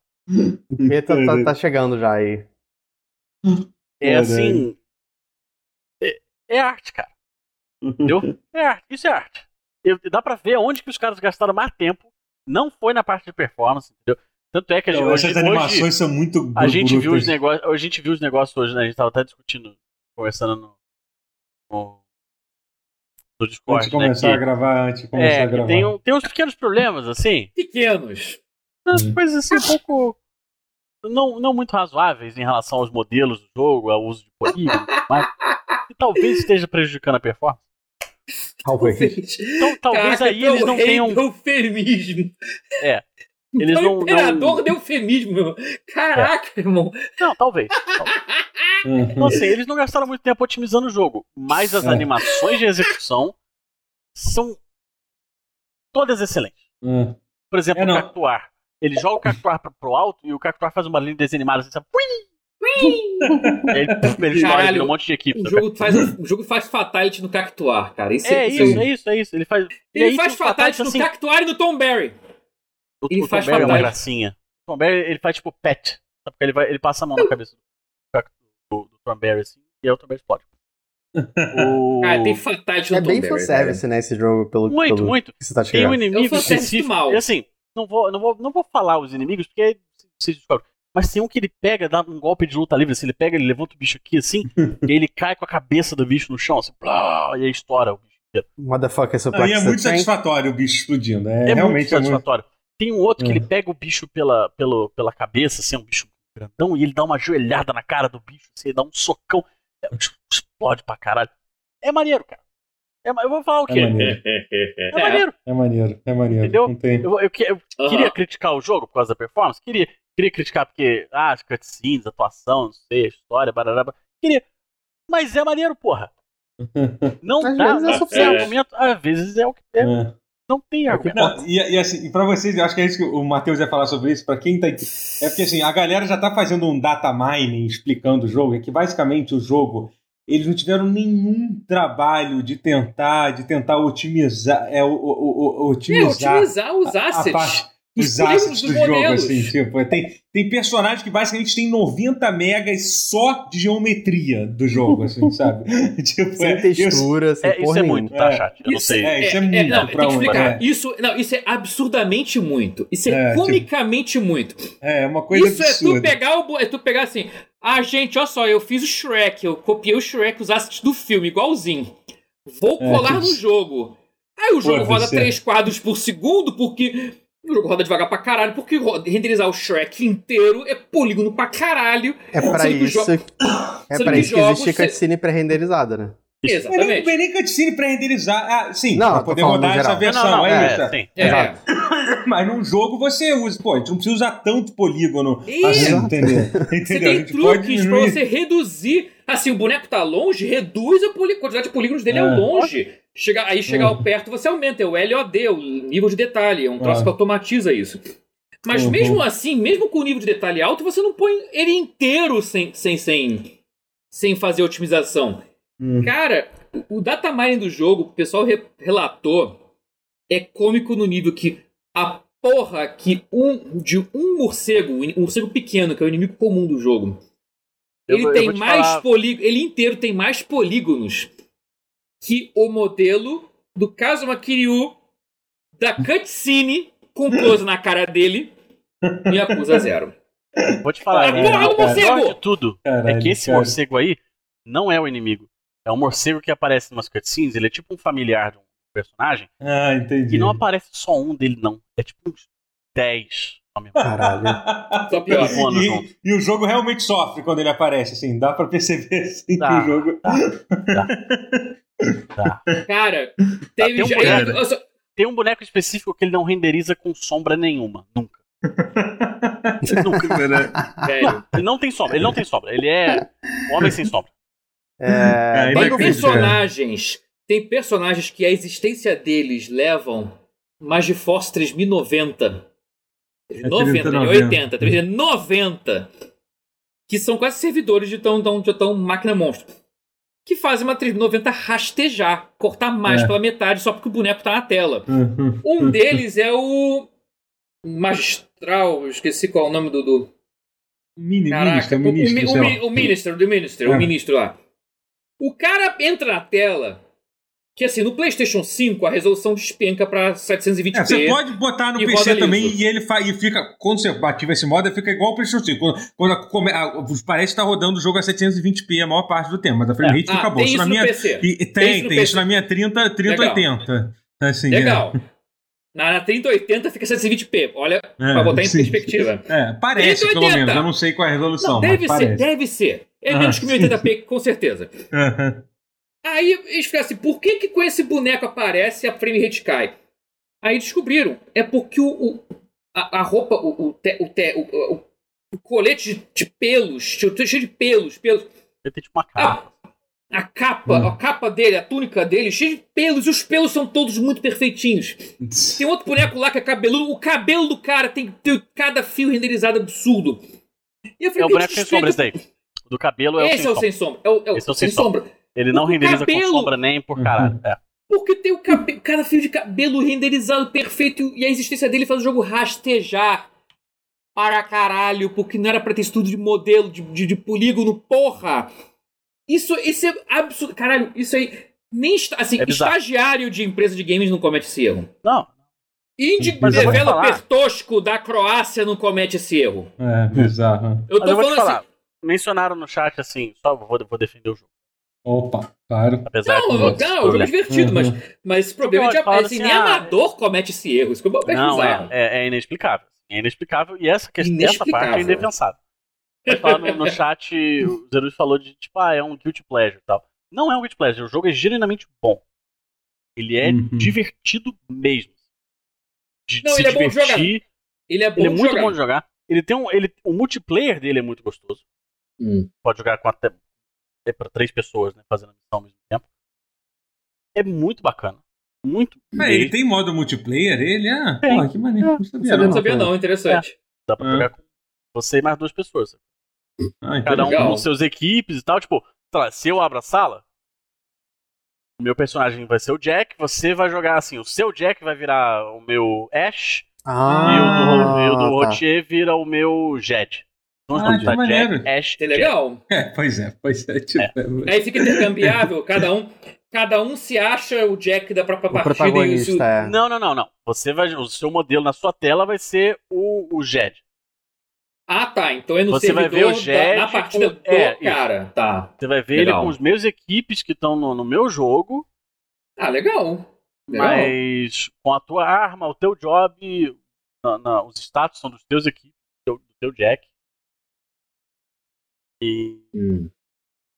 O Peta tá, tá chegando já aí. É assim. É, é arte, cara. Entendeu? É arte. Isso é arte. Eu- dá pra ver onde que os caras gastaram mais tempo. Não foi na parte de performance, entendeu? Tanto é que a gente, hoje, essas hoje animações são muito a gente viu os negócios. A gente viu os negócios hoje, né? A gente tava até discutindo, conversando no, no, no Discord. Antes de começar né, a gravar, antes de que, começar é, a que gravar. tem, um- tem uns pequenos problemas, assim. Pequenos. Umas Hum. coisas assim um pouco. Não, não muito razoáveis em relação aos modelos do jogo, ao uso de polígono, mas que talvez esteja prejudicando a performance. Talvez. Então talvez Caraca, aí eles não tenham. do eufemismo. Eles É o não, imperador não. do eufemismo, meu. Caraca, irmão. Não, talvez. talvez. Então, assim, eles não gastaram muito tempo otimizando o jogo, mas as É. animações de execução são todas excelentes. Hum. Por exemplo, É, o. Cactuar. Ele joga o Cactuar pro alto e o Cactuar faz uma linha desanimada assim, sabe? Ele explode, Caralho, um monte de equipe. O jogo faz, o jogo faz fatality no Cactuar, cara. Isso É isso isso, é isso, é isso. Ele faz. e Ele aí faz um fatality no assim, Cactuar e no Tom Berry. O, ele o faz Tom Berry é uma gracinha. O Tom Berry, ele faz tipo pet. Sabe? Porque ele, vai, ele passa a mão na cabeça do, do, do Tom Berry assim, e aí o Tom Berry explode. O... Cara, tem fatality no É Tom bem Berry. fanservice, né, esse jogo, pelo, Muito, pelo muito. que você tá Tem chegando. um inimigo certo do específico. mal. E assim, não vou, não, vou, não vou falar os inimigos, porque aí vocês descobrem. Mas tem um que ele pega, dá um golpe de luta livre, assim, ele pega, ele levanta o bicho aqui, assim, e aí ele cai com a cabeça do bicho no chão, assim, plá, e aí estoura o bicho inteiro. Motherfucker suplex e é muito satisfatório o bicho explodindo. É, É, muito realmente é muito. Tem um outro que É. ele pega o bicho pela, pelo, pela cabeça, assim, é um bicho grandão, e ele dá uma joelhada na cara do bicho, assim, ele dá um socão, é, explode pra caralho. É maneiro, cara. É eu vou falar o É quê? maneiro. É maneiro. É maneiro, é maneiro. Entendeu? Não tem. Eu, eu, eu Aham. queria criticar o jogo por causa da performance? Queria. Queria criticar porque, ah, as cutscenes, atuação, não sei, história, barará. Queria. Mas é maneiro, porra. Não Às dá, vezes é suficiente. argumento. Às vezes é o que é. É. Não tem É argumento. Não, e, e assim, e pra vocês, eu acho que é isso que o Matheus ia falar sobre isso, pra quem tá. É porque assim, a galera já tá fazendo um data mining explicando o jogo, é que basicamente o jogo. Eles não tiveram nenhum trabalho de tentar, de tentar otimizar, é, o, o, o- É, otimizar, otimizar os a- a assets. parte- os assets do jogo, assim, tipo, tem, tem personagem que basicamente tem 90 megas só de geometria do jogo, assim, sabe? tipo, Sem é, eu- textura, sem É, isso porra é nenhuma. muito, tá, É. chat? Eu não sei. é, isso é muito não, pra um- explicar. é. Isso, não, isso é absurdamente muito. Isso é, É, tipo- comicamente muito. É, uma coisa Isso é tu absurda. pegar o. É tu pegar assim. Ah, gente, olha só, eu fiz o Shrek, eu copiei o Shrek, os assets do filme, igualzinho. Vou É, colar tipo- no jogo. Aí o jogo Pô, roda você- 3 quadros por segundo, porque. O jogo roda devagar pra caralho, porque renderizar o Shrek inteiro é polígono pra caralho. É pra isso, jogo- é pra isso que jogos existe cutscene pré-renderizada, né? Mas não Exatamente. tem nem cutscene pra renderizar. Ah, sim, Não, pra poder rodar essa geral. Não, versão, não, não, é, é, isso. sim. É. Exato. Mas num jogo você usa, pô, a gente não precisa usar tanto polígono Isso. assim, entendeu? Você entendeu? A tem truques pra você reduzir. Assim, o boneco tá longe, reduz a quantidade de polígonos dele É. ao longe. Chega, aí chegar É. ao perto, você aumenta. É o LOD, o nível de detalhe. É um troço É. que automatiza isso. Mas Uhum. mesmo assim, mesmo com o nível de detalhe alto, você não põe ele inteiro sem, sem, sem, sem fazer otimização. Hum. Cara, o data mining do jogo, o pessoal re- relatou, é cômico no nível que a porra que um de um morcego, um morcego pequeno, que é o inimigo comum do jogo, Eu ele vou- tem mais falar- polígonos, ele inteiro tem mais polígonos que o modelo do Kazuma Kiryu da cutscene com close na cara dele e acusa zero. Vou te falar. É, porra do o pior morcego! de tudo é Caralho, que esse cara. morcego aí não é o inimigo. É um morcego que aparece em umas cutscenes, ele é tipo um familiar de um personagem, Ah, entendi. e não aparece só um dele, não. É tipo uns 10 ao mesmo tempo. Caralho. Só pior. E, e o jogo realmente sofre quando ele aparece, assim, dá pra perceber assim, Dá, que o jogo. Tá. Cara, teve tem um boneco. eu só- Tem um boneco específico que ele não renderiza com sombra nenhuma. Nunca. Nunca. velho. Ele não tem sombra. Ele não tem sombra. Ele é um homem sem sombra. É, É, tem ainda dúvida. personagens. Tem personagens que a existência deles levam mais de Force 3090. 90, 3090. 80, 3090. Que são quase servidores de tão, tão, de tão máquina monstro. Que fazem uma 3090 rastejar, cortar mais É. pela metade só porque o boneco tá na tela. Uhum. Um deles é o. Magistral, esqueci qual é o nome do. do... Mini, Caraca, ministro, o, o, o, o ministro, do ministro, É. o ministro lá. O cara entra na tela, que assim, no PlayStation 5 a resolução despenca pra 720p. É, você pode botar no PC também liso. e ele fa- e fica. Quando você ativa esse modo, fica igual o PlayStation 5. Quando, quando come- ah, parece que tá rodando o jogo a 720p a maior parte do tempo, mas a frame rate Ah, fica boa. tem isso na minha, PC. e- e Tem tem, isso tem isso na minha 30, 3080. Assim, Legal. Na, na 3080 fica 720p. Olha, É, pra botar em sim. perspectiva. É, é, parece, pelo 3080. menos. Eu não sei qual é a resolução, Não, mas deve ser, parece. deve ser. É Ah, menos que sim. 1080p, com certeza. Aham. Aí eles ficaram assim, por que que com esse boneco aparece a frame rate cai? Aí descobriram, é porque o, o- a, a roupa, o, o, te- o, te- o- o- o colete de, de pelos, cheio cheio de pelos, pelos. Ele tem tipo uma cara. A, capa, Hum. a capa dele, a túnica dele, cheia de pelos, e os pelos são todos muito perfeitinhos. Tem outro boneco lá que é cabeludo, o cabelo do cara tem, tem cada fio renderizado absurdo. E eu É falei, o "Que boneco sem sombra esse daí. O do cabelo é o Esse sem é o sombra. sem sombra. É o, é o Esse é o sem sem sombra. Ele não o renderiza com cabelo- sombra nem por Uhum. caralho. É. Porque tem o cabe- cada fio de cabelo renderizado perfeito e a existência dele faz o jogo rastejar para caralho, porque não era pra ter estudo de modelo, de, de, de polígono, porra! Isso, isso é absurdo. Caralho, isso aí. Nem está, assim, É estagiário de empresa de games não comete esse erro. Não, Indie Mas eu vou developer tosco da Croácia não comete esse erro. É, bizarro. Eu mas tô eu vou te falando falar. assim. Mencionaram no chat assim, só vou, vou defender o jogo. Opa, claro. Apesar Não, de não, os o jogo é divertido, mas, mas esse problema de Não, fala assim, assim, nem ah, amador comete esse erro. Isso que é Não, bizarro. é, é, é inexplicável. É inexplicável e essa, questão, essa parte é indefensável. Mas falar no, no chat, o Zerus falou de tipo, ah, é um guilty pleasure e tal. Não é um guilty pleasure, o jogo é genuinamente bom. Ele é Uhum. divertido mesmo. De Não, se ele é bom de divertir, Ele é bom ele é muito jogar. bom de jogar. Ele tem um, ele, o multiplayer dele é muito gostoso. Hum. Pode jogar com até é para três pessoas, né, fazendo a missão ao mesmo tempo. é muito bacana. Muito. Mas ele tem modo multiplayer, ele? Ah, Tem. porra, que maneiro. É, Não sabia, Não não. sabia não, interessante. Dá pra Ah. jogar com você e mais duas pessoas. Ah, então Cada um com seus equipes e tal. Tipo, se eu abro a sala, o meu personagem vai ser o Jack, você vai jogar assim, o seu Jack vai virar o meu Ash Ah, e o do, e o do tá. Rotier vira o meu Jed. Então Ah, vamos que tá maneiro. Jack, Ash É legal. É, pois é, pois é. Tipo, é. Aí fica intercambiável, cada um, cada um se acha o Jack da própria O partida e isso. é. Não, não, não, não. Você vai, o seu modelo na sua tela vai ser o, o Jed. Ah, tá. Então é no Você vai ver o Jet da, na partida com- do é, isso. cara. Tá. Você vai ver Legal. ele com os meus equipes que estão no, no meu jogo, Ah, legal. Legal. mas com a tua arma, o teu job, na- na- os status são dos teus equipes, do teu, do teu Jack. E, Hum.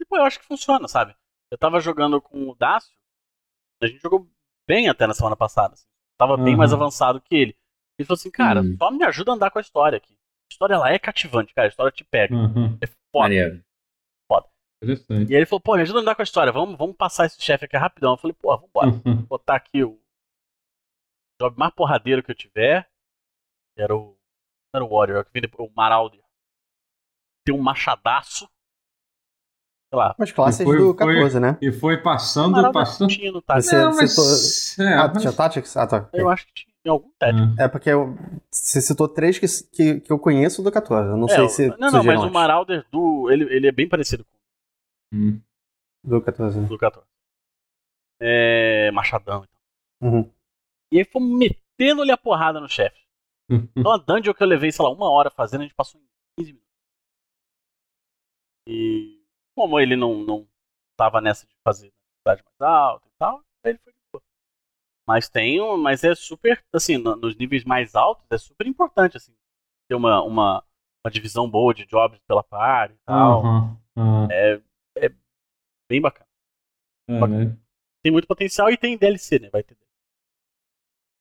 e, pô, eu acho que funciona, sabe? Eu tava jogando com o Dácio, a gente jogou bem até na semana passada. Assim. Tava bem Uhum. mais avançado que ele. Ele falou assim, cara, Hum. só me ajuda a andar com a história aqui. A história lá é cativante, cara. A história te pega. Uhum. É foda. Maneiro. Interessante. E aí ele falou, pô, me ajuda a andar com a história, vamos, vamos passar esse chefe aqui rapidão. Eu falei, pô, vambora. Uhum. Vou botar aqui o job mais porradeiro que eu tiver. que Era o. não Era o Warrior, que vem depois, o Marauder. Tem um machadaço. Sei lá. As classes Foi- do foi- 14, né? E foi passando, Marauder passando. tinha no tá? Você- Não, mas... É, Ah, mas- tinha Tactics? Ah, tá. Eu acho que tinha em algum teste. É. É porque eu- você citou três que, que, que eu conheço do 14. Eu não É, sei o- se. não, não, mas o antes Marauder do. Ele, ele é bem parecido com Hum. Do 14. o do 14. É. Machadão. Uhum. E aí fomos metendo-lhe a porrada no chefe. Então a dungeon que eu levei, sei lá, uma hora fazendo, a gente passou em 15 minutos. E como ele não, não tava nessa de fazer na dificuldade mais alta e tal, ele foi. Mas tem um, mas é super, assim, no- nos níveis mais altos é super importante, assim, ter uma, uma, uma divisão boa de jobs pela par e tal. Aham, aham. Bem bacana. É, né? Tem muito potencial e tem DLC, né? Vai ter.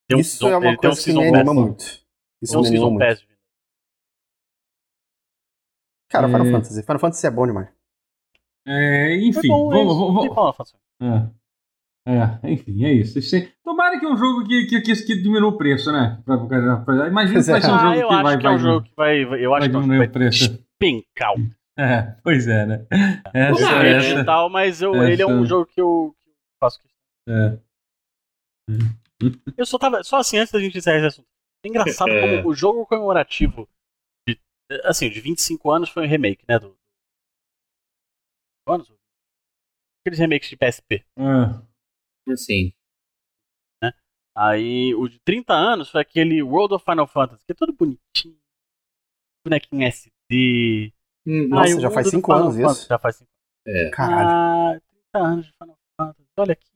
Tem um Isso season- é uma tem um coisa que me anima muito. Isso Tem um me anima season muito. pass. Cara, Final É. Fantasy. Final Fantasy é bom demais. É, enfim, Foi bom, vamos, é vamos, Final. É. É, enfim, é isso. Tomara que é um jogo que, que, que, que diminua o preço, né? Pra, pra, pra, imagina que vai ser um Ah, jogo eu que acho vai, que é vai, um jogo que vai. vai- Eu acho vai é um diminuir que o vai preço. o É, pois é, né? Essa, né? e essa, tal, mas eu, essa- ele é um jogo que eu, que eu faço questão. é. Eu só tava. Só assim, antes da gente encerrar esse assunto. É engraçado É. como o jogo comemorativo de, assim, de 25 anos foi um remake, né? Do. Anos? Aqueles remakes de PSP. É. Assim. Aí o de 30 anos foi aquele World of Final Fantasy, que é todo bonitinho. Bonequinho SD. Hum, Nossa, já faz do cinco Final anos Fantasy isso? Já faz 5 é. Caralho. Ah, 30 anos de Final Fantasy. Olha aqui.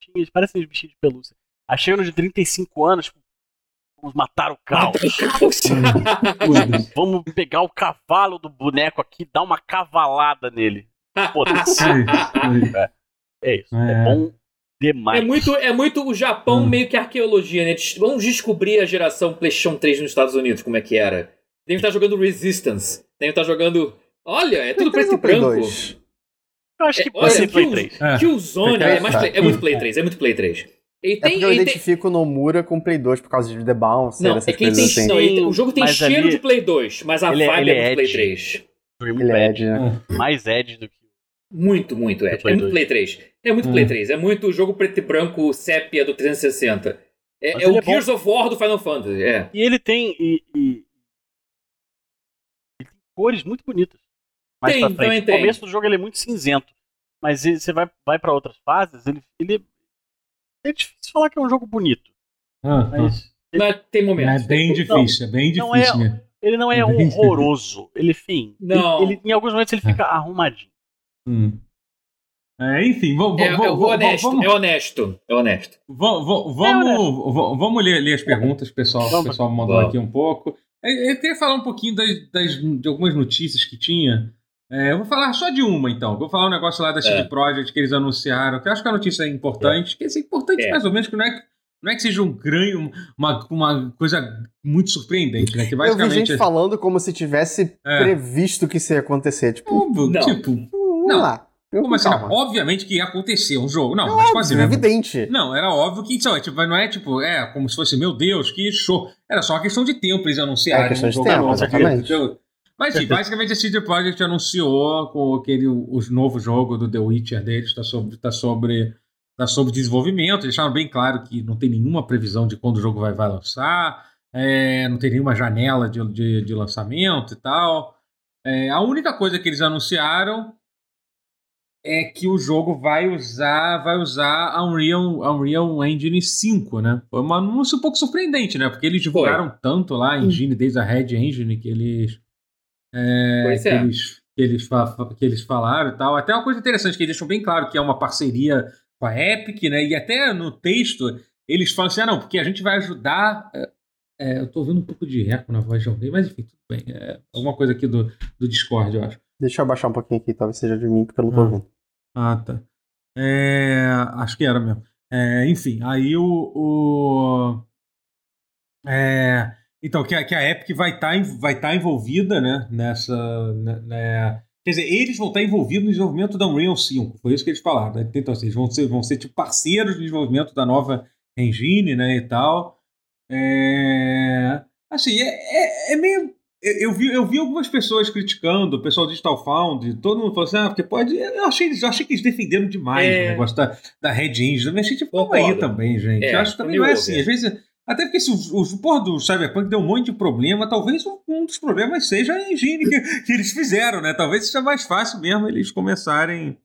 Bichinhos, parecem uns bichinhos de pelúcia. Aí chegando de 35 anos, tipo, vamos matar o caos. vamos pegar o cavalo do boneco aqui e dar uma cavalada nele. Foda-se. É isso. É, É. bom demais. É muito, é muito o Japão Hum. meio que arqueologia, né? Vamos descobrir a geração PlayStation 3 nos Estados Unidos, como é que era. Deve estar jogando Resistance. Deve estar jogando. Olha, é tudo preto e 3 ou Play branco. 2? Eu acho que É, pode olha, ser Play Kill- 3. É. Killzone é, mais play, é muito Play 3, é muito Play 3. Ele É tem. porque eu ele tem- identifico o Nomura com Play 2 por causa de The Bouncer, Não, é essas que ele tem. assim. Não, ele tem- o jogo tem Mas cheiro ali- de Play 2, mas a Ele é- vibe ele é, é muito Play edgy. 3. Muito Ele é Edge. Ed, né? Mais Edge do que. Muito, muito. Play É muito 2. Play 3. É muito Hum. Play 3. É muito jogo preto e branco sépia do 360. É, é ele o é bom. Gears of War do Final Fantasy. É. E ele tem. E, e- ele tem cores muito bonitas. Mais Tem, também No tem. começo do jogo ele é muito cinzento. Mas ele- você vai, vai pra outras fases, ele, ele. É difícil falar que é um jogo bonito. Ah, Mas Mas tem momentos. É bem difícil, é bem Não difícil é- mesmo. ele não é É bem- horroroso. Ele, enfim. Não. Ele, ele- em alguns momentos ele fica arrumadinho. Hum. É, enfim, vamos, É, é vamos, honesto, vamos, é honesto, é honesto. vamos, vamos, vamos, vamos- vamos ler, ler as perguntas, pessoal. O pessoal mandou Vamos. aqui um pouco. Eu, eu queria falar um pouquinho das, das- de algumas notícias que tinha. É, eu vou falar só de uma, então. Vou falar um negócio lá da CD É. Projekt que eles anunciaram, que eu acho que a notícia é importante. Que é importante É. mais ou menos, que não é, que- não é que seja um grande, uma, uma coisa muito surpreendente, né? Que Eu vi basicamente gente falando como se tivesse É. previsto que isso ia acontecer. Tipo, Tipo, Não. tipo, vamos Não. lá. Como assim? Obviamente que ia acontecer um jogo. Não, É mas óbvio, quase né? evidente. Não, era óbvio que não é, tipo, não é tipo, é como se fosse, meu Deus, que show. Era só uma questão de tempo eles anunciarem. É questão um de tempo, novo, exatamente. Mas, enfim, basicamente a CD Projekt anunciou com aquele o novo jogo do The Witcher deles, está sobre, tá sobre, tá sobre desenvolvimento. Eles deixaram bem claro que não tem nenhuma previsão de quando o jogo vai, vai lançar, é, não tem nenhuma janela de, de, de lançamento e tal. É, a única coisa que eles anunciaram é que o jogo vai usar vai usar a Unreal, a Unreal Engine 5, né? Foi um anúncio um pouco surpreendente, né? Porque eles divulgaram tanto lá a engine, desde a Red Engine, que eles é, Pois que, é. eles, que, eles fa- que eles falaram e tal. Até uma coisa interessante, que eles deixam bem claro que é uma parceria com a Epic, né? E até no texto eles falam assim, ah, não, porque a gente vai ajudar... é, é, eu tô ouvindo um pouco de eco na voz de alguém, mas enfim, tudo bem. É alguma coisa aqui do, do Discord, eu acho. Deixa eu abaixar um pouquinho aqui, talvez seja de mim, porque eu não tô Ah. ouvindo. Ah, tá. É, acho que era mesmo. É, enfim, aí o. o- é, então, que a, que a Epic vai estar vai tá envolvida né, nessa. né, né- quer dizer, eles vão estar envolvidos no desenvolvimento da Unreal 5. Foi isso que eles falaram. Né? Então, assim, eles vão ser, vão ser tipo, parceiros de desenvolvimento da nova engine né, e tal. É, assim, é, é, é meio. Eu eu vi, eu vi algumas pessoas criticando, o pessoal do Digital Found, todo mundo falou assim, ah, porque pode. Eu achei, eu achei que eles defenderam demais É. o negócio da, da Red Engine. Eu achei, tipo, calma aí também, gente. É, eu acho que também não é assim. Às vezes. Até porque se o, o porra do Cyberpunk deu um monte de problema, talvez um, um dos problemas seja a engine que, que eles fizeram, né? Talvez seja mais fácil mesmo eles começarem.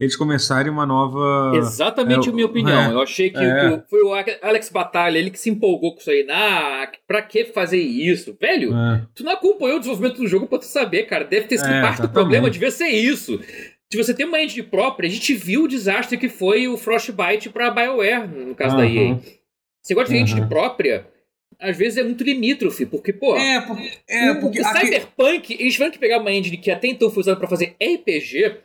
Eles começarem uma nova. Exatamente é, a minha opinião. é, Eu achei que, é. que foi o Alex Batalha, ele que se empolgou com isso aí. Ah, pra que fazer isso? Velho, É. tu não acompanhou o desenvolvimento do jogo pra tu saber, cara. Deve ter sido É, parte do problema, devia ser isso. Se você tem uma engine própria, a gente viu o desastre que foi o Frostbite pra BioWare, no caso da Aham. EA. Você gosta de Aham. engine própria, às vezes é muito limítrofe, porque, pô, É, porque. É, o, porque o aqui- Cyberpunk, eles tiveram que pegar uma engine que até então foi usada pra fazer RPG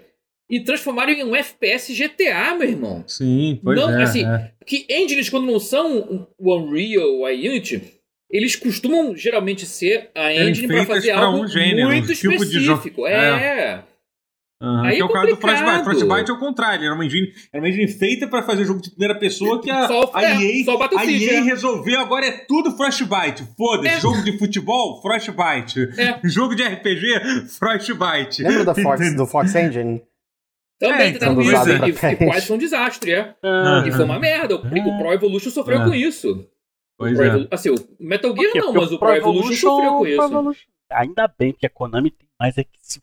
e transformaram em um FPS GTA, meu irmão. Sim, pois Não, é. assim, é. Que engines, quando não são o Unreal ou a Unity, eles costumam geralmente ser a engine pra feitas fazer pra algo um gênero, muito um tipo de jogo. específico. É. Aham, Aí que é é o caso do. Frostbite. Frostbite é o contrário, era uma engine, era uma engine feita para fazer jogo de primeira pessoa que a, Só- a é, EA, só o a EA é. resolveu, agora é tudo Frostbite. Foda-se, É. jogo de futebol, Frostbite. É. Jogo de RPG, Frostbite. Lembra da Fox, do Fox Engine? Também É, tentaram então, isso. E, e quase foi um desastre, é. Ah, E foi uma merda. O, o Pro Evolution sofreu com isso. Pois Pro é. Evolu- Assim, o Metal Gear não, mas o Pro Evolution sofreu com isso. Evolution- Ainda bem, porque a Konami tem mais é que se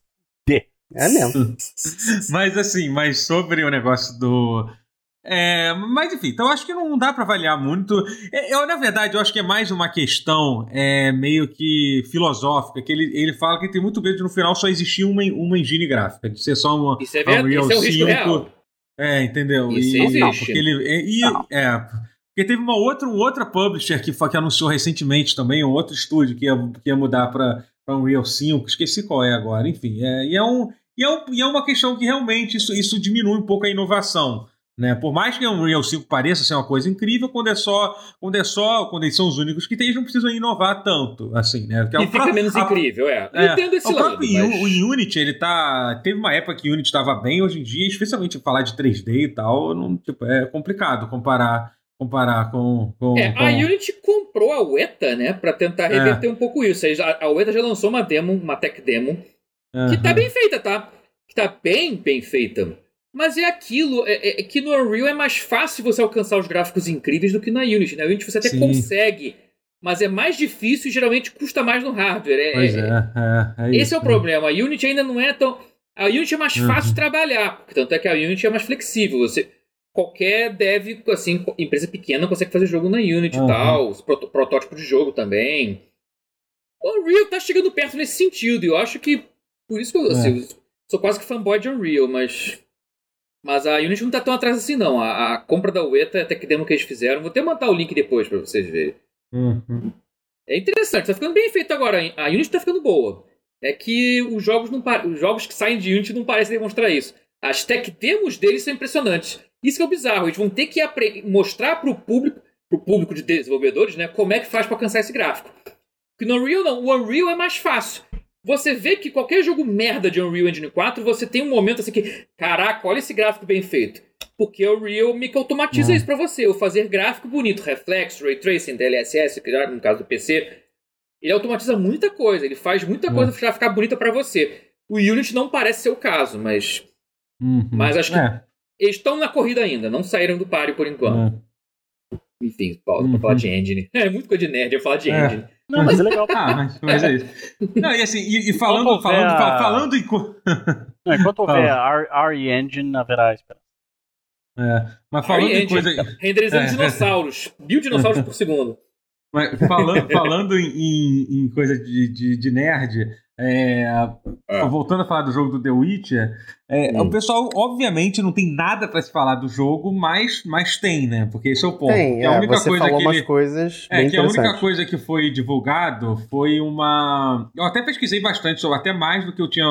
fuder. É mesmo. Mas assim, mas sobre o negócio do. É, mas enfim, então eu acho que não dá pra avaliar muito. É, Eu, na verdade, eu acho que é mais uma questão é, meio que filosófica, que ele, ele fala que tem muito medo de no final só existir uma, uma engine gráfica, de ser só uma. Isso é verdade. Unreal Isso é um risco 5. real. É, entendeu? Isso e, existe. Porque ele, é, e, é, porque teve uma outra, um outra publisher que, que anunciou recentemente também, um outro estúdio que ia, que ia mudar para Unreal 5, esqueci qual é agora, enfim. É, e, é um, e, é um, e é uma questão que realmente isso, isso diminui um pouco a inovação. Né? Por mais que o Unreal 5 pareça ser uma coisa incrível, quando é só, quando é só, quando eles são os únicos que tem, eles não precisam inovar tanto, assim, né? Porque E o fica próprio- menos a- incrível, é. É, entendo esse o lado. próprio mas- o Unity, ele tá. Teve uma época que o Unity estava bem, hoje em dia, especialmente falar de 3D e tal, não, tipo, é complicado comparar, comparar com. com, É, com- a Unity comprou a Weta, né, pra tentar É. reverter um pouco isso. A Weta já lançou uma demo, uma tech demo, que tá bem feita, tá? Que tá bem, bem feita. Mas é aquilo, é, é- é que no Unreal é mais fácil você alcançar os gráficos incríveis do que na Unity. Na Unity você até Sim. consegue, mas é mais difícil e geralmente custa mais no hardware. É- Pois é- é, é, esse isso, é o né? problema. A Unity ainda não é tão. A Unity é mais Uhum. fácil de trabalhar, porque tanto é que a Unity é mais flexível. Você qualquer dev, assim, empresa pequena consegue fazer jogo na Unity Uhum. e tal, os proto- protótipo de jogo também. O Unreal tá chegando perto nesse sentido, e eu acho que por isso que eu, assim, eu sou quase que fanboy de Unreal, mas mas a Unity não tá tão atrás assim não. A, a compra da Weta, até que demo que eles fizeram, vou até mandar o link depois pra vocês verem. Uhum. É interessante, tá ficando bem feito agora. A Unity tá ficando boa. É que os jogos, não os jogos que saem de Unity não parecem demonstrar isso. As tech demos deles são impressionantes. Isso que é o bizarro. Eles vão ter que mostrar pro público, pro público de desenvolvedores, né, como é que faz pra alcançar esse gráfico. Porque no Unreal não. O Unreal é mais fácil. Você vê que qualquer jogo merda de Unreal Engine 4, você tem um momento assim que, caraca, olha esse gráfico bem feito. Porque o Unreal meio que automatiza Hum. isso pra você. O fazer gráfico bonito, reflexo, ray tracing, DLSS, no caso do PC, ele automatiza muita coisa. Ele faz muita Hum. coisa pra ficar bonita pra você. O Unity não parece ser o caso, mas Uhum. Mas acho que- É, eles estão na corrida ainda, não saíram do páreo por enquanto. Enfim, pausa Uhum. pra falar de engine. É muito coisa de nerd, eu falar de É. engine. Não, mas é legal. Ah, mas, mas é isso. Não, e assim, e, e falando, falando, a- falando em. Não, enquanto houver a R- RE Engine, haverá esperança. É, mas falando em Engine, coisa. Renderizando É. dinossauros. Mil dinossauros por segundo. Mas falando, falando em, em- em coisa de, de, de nerd, é, Ah. voltando a falar do jogo do The Witcher, é, Hum. o pessoal, obviamente, não tem nada pra se falar do jogo, mas, mas tem, né? Porque esse é o ponto. Tem, é, a única você coisa falou que umas ele- coisas É, que a única coisa que foi divulgado foi uma. Eu até pesquisei bastante sobre, até mais do que eu tinha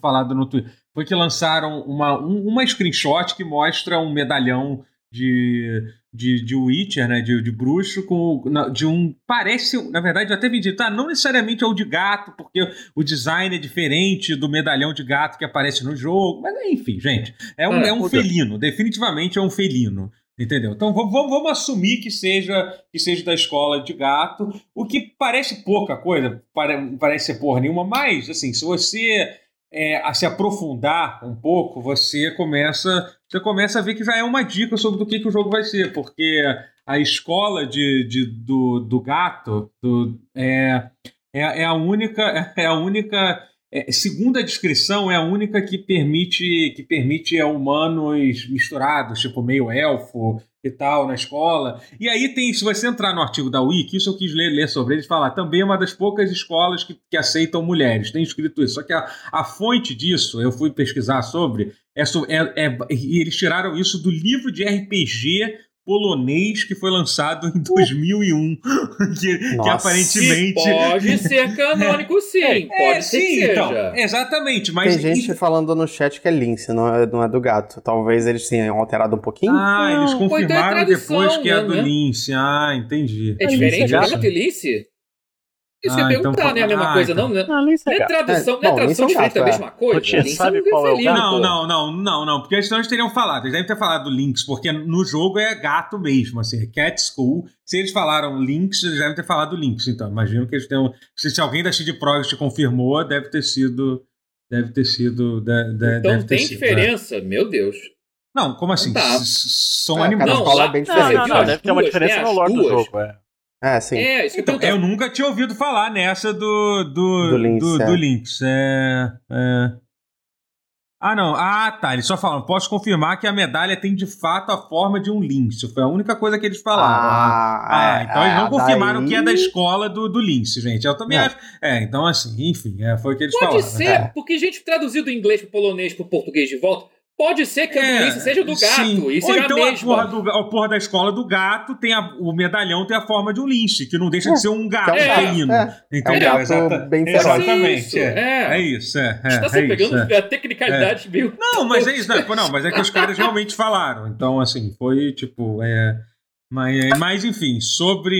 falado no Twitter. Foi que lançaram uma, um- uma screenshot que mostra um medalhão de, de, de Witcher, né? De, de bruxo, com, de um. Parece, na verdade, eu até vi dito, tá, não necessariamente é o de gato, porque o design é diferente do medalhão de gato que aparece no jogo. Mas enfim, gente. É um, Ah, é um felino, definitivamente é um felino. Entendeu? Então vamos, vamos- assumir que seja, que seja da escola de gato, o que parece pouca coisa, pare- parece ser porra nenhuma, mas assim, se você é, a se aprofundar um pouco, você começa, você começa a ver que já é uma dica sobre do que, que o jogo vai ser, porque a escola de, de- do, do gato do- é, é, é a única, é a única é, segundo a descrição, é a única que permite que permite a humanos misturados, tipo meio elfo e tal, na escola. E aí tem, se você entrar no artigo da Wiki, isso eu quis ler, ler sobre eles, falar, também é uma das poucas escolas que, que aceitam mulheres. Tem escrito isso. Só que a, a fonte disso, eu fui pesquisar sobre, é, é, é- e eles tiraram isso do livro de RPG polonês que foi lançado em 2001, que, que Nossa. aparentemente... Que pode ser canônico, sim. pode É, ser sim, que seja. então, exatamente, mas Tem gente falando no chat que é Lince, não é, não é do gato. Talvez eles tenham alterado um pouquinho. Ah, Não, eles é confirmaram depois que é né, do né? Lince. Ah, entendi. É diferente é do gato? gato e Lince? Isso Ah, ia então perguntar, foi- né? A mesma ah, coisa, então. não, né? Não, nem sei, Não é tradução, É, não é não, tradução Lince é é. mesma coisa? Putz, Lince sabe qual é o Não, não, não, não, não, porque senão eles teriam falado. Eles devem ter falado Lynx, porque no jogo é gato mesmo, assim, é Cat School. Se eles falaram Lynx, eles devem ter falado Lynx. Então, imagino que eles tenham. Se, se alguém da CD Projekt confirmou, deve ter sido. Deve ter sido. de- de- Então deve ter tem sido, é. diferença? Meu Deus. Não, como assim? Tá. São É, animais. Não, escola lá- é bem não, Não, não, deve ter uma duas, diferença no lore do jogo, é. É, sim. É, isso que Então, eu nunca tinha ouvido falar nessa do. Do, Do Lynx, do, é. do Lynx. É, é. Ah, não. Ah, tá. Eles só falam. Posso confirmar que a medalha tem de fato a forma de um Lynx. Foi a única coisa que eles falaram. Ah, é, então eles não é, confirmaram daí- que é da escola do, do Lynx, gente. Eu também É. acho. É, então assim, enfim, é, foi o que eles Pode falaram. ser, É. porque gente traduzido do inglês pro polonês pro português de volta, pode ser que a É, seja do gato sim. e Ou seja então a a mesma. porra, do, a porra da escola do gato tem a- o medalhão tem a forma de um lince, que não deixa de ser um gato é felino. é. Entendeu? É um gato Exata- bem. Exatamente. Isso, é. é. É isso, é. é, Está é se isso, pegando é. a tecnicalidade meio. Não, mas é isso, não, pô, não, mas é que os caras realmente falaram. Então, assim, foi tipo. É, mas, mas, enfim, sobre.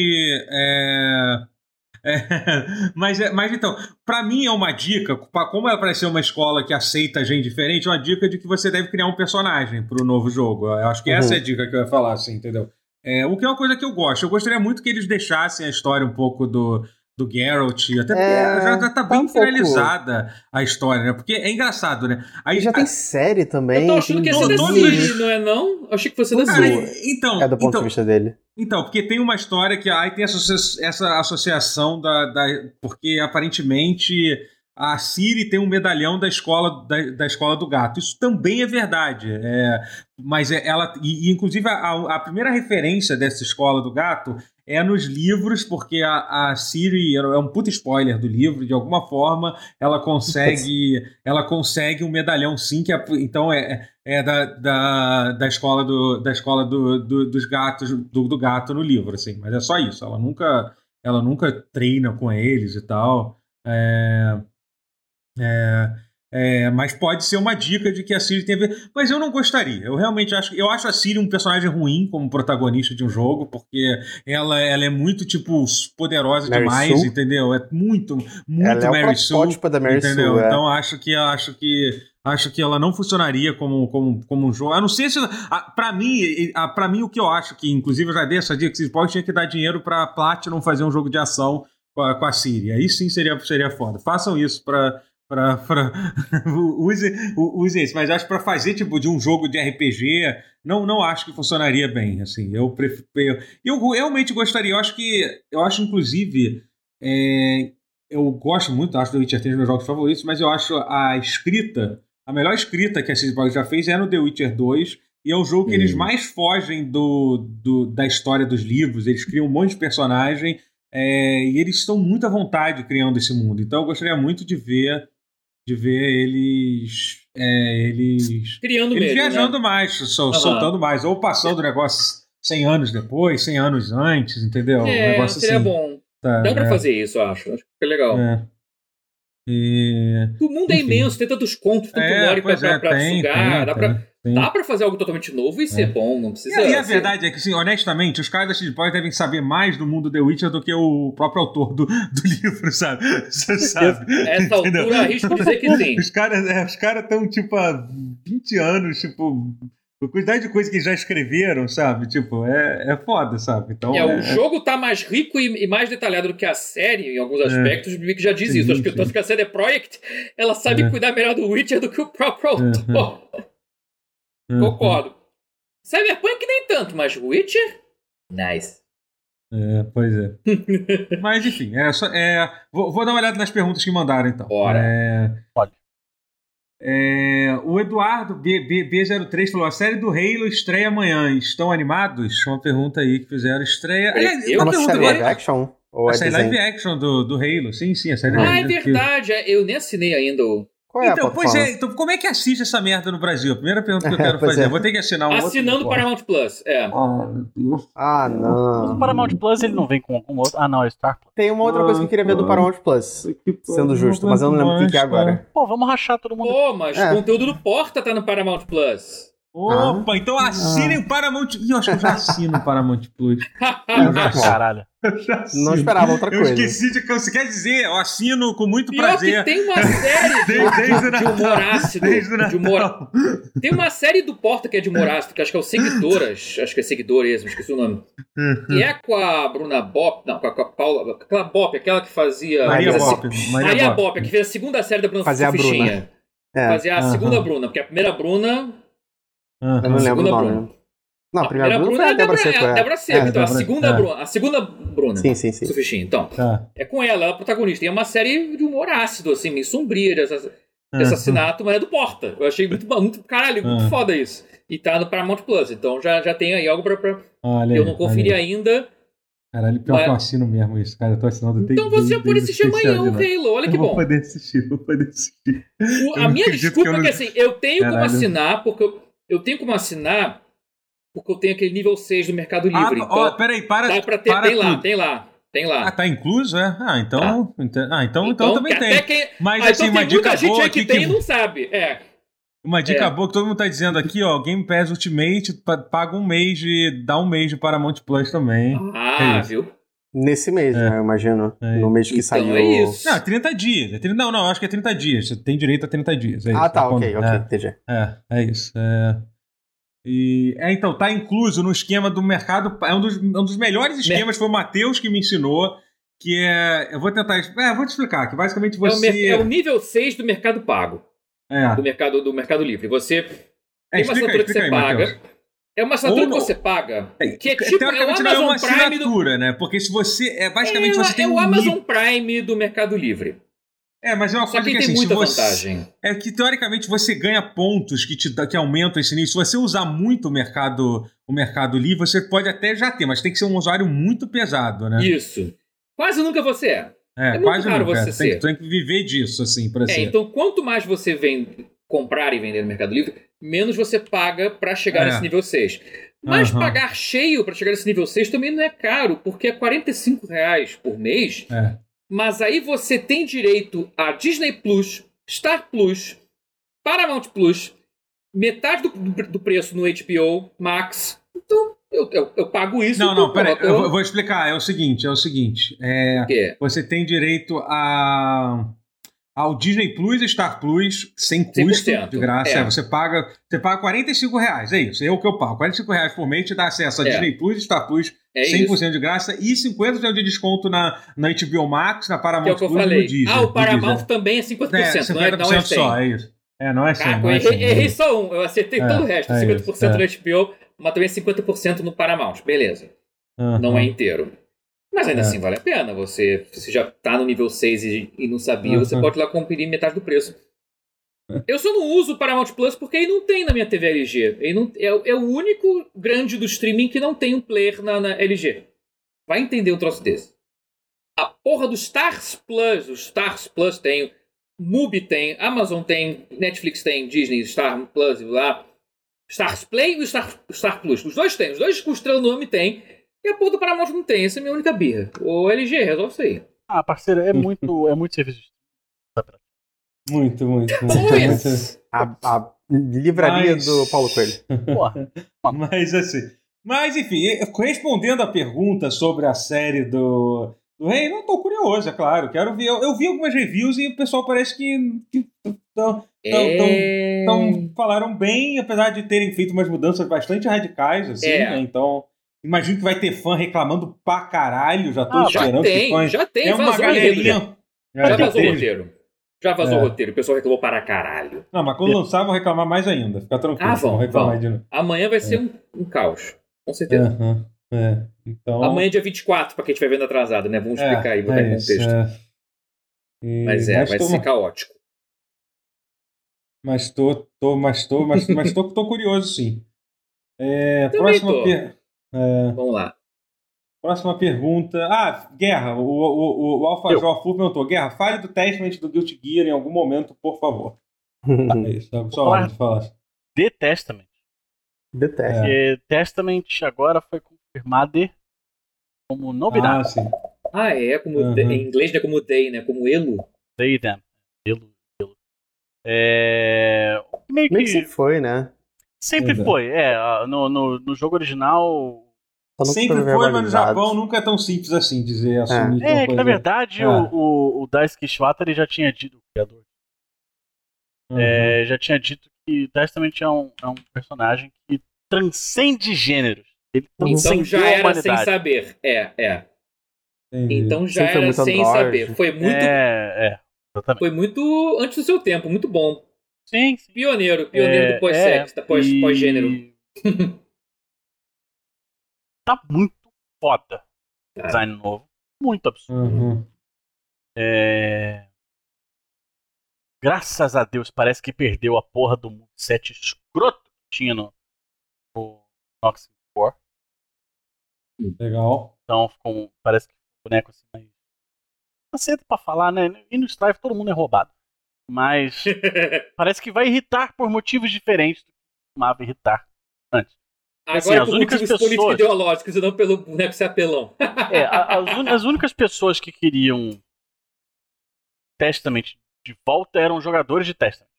É, é, mas, é- mas então, pra mim é uma dica, como ela parece ser uma escola que aceita gente diferente, é uma dica de que você deve criar um personagem pro novo jogo. Eu acho que essa Uhum. é a dica que eu ia falar, assim, entendeu? É, o que é uma coisa que eu gosto. Eu gostaria muito que eles deixassem a história um pouco do, do Geralt, até porque É, já, já tá tá bem um pouco- finalizada a história, né? Porque é engraçado, né? Aí, E já tem série também. Eu tô achando que ser da. Ciri, não é não? Eu achei que fosse da Ciri. então, É do ponto então, de vista dele. então, porque tem uma história que aí tem associa- essa associação da, da- porque aparentemente a Siri tem um medalhão da escola da, da escola do gato. Isso também é verdade. É, mas é- ela e, e, inclusive a, a primeira referência dessa escola do gato é nos livros, porque a, a Siri é um puta spoiler do livro. De alguma forma, ela consegue ela consegue um medalhão sim que é, então é é da, da, da escola do da escola do, do- dos gatos do, do gato no livro assim mas é só isso ela nunca ela nunca treina com eles e tal é, é, É, mas pode ser uma dica de que a Siri tem a ver. Mas eu não gostaria. Eu realmente acho. Eu acho a Siri um personagem ruim como protagonista de um jogo, porque ela, ela é muito, tipo, poderosa Mary demais, Sue? entendeu? É muito, muito Ela é o Mary Sue. da Mary entendeu? Sue, é. Então acho que acho que. Acho que ela não funcionaria como, como, como um jogo. A não ser se. a- Pra mim, a- pra mim, o que eu acho que, inclusive, eu já dei essa dica que vocês podem tinha que dar dinheiro pra Platinum fazer um jogo de ação com a, com a Siri. Aí sim seria, seria foda. Façam isso pra. Pra, pra use, use isso. Mas acho que pra fazer tipo de um jogo de RPG, não, não acho que funcionaria bem. Assim, eu prefiro. Eu realmente gostaria. Eu acho que. Eu acho, inclusive. é, eu gosto muito, acho The Witcher 3 é um dos meus jogos favoritos, mas eu acho a escrita, a melhor escrita que a CD Projekt já fez é no The Witcher 2, e é o jogo que eles Hum. mais fogem do, do- da história dos livros, eles criam um monte de personagem, é, e eles estão muito à vontade criando esse mundo. Então eu gostaria muito de ver de ver eles é, eles, Criando eles mesmo. viajando né? mais, sol- Aham. soltando mais, ou passando o negócio 100 anos depois, 100 anos antes, entendeu? um É, negócio seria assim. bom. Tá, Dá pra é, fazer isso, eu acho. Acho que fica legal. é. E... O mundo é Enfim. imenso, tem tantos contos, tanto É, lore pra, pois pra, é, pra tem, sugar. tem, dá, pra, tem. dá pra fazer algo totalmente novo e ser É. bom, não E, precisa. a- e a ser- verdade é que, assim, honestamente, os caras da CD Projekt devem saber mais do mundo The Witcher do que o próprio autor do, do livro, sabe? Você sabe? Essa Entendeu? altura, arrisco dizer que sim. Os caras é, os caras estão, tipo, há 20 anos, tipo. A quantidade de coisa que já escreveram, sabe? Tipo, é, é foda, sabe? Então. É, o jogo tá mais rico e, e mais detalhado do que a série, em alguns aspectos, o Mick já diz É. Sim, isso. Acho que, sim. tanto que a CD Projekt, ela sabe É. cuidar melhor do Witcher do que o próprio autor. Uhum. Concordo. Cyberpunk nem tanto, mas Witcher? Nice. É, pois é. Mas enfim, é só, é, vou, vou dar uma olhada nas perguntas que mandaram então. Bora. É, Pode. é, o Eduardo B, B, B03 falou: a série do Halo estreia amanhã. Estão animados? Uma pergunta aí que fizeram. Estreia. Aliás, Eu- É uma pergunta série live action? Ou A é série desenho? live action do, do Halo, sim, sim, a série Ah, é que- verdade. é, Eu nem assinei ainda o. Qual é a Então, pois é, então como é que assiste essa merda no Brasil? Primeira pergunta que eu quero Pois fazer. é. Vou ter que assinar um Assinando outro. Paramount Plus. É. Ah, Deus. Ah, Mas não. o Paramount Plus ele não vem com algum outro. Ah, não, é Star Plus. Tem uma outra coisa que eu queria ver do Ah, Paramount Plus. Sendo justo, mas eu não lembro o que, que é agora. Pô, vamos rachar todo mundo. Pô, mas É. o conteúdo do Porta tá no Paramount Plus. Opa, então assinem o Paramount. Ih, eu acho que eu já assino o Paramount Plus. Já- Caralho. Eu já assino. Não esperava outra Eu coisa. esqueci de que você quer dizer, eu assino com muito Pior que prazer. tem uma série Desde- desde o de, humor ácido. Desde o de humor-. Tem uma série do Porta que é de humor ácido, que acho que é o Seguidoras. Acho que é Seguidores, esqueci o nome. E é com a Bruna Bop. Não, com a, com a Paula. Aquela Bop, aquela que fazia. Maria Bop. se- Maria Maria Bop. Bop, que fez a segunda série da Bruna Fazia a Fichinha. É, Fazia a Aham. segunda Bruna, porque a primeira Bruna. Aham. eu não lembro o segunda nome. Bruna. Não, a primeira Bruna foi é a Débora Seco. é a é. Débora Seco, É, então. A Débora- segunda é. Bruna. A segunda Bruna. Sim, sim, sim. Fichinha, então. Tá. É com ela, ela é a protagonista. E é uma série de humor ácido, assim, meio sombria, de, assa- de assassinato, mas é do Porta. Eu achei muito, muito caralho, muito Ah. foda isso. E tá no Paramount Plus, então já, já tem aí algo pra. pra- Olha eu não conferi olha ainda. Caralho, pior que eu Mas- assino mesmo isso, cara. Eu tô assinando desde- Então você pode desde assistir amanhã o né? Halo, olha que Eu Vou bom. poder assistir, vou poder assistir. O- a minha desculpa que eu é não- que assim, eu tenho como Caralho. assinar, porque eu, eu tenho como assinar, porque eu tenho aquele nível 6 do Mercado Ah, Livre. ó, então, peraí, para. dá pra ter, para tem lá, tem lá, tem lá. Ah, tá incluso, é? Ah, então. ente- Ah, então, então, também que tem. quem, Mas ah, assim, então uma tem dica muita gente boa aí que aqui tem que- e não sabe. É. Uma dica É. boa que todo mundo tá dizendo aqui, ó. Game Pass Ultimate pa- paga um mês de. dá um mês de Paramount Plus também. Ah, É viu? Nesse mês, É. né? Eu imagino. É. No mês que Então, saiu. é isso. Não, 30 dias. É 30, não, não, acho que é 30 dias. Você tem direito a 30 dias. é Ah, isso, tá, quando- ok, ok, É, entendi. é, é isso. É. E, é, então, tá incluso no esquema do mercado. É um dos, um dos melhores esquemas, foi o Matheus que me ensinou. Que é. Eu vou tentar. É, vou te explicar. Que basicamente É, o, mer- você. é o nível 6 do Mercado Pago, É, do mercado, do mercado Livre. Você É, tem uma explica assinatura que você aí, paga. Matheus. É uma assinatura Ou que você paga. É, Que é tipo, é o teoricamente não é uma Amazon Prime do- assinatura, né? Porque se você. É, basicamente é, você tem é o um Amazon nível- Prime do Mercado Livre. É, mas é uma Só coisa que que tem assim, muita você, vantagem. É que teoricamente você ganha pontos que, te, que aumentam esse nível. Se você usar muito o mercado, o mercado livre, você pode até já ter, mas tem que ser um usuário muito pesado, né? Isso. Quase nunca você é. é, é muito quase raro nunca. você é. Tem, ser. tem que viver disso, assim, pra É, ser. então quanto mais você vem comprar e vender no Mercado Livre, menos você paga para chegar É. nesse nível 6. Mas Aham. pagar cheio para chegar nesse nível 6 também não é caro, porque é 45 reais por mês. É. Mas aí você tem direito a Disney Plus, Star Plus, Paramount Plus, metade do, do, preço no HBO Max. Então, eu, eu, eu pago isso. Não, não, peraí, eu vou- vou explicar. É o seguinte, é o seguinte. É, O você tem direito a ao Disney Plus e Star Plus sem custo, 100%, de graça. é. É, Você paga você paga 45 reais, é isso. É o que eu pago. 45 reais por mês te dá acesso a É. Disney Plus e Star Plus É 100% isso. de graça e 50% de desconto na, na HBO Max, na Paramount é o que eu Plus e falei. no Disney. ah, o Paramount Disney. também é 50%, É, não, é, não é 100. só, é isso. É, não é 100, Caraca, não é errei, 100. errei só um. Eu acertei É, todo o resto. é 50% isso, é. no HBO, mas também 50% no Paramount. Beleza. Aham. Não é inteiro. Mas ainda É. assim vale a pena. Você, se você já tá no nível 6 e, e não sabia, você Uhum. pode ir lá conferir metade do preço. Eu só não uso o Paramount Plus porque aí não tem na minha TV LG. Aí não, é, o- é o único grande do streaming que não tem um player na, na LG. Vai entender um troço desse. A porra do Stars Plus, o Stars Plus tem, Mubi tem, Amazon tem, Netflix tem, Disney, Star Plus e lá. Stars Play e o Star, o Star Plus. Os dois têm, os dois com no nome tem. E a porra do Paramount não tem. Essa é a minha única birra. O LG, resolve isso aí. Ah, parceiro, é muito, é muito serviço. de Muito, muito, muito. Muito. isso. A, a livraria Mas- do Paulo Coelho. Porra. Mas assim. Mas enfim, respondendo a pergunta sobre a série do, do Rei, não tô curioso, é claro. Quero ver. Eu, eu vi algumas reviews e o pessoal parece que. que tão, Então- É... então, falaram bem, apesar de terem feito umas mudanças bastante radicais, assim, É. né? Então. Imagino que vai ter fã reclamando pra caralho. Já tô Ah, já esperando que tem, fãs. já tem. É uma já. galerinha. Já É, vazou o roteiro. Já vazou É. o roteiro. O pessoal reclamou para caralho. Não, mas quando lançar, vão reclamar mais ainda. Fica tranquilo. Ah, vão, reclamar vão. novo. Amanhã vai ser um, um caos. Com certeza. Aham, é. Então. Amanhã é dia 24, pra quem estiver vendo atrasado, né? Vamos É, explicar aí, botar é em contexto. é. E- Mas é, vai tô, ser caótico. Mas tô, tô, mas tô, mas, mas tô, tô curioso, sim. É, Também próxima, tô. É, Vamos lá. próxima pergunta. Ah, Guerra. O, o, o, o Fu perguntou: Guerra, fale do Testament do Guilty Gear em algum momento, por favor. É isso, só, só falar. hora de falar. The Testament. Detesto. É. E Testament agora foi confirmado como Ah, novidade. sim. Ah, é, como Uhum. de- em inglês, né? Como they, né? Como elo. They them. Elo, elo. É... Meio que Meio que foi, né? Sempre Exato. foi. É, no, no, no jogo original. Sempre foi mas no. Japão nunca é tão simples assim dizer, assumir que uma É, que na verdade É. o, o, o Daisuke Shibata ele já tinha dito, o criador, Uhum. é, já tinha dito que Testament é um, é um personagem que transcende gêneros. Ele Uhum. Então já a era sem saber. É, é. Entendi. Então já Sempre era sem saber. Foi muito, É, é, exatamente. foi muito antes do seu tempo, muito bom. Sim, sim. Pioneiro, pioneiro É, do pós-sexo, da pós- e- pós-gênero. tá muito foda. o Tá. Design novo. Muito absurdo. Uhum. É... Graças a Deus, parece que perdeu a porra do moveset escroto que tinha no, no Nox 4. Legal. Então ficou, parece que o boneco assim mais. Tá cedo pra falar, né? E no Strife todo mundo é roubado. Mas parece que vai irritar por motivos diferentes do que costumava irritar antes. Assim, Agora as por únicas motivos pessoas- político-ideológicos e não pelo boneco ser apelão. É, as, un- as únicas pessoas que queriam Testament de volta eram jogadores de Testament.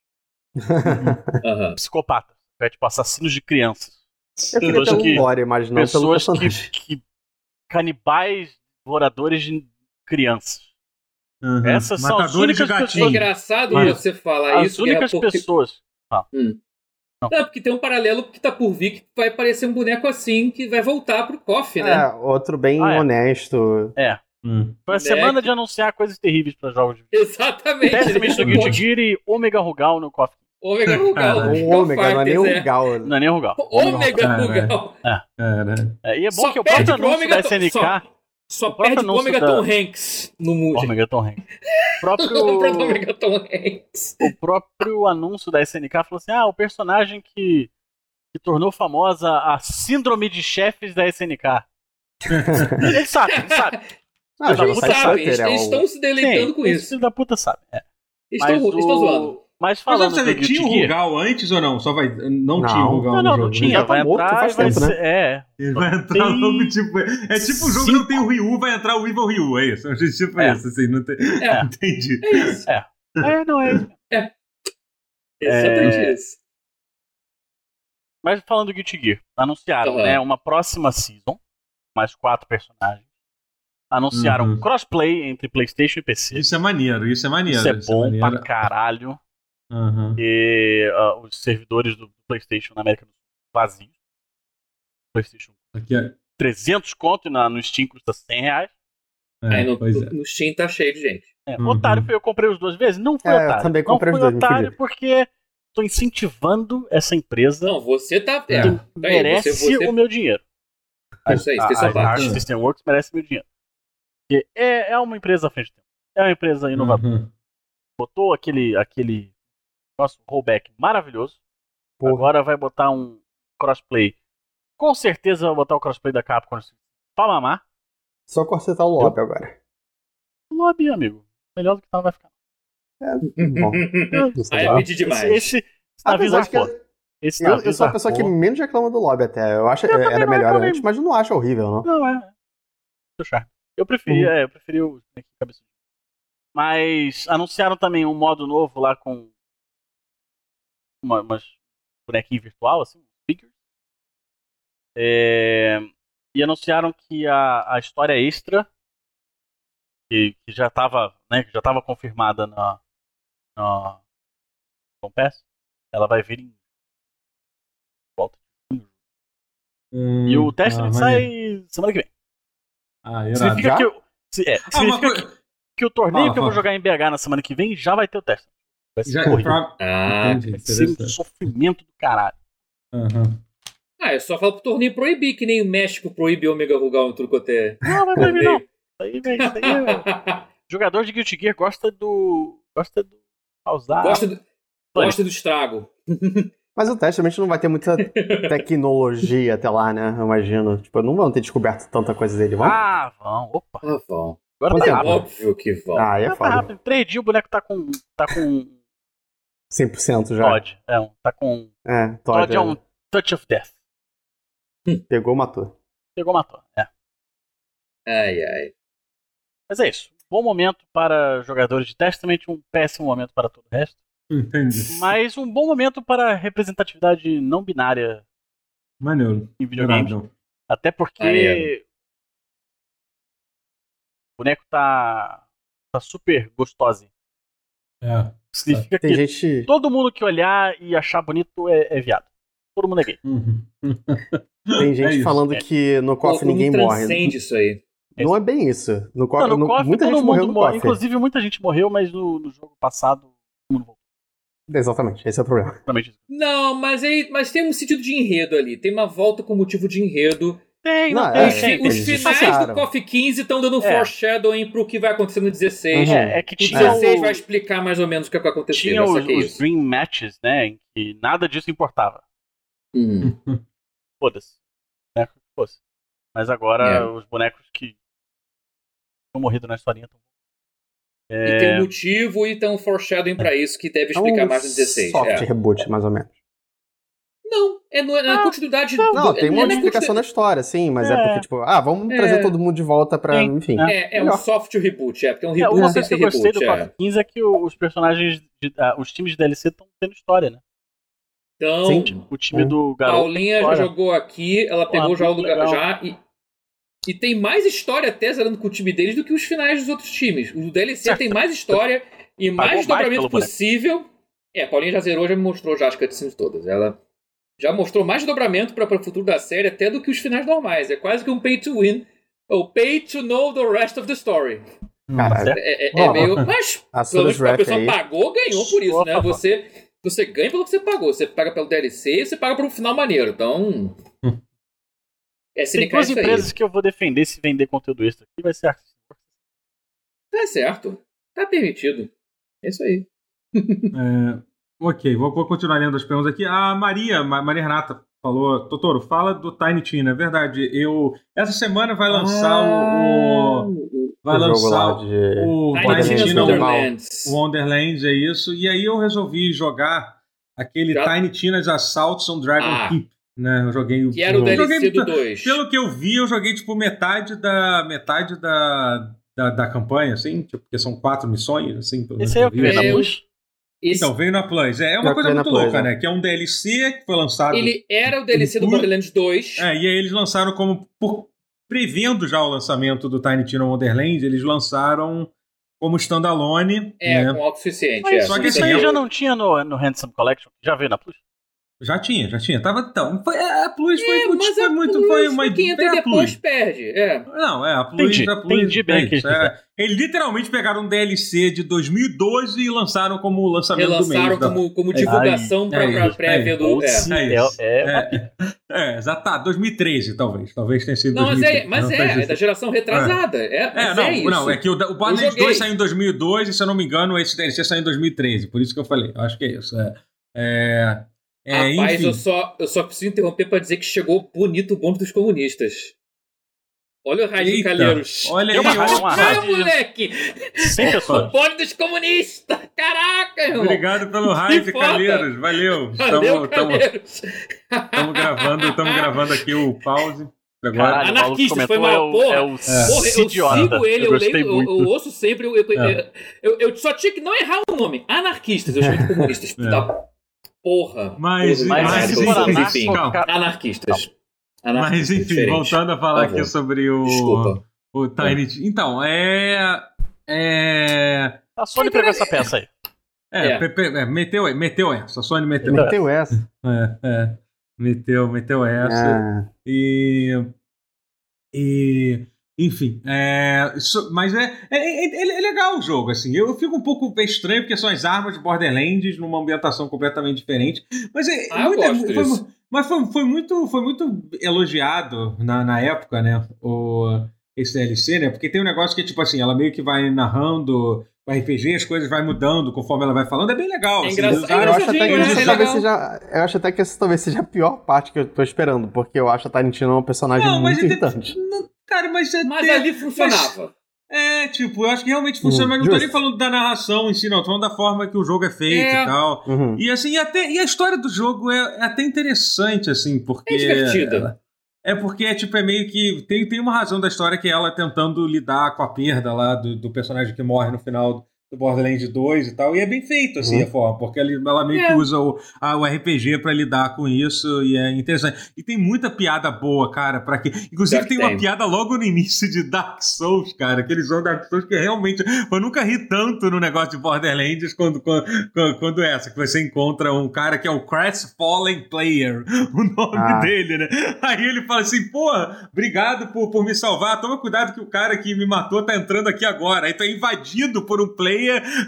Aham. Psicopatas. É, tipo, assassinos de crianças. Eu Pessoas que- um lore imaginando pelo pessoas que, que. canibais devoradores de crianças. Uhum. Essas são as de únicas É gatinho. engraçado Isso. você falar As isso, Guerra, únicas porque... pessoas. Não, porque tem um paralelo que tá por vir que vai parecer um boneco assim que vai voltar pro KOF, né? É, outro bem Ah, é. honesto. Hum. Foi a Né, semana de anunciar coisas terríveis para jogos de Exatamente. Testament do e Omega Rugal no KOF. Ômega Rugal. Ah, Um ômega, não é nem um Fighters, gal. Não é nem Rugal. Ômega Ah, Rugal. Cara. É, e é bom Só que o próprio anúncio Ômega da SNK. Só- O perde pro anúncio Ômega da- Tom Hanks no mundo. Omega Tom Hanks. O próprio, Tom Hanks. o próprio anúncio da SNK falou assim: ah, o personagem que, que tornou famosa a síndrome de chefes da SNK. ele sabe, ele sabe. Ah, Eles sabem, eles, é eles o... estão se deleitando Sim, com isso. filho da puta sabe. É. Eles Mas, estão o- estão zoando. Mas Mas falando você do vê, Guilty tinha o Rugal antes ou não? Só vai. Não, Não. tinha o Rugal Não, no não, jogo. não tinha. Já tá vai morto entrar faz e vai tempo, né? ser. É. Ele vai entrar Tem logo, tipo. É tipo o jogo que não tem o Ryu, vai entrar o Evil Ryu, é isso. É tipo É. isso, assim, não tem. É. Entendi. É isso. É, não, é isso. Exatamente É. isso. Mas falando do Guilty Gear, anunciaram né, uma próxima season, mais quatro personagens. Anunciaram Uhum. crossplay entre PlayStation e PC. Isso é maneiro, isso é maneiro. Isso é bom maneiro. pra caralho. Aham. E ah, os servidores do PlayStation na América do Sul vazios. PlayStation Aqui é- 300 conto e na, no Steam custa 100 reais. é, Aí no, pois é. no Steam tá cheio de gente. É, Uhum. Otário foi eu comprei os duas vezes? Não fui É, eu otário. também não comprei fui os dois, otário porque tô incentivando essa empresa Não, você tá. É, É. merece você, você, o meu dinheiro. Isso aí, a, sua a, a parte. Arc System Works merece meu dinheiro. É, é uma empresa à frente do tempo. É uma empresa inovadora. Uhum. Botou aquele, aquele nosso rollback maravilhoso. Porra. Agora vai botar um crossplay. Com certeza vai botar o crossplay da Capcom pra mamar. Só corsetar o lobby agora. Lobby, amigo. Melhor do que não vai ficar. Bom, não sei Aí é pedir demais. Esse, esse Navios de que. Esse eu, eu sou a pessoa que menos reclama do lobby até. Eu acho Eu também era melhor antes, mas eu não acho horrível, não. Não, é. Eu preferia, Uhum. é, eu preferia o cabeçudo. Mas anunciaram também um modo novo lá com uma, umas bonequinho virtual, assim, figures. É, e anunciaram que a, a história extra, que, que já estava né, que já tava confirmada na, na Game Pass, ela vai vir em volta de junho. Hum, E o Testament ah, sai semana que vem. Ah, irado. Significa Já? que, eu, se- é, Ah, significa que, que o torneio Fala, que eu vou jogar em BH na semana que vem já vai ter o teste. Vai ser Já, horrível. pra- Ah, Entendi, Vai ser um sofrimento do caralho. Aham. ah, é só falar pro torneio proibir, que nem o México proíbe o Omega Rugal em tudo quanto é. Não, vai proibir não. aí, velho, isso aí é... Jogador de Guilty Gear gosta do... Gosta do... Causar... gosta, do, gosta do estrago. Mas o Testament não vai ter muita tecnologia até lá, né? Eu imagino. Tipo, não vão ter descoberto tanta coisa dele, vão? Ah, vão. Opa. Ah, vão. Agora Quanto tá tempo? rápido. Óbvio que vão. Ah, é Tá foda. rápido. Em três dias o boneco tá com... Tá com... 100% já. Todd. É, um- tá com... É, Todd. Todd é um touch of death. Pegou, matou. Pegou, matou. É. Ai, ai. Mas é isso. Bom momento para jogadores de Testament, um péssimo momento para todo o resto. Entendi. Mas um bom momento para representatividade não binária Maneiro. em videogames. Irado. Até porque Maneiro. o boneco tá, tá super gostoso. É. Significa Tem que gente. todo mundo que olhar e achar bonito é, é viado. Todo mundo é gay. Uhum. Tem gente É falando É. que no mundo ninguém morre. transcende isso aí. Não é bem isso. No KOF, Não, no no- KOF muita todo gente morreu mundo no morre. Inclusive muita gente morreu, mas no, no jogo passado todo mundo voltou. Exatamente, esse é o problema. Não, mas aí, mas tem um sentido de enredo ali. Tem uma volta com motivo de enredo. Tem, não, Não, tem. é, os, fi- tem. os finais justificaram. do KOF 15 estão dando É. foreshadowing pro que vai acontecer no 16. Uhum. É, é que O tinha 16 o- vai explicar mais ou menos o que vai acontecer. tinha eu os, os. Dream Matches, né? Em que nada disso importava. Uhum. Foda-se. Que fosse. Mas agora É. os bonecos que tinham morrido na historinha estão. E tem um motivo e tem um foreshadowing pra isso que deve É explicar um mais no 16. soft é. reboot, mais ou menos. Não, é, no, é na Ah, continuidade Não, do, tem é, uma na explicação na história, sim, mas é, É. porque, tipo, ah, vamos É. trazer todo mundo de volta pra. Sim. Enfim. É, é um soft reboot, é, porque é um É, reboot coisa que eu gostei reboot. do É. KOF 15 é que os personagens, de- ah, os times de DLC estão tendo história, né? Então, Sim. O time do garoto. Paulinha já jogou aqui, ela pegou já o lugar legal. já e, e tem mais história até zerando com o time deles do que os finais dos outros times. O DLC Certo. tem mais história e mais mais desdobramento pelo boneco. possível. É, a Paulinha já zerou, já me mostrou já as cutscenes todas. Ela já mostrou mais desdobramento para o futuro da série até do que os finais normais. É quase que um pay to win. Ou pay to know the rest of the story. Caralho. É, é- é meio. Mas A pelo menos a pessoa aí. pagou, ganhou por isso, né? Você, você ganha pelo que você pagou. Você paga pelo DLC, você paga por um final maneiro. Então. É Tem SNK duas isso aí. empresas que eu vou defender se vender conteúdo extra aqui, vai ser a Tá certo. Tá permitido. É isso aí. É, ok, vou, vou continuar lendo as perguntas aqui. A Maria, Ma- Maria Renata, falou: Totoro, fala do Tiny Tina. É verdade. Eu, essa semana vai lançar Ah, o, o- Vai o lançar de. o Tiny Tina. Wonderlands. o Wonderlands, é isso. E aí eu resolvi jogar aquele Já- Tiny Tina's Assaults on Dragon Ah. Keep. Né? Eu joguei Que era o eu DLC joguei- do 2. Pelo que eu vi, eu joguei tipo metade da metade da, da, da campanha, assim, tipo, porque são quatro missões, assim, pelo menos Esse é o que Esse, Então, veio na Plus. É, é uma Já coisa muito Plus, louca, né? né? Que é um DLC que foi lançado. ele era o DLC do Borderlands 2. É, e aí eles lançaram como. por- prevendo já o lançamento do Tiny Tina Wonderland, eles lançaram como standalone. É, né? com autossuficiente. Mas é, só que isso aí já não tinha no, no Handsome Collection? Já veio na Plus? Já tinha, já tinha. Tava, então, foi, a Plus foi, É, muito- mas foi a muito. Plus, foi uma quem entra é a depois Plus. perde. É. Não, é, a Plus. Entendi, a Plus entendi bem é que é. Eles literalmente pegaram um DLC de 2012 e lançaram como lançamento do Relançaram mês. da- como, como É, divulgação aí, pra, é isso, prévia é, do. É. é é, é, É, exato, tá, 2013 talvez. Talvez tenha sido Não, mas 2013. é, mas não é, faz é isso. da geração retrasada. É, É, mas não, é isso. não, é que o, o Borderlands joguei. 2 saiu em 2002 e, se eu não me engano, esse DLC saiu em 2013. Por isso que eu falei. Eu acho que é isso. É, é, é, Rapaz, enfim. eu só, eu só preciso interromper pra dizer que chegou bonito o bonde dos comunistas. Olha o Eita, Calheiros. olha aí, Ah, rádio- moleque! 100 O pessoas. bonde dos comunistas! Caraca, irmão! Obrigado pelo foda. Calheiros. Valeu. Valeu, Estamos gravando, estamos gravando aqui o pause. Agora. Caralho, o Anarquista, foi mal, é o, porra. é o Porra, eu sigo ele, eu, gostei leio, eu, eu ouço sempre. Eu, eu, É. eu, eu só tinha que não errar o nome. Anarquistas, eu chamo de comunistas. É. da porra. Mas- Todos Mas Mas, se os for enfim, anarquistas, anarco, calma. cara, Anarquistas. Mas Anarquistas enfim, diferentes. voltando a falar Por aqui sobre o. Desculpa. O Tiny. Então, é. É. a Sony pegou essa peça aí. É, É. pe- pe- é, meteu, meteu essa. A Sony meteu. Meteu essa. É, é. Meteu, meteu essa. Ah, E. E. Enfim, é, isso- mas é, é, é, é legal o jogo, assim. Eu fico um pouco estranho porque são as armas de Borderlands numa ambientação completamente diferente. Mas é, Ah, eu muito- foi, mas foi, foi muito, foi muito elogiado na, na época, né? O, esse DLC, né? Porque tem um negócio que, tipo assim, ela meio que vai narrando o RPG, as coisas vai mudando conforme ela vai falando. É bem legal. É assim, engraçado- é usaram- eu acho até que engraçadinho, essa né? talvez Legal. seja. Eu acho até que essa talvez seja a pior parte que eu tô esperando, porque eu acho a Tarantino um personagem Não, muito é- irritante. não, Cara, mas é. Mas ali funcionava. É, tipo, eu acho que realmente funciona, Uhum, mas não tô justo. nem falando da narração em si, não. Tô falando da forma que o jogo é feito É. e tal. Uhum. E assim, e até, e a história do jogo é, é até interessante, assim, porque. É divertida. É porque é tipo, é meio que. Tem, tem uma razão da história que é ela tentando lidar com a perda lá do, do personagem que morre no final do Borderlands 2 e tal. E é bem feito, assim, Uhum. a forma, porque ela, ela meio que É. usa o, a- o RPG pra lidar com isso e é interessante. E tem muita piada boa, cara, para que. Inclusive que tem uma tem. piada logo no início de Dark Souls, cara, que eles usam Dark Souls que realmente. Eu nunca ri tanto no negócio de Borderlands quando, quando, quando, quando essa, que você encontra um cara que é o Crestfallen Player, o nome Ah. dele, né? Aí ele fala assim, pô, obrigado por, por me salvar, toma cuidado que o cara que me matou tá entrando aqui agora. Aí tá invadido por um player,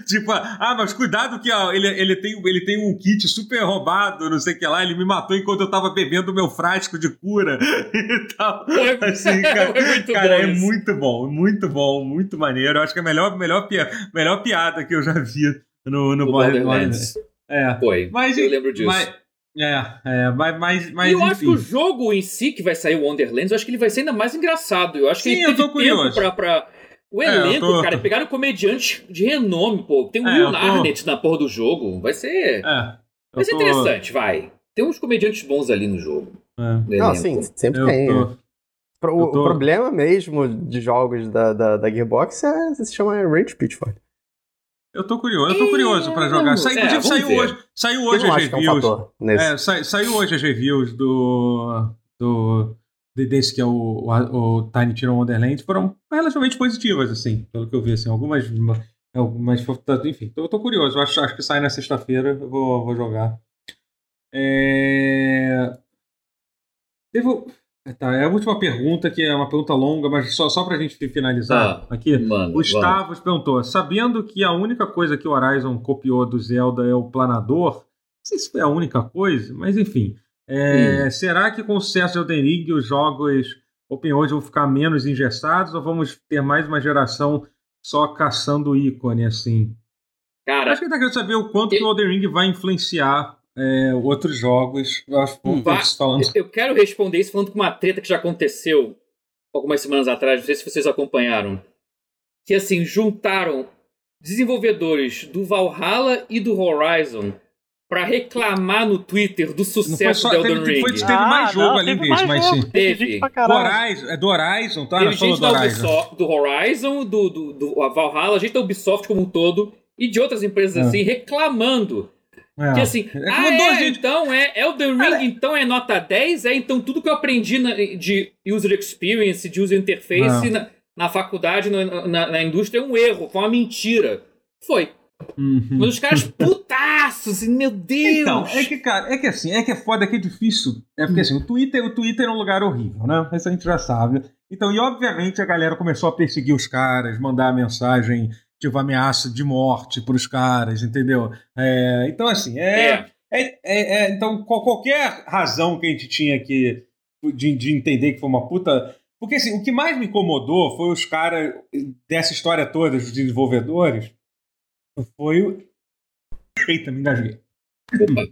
tipo, ah, mas cuidado que ó, ele, ele, tem, ele tem um kit super roubado, não sei o que lá, ele me matou enquanto eu tava bebendo meu frasco de cura e tal. Foi- Assim, cara, foi muito cara, bom é isso. muito bom, muito bom, muito maneiro. Eu acho que é a melhor, melhor, melhor piada que eu já vi no, no Borderlands. É. Foi. Mas, eu lembro disso. Mas, é, é, mas, mas, mas e eu acho que enfim. o jogo em si, que vai sair o Wonderlands, eu acho que ele vai ser ainda mais engraçado. Eu acho que Sim, ele eu teve tô curioso. tempo pra, pra... O É, elenco, tô- cara, pegaram comediante de renome, pô. Tem o É, Will eu tô- Arnett na porra do jogo. Vai ser... É, vai ser tô- interessante, vai. Tem uns comediantes bons ali no jogo. é, Não, sim, sempre eu tem. tô-? Pro- O problema mesmo de jogos da, da, da Gearbox é, se chama Range Pitchfork. Eu tô curioso, eu tô É, curioso pra jogar. vamos- Sa- é, inclusive vamos saiu ver. hoje, saiu hoje as é um reviews. fator nesse. É, sa- saiu hoje as reviews do. do desse que é o, o, o Tiny Tina Wonderland foram relativamente positivas, assim, pelo que eu vi, assim, algumas. algumas enfim, eu tô curioso, acho, acho que sai na sexta-feira, eu vou, vou jogar. É... Teve. o- Tá, é a última pergunta, que é uma pergunta longa, mas só, só pra gente finalizar Tá. aqui. Mano, O vamos. Stavros perguntou: sabendo que a única coisa que o Horizon copiou do Zelda é o planador, não sei se foi a única coisa, mas enfim. É, Será que com o sucesso de Elden Ring os jogos Open World vão ficar menos engessados ou vamos ter mais uma geração só caçando ícone assim? Cara, Acho que ele tá querendo saber o quanto que o Elden Ring vai influenciar é, outros jogos. Eu acho que Hum. ver falando. eu quero responder isso falando com uma treta que já aconteceu algumas semanas atrás, não sei se vocês acompanharam. Que assim, juntaram desenvolvedores do Valhalla e do Horizon pra reclamar no Twitter do sucesso só, do Elden teve, Ring. foi, teve mais jogo Ah, não, além teve desse, mais mas jogo, sim. Teve Teve. gente pra Do. Horizon, é do Horizon, tá? Teve gente do. Ubisoft, do Horizon, do, do, do a Valhalla, gente da Ubisoft como um todo, e de outras empresas É. assim reclamando. É. Que assim, É ah, é, gente- então é Elden Ring, Cara, então é nota 10, é então tudo que eu aprendi na- de user experience, de user interface na, na faculdade, no- na, na indústria é um erro, foi uma mentira. Foi. Uhum. Mas os caras putaços, e, meu Deus! Então, é que, cara, é que assim, é que é foda, é que é difícil. É porque assim, o Twitter, o Twitter é um lugar horrível, né? Isso a gente já sabe. Então, e obviamente a galera começou a perseguir os caras, mandar mensagem, tipo, ameaça de morte pros caras, entendeu? É, então, assim, é. É. é- é- é- então, qual- qualquer razão que a gente tinha que. De, de entender que foi uma puta. Porque assim, o que mais me incomodou foi os caras dessa história toda, os desenvolvedores, foi o. Eita, me engasguei. Opa.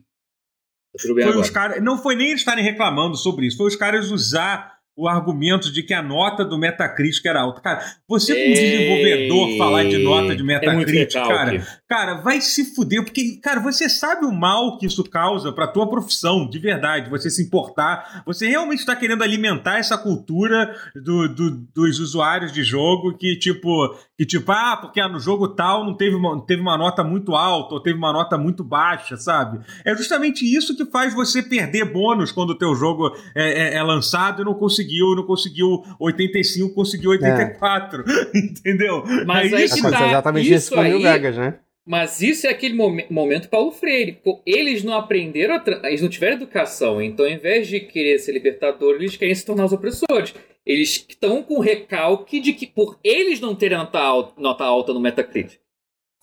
Foi agora. os caras. Não foi nem eles estarem reclamando sobre isso, foi os caras usar o argumento de que a nota do Metacritic era alta. Cara, você como Ei, desenvolvedor falar de nota de é Metacritic, recalque. cara, cara, vai se fuder, porque, cara, você sabe o mal que isso causa pra tua profissão, de verdade, você se importar, você realmente está querendo alimentar essa cultura do, do- dos usuários de jogo que, tipo, que tipo, ah, porque no jogo tal não teve uma, teve uma nota muito alta ou teve uma nota muito baixa, sabe? É justamente isso que faz você perder bônus quando o teu jogo é, é- é lançado e não conseguiu, não conseguiu 85, conseguiu 84, entendeu? Mas é aí isso. tá, exatamente isso isso com aí- Vegas, né? Mas isso é aquele momen- momento Paulo Freire. Eles não aprenderam, eles não tiveram educação. Então, ao invés de querer ser libertador, eles querem se tornar os opressores. Eles estão com recalque de que por eles não terem nota alta, nota alta no Metacritic.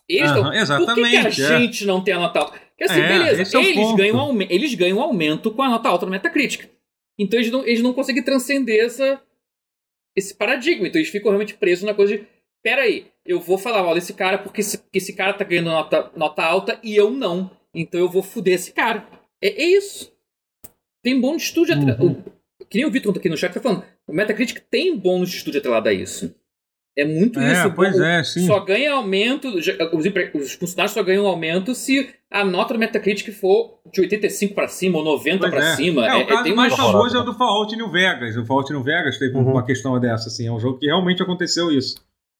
Eles estão. Por que, que a é. gente não tem a nota alta? Porque assim, É, beleza, é eles, ganham eles ganham aumento com a nota alta no Metacritic. Então eles não, eles não conseguem transcender essa, esse paradigma. Então eles ficam realmente presos na coisa de. Peraí, eu vou falar mal desse cara porque esse, esse cara tá ganhando nota, nota alta e eu não. Então eu vou fuder esse cara. É, é isso. Tem bônus de estúdio. Uhum. o- Que nem o Vitor aqui no chat tá falando. O Metacritic tem bônus de estúdio atrelado a isso. É muito É, isso. pois O- é, sim. Só ganha aumento. Os, empre- os funcionários só ganham aumento se a nota do Metacritic for de 85 pra cima ou 90 Pois pra é. cima. É, o caso tem mais famoso é o do Fallout New Vegas. O Fallout New Vegas teve Uhum. uma questão dessa, assim. É um jogo que realmente aconteceu isso.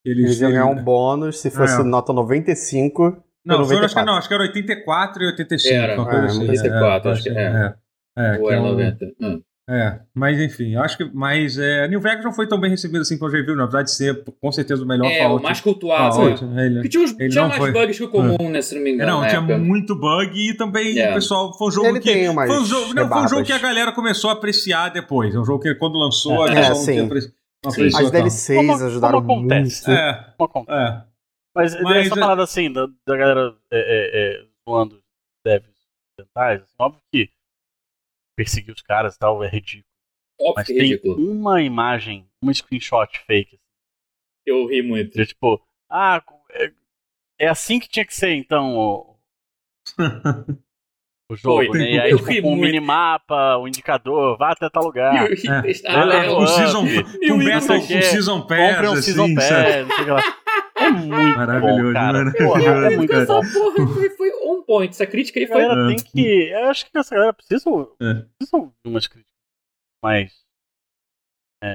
Eles Eles, iam ganhar um bônus se fosse É. nota 95. Não, por foram, acho que, 94. não, acho que era 84 e 85. Era. uma coisa É, assim. 94, acho que é. É, é, Ou que é é um- 90. Hum. É, mas enfim, acho que. Mas é, New Vegas não foi tão bem recebido assim como eu já vi, não. Apesar de ser com certeza o melhor É, Fallout. o mais cultuado. Fallout, sabe? ele- Porque tinha, uns- ele tinha mais foi. bugs que o comum, né? Se não me É, engano. não, na tinha época. muito bug e também É. o pessoal. Foi um jogo Ele que. tem umas Foi um jogo, não, foi um jogo que a galera começou a apreciar depois. É um jogo que quando lançou, a É, galera não sim. não apreciou As. DLCs Como- ajudaram como acontece? muito. É, conta. é. Mas, Mas essa é- parada assim, da, da galera é, é, é, zoando os devs ocidentais, assim, óbvio que perseguir os caras e tal é ridículo. Óbvio Mas que é tem ridículo. uma imagem, uma screenshot fake, assim, Eu ri muito. de tipo, ah, é, é assim que tinha que ser então o, o jogo, Foi. né? E aí, Eu tipo, com o muito. minimapa, o indicador, vá até tal lugar. Ri É. É, Ah, é, é, com é, Season, é, e Igor com quer- Season Pass, Compre um assim, Season? Pass, não sei o que lá. É muito Maravilhoso, bom, cara. maravilhoso. Porra, é Essa muito bom. porra foi, foi on point. Essa crítica aí A foi. galera É. tem que. Eu acho que essa galera precisa, É. precisa ouvir umas críticas mais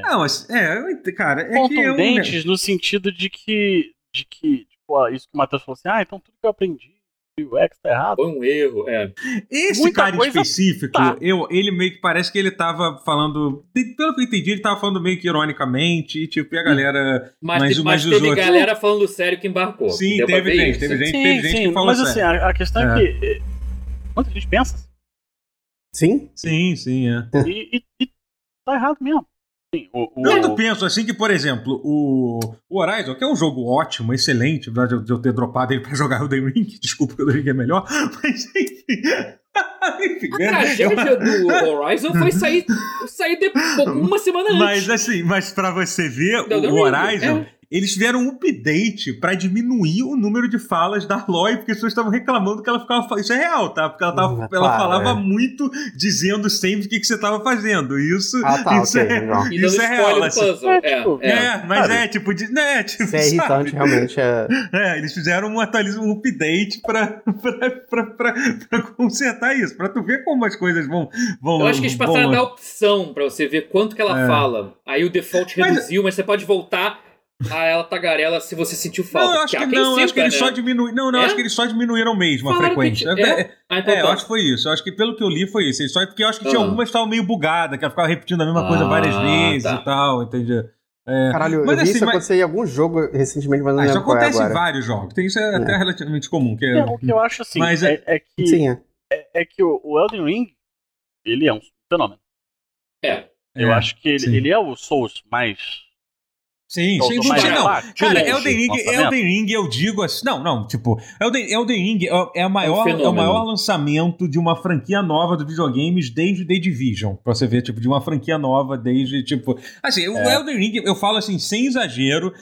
Não, mas, é, eu- cara, é que eu, contundentes no sentido de que. De que tipo, isso que o Matheus falou assim, ah, então tudo que eu aprendi, o X tá errado. Foi um erro. É. Esse Muita cara específico, tá. eu, ele meio que parece que ele tava falando. Pelo que eu entendi, ele tava falando meio que ironicamente, e tipo, e a galera. Mas, Mas o- mas mas os teve outros- galera falando sério que embarcou. Sim, pra teve gente, isso. teve gente, sim, teve gente sim, que falou mas assim, sério. a, a questão é, É. que. eh, Muita gente pensa Sim? Sim, sim, é. e, e, e tá errado mesmo. Sim, o, o, penso assim que, por exemplo, o, o Horizon, que é um jogo ótimo, excelente, apesar de eu- de ter dropado ele pra jogar o The Ring, desculpa que o The Ring é melhor, mas enfim. A né? tragédia do Horizon foi sair, sair depois, uma semana antes. Mas assim, mas pra você ver, o Horizon, é. Eles fizeram um update pra diminuir o número de falas da Aloy, porque as pessoas estavam reclamando que ela ficava. Isso é real, tá? Porque ela, tava, Hum, ela falava é. muito dizendo sempre o que, que você tava fazendo. Isso, Ah, tá, isso ok, é. E Isso é real, assim. puzzle. É, É, tipo, é. É, mas Sabe? é tipo de. Né, tipo, Isso é irritante, sabe? realmente. É... É, eles fizeram um atualiz... um update pra, pra, pra, pra, pra consertar isso, pra tu ver como as coisas vão. vão Eu acho que eles passaram a dar opção pra você ver quanto que ela É. fala. Aí o default Mas- reduziu, mas você pode voltar a ela tagarela se você sentiu falta. Não, eu acho que, há quem não, eu acho que sinta, eles né? só diminuíram. Não, não, É? acho que eles só diminuíram mesmo a Falaram que frequência. tinha- É, é? Ah, então é, eu tá. acho que foi isso. Eu acho que pelo que eu li foi isso. Eles Só porque eu acho que tinha Ah. algumas que estavam meio bugadas, que ela ficava repetindo a mesma coisa Ah, várias vezes tá. e tal, entendeu? É. Caralho, eu Mas vi assim, isso mas- acontecer em algum jogo recentemente, mas não Ah, isso é acontece em vários jogos. Tem, isso é, até É. relativamente comum. Que é, o que eu acho assim Mas é, é que, Sim, é. é, é que o, Elden Ring, ele é um fenômeno. É. Eu é, acho que ele, ele é o Souls mais. Sim, sem do dúvida. mais Não, cara, Elden Ring. Elden Ring eu digo assim. Não, não, tipo, Elden, Elden Ring é, é, a maior, é, o fenômeno. maior lançamento de uma franquia nova dos videogames desde The Division. Pra você ver, tipo, de uma franquia nova desde, tipo. Assim, o É. Elden Ring, eu falo assim, sem exagero,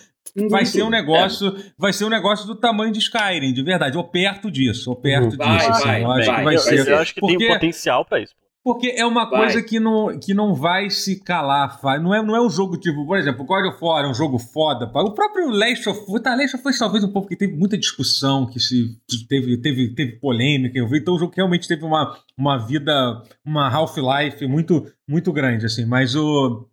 vai Muito. ser um negócio. Vai ser um negócio do tamanho de Skyrim, de verdade, ou perto disso, ou perto Uhum. Vai, disso. assim, vai, eu acho vai, que vai eu, ser. eu acho que tem Porque- um potencial pra isso. Porque é uma Vai. coisa que não, que não vai se calar. fa- Não é, não é um jogo tipo, por exemplo, God of War é um jogo foda. pá. O próprio Last of Us, tá, Last of Us talvez um pouco, porque teve muita discussão, que se teve, teve, teve polêmica, eu vi. Então o jogo realmente teve uma, uma vida, uma half-life muito, muito grande, assim. Mas o.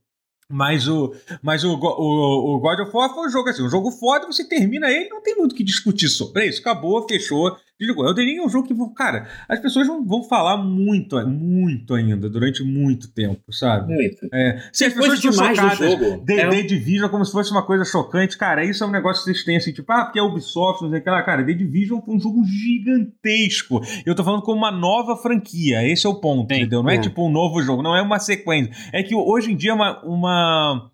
Mas o, mas o, o, o God of War foi um jogo assim, um jogo foda, você termina ele, não tem muito o que discutir sobre isso. Acabou, fechou, desligou. Elden Ring é um jogo que, cara, as pessoas vão, vão falar muito, muito ainda, durante muito tempo, sabe? Muito. É, se as pessoas estão chocadas. The, É um- Division como se fosse uma coisa chocante, cara, isso é um negócio que vocês têm assim, tipo, ah, porque é Ubisoft, não sei o que lá, cara, The Division foi um jogo gigantesco. Eu tô falando como uma nova franquia, esse é o ponto, Sim. entendeu? Não é É. tipo um novo jogo, não é uma sequência. É que hoje em dia é uma. uma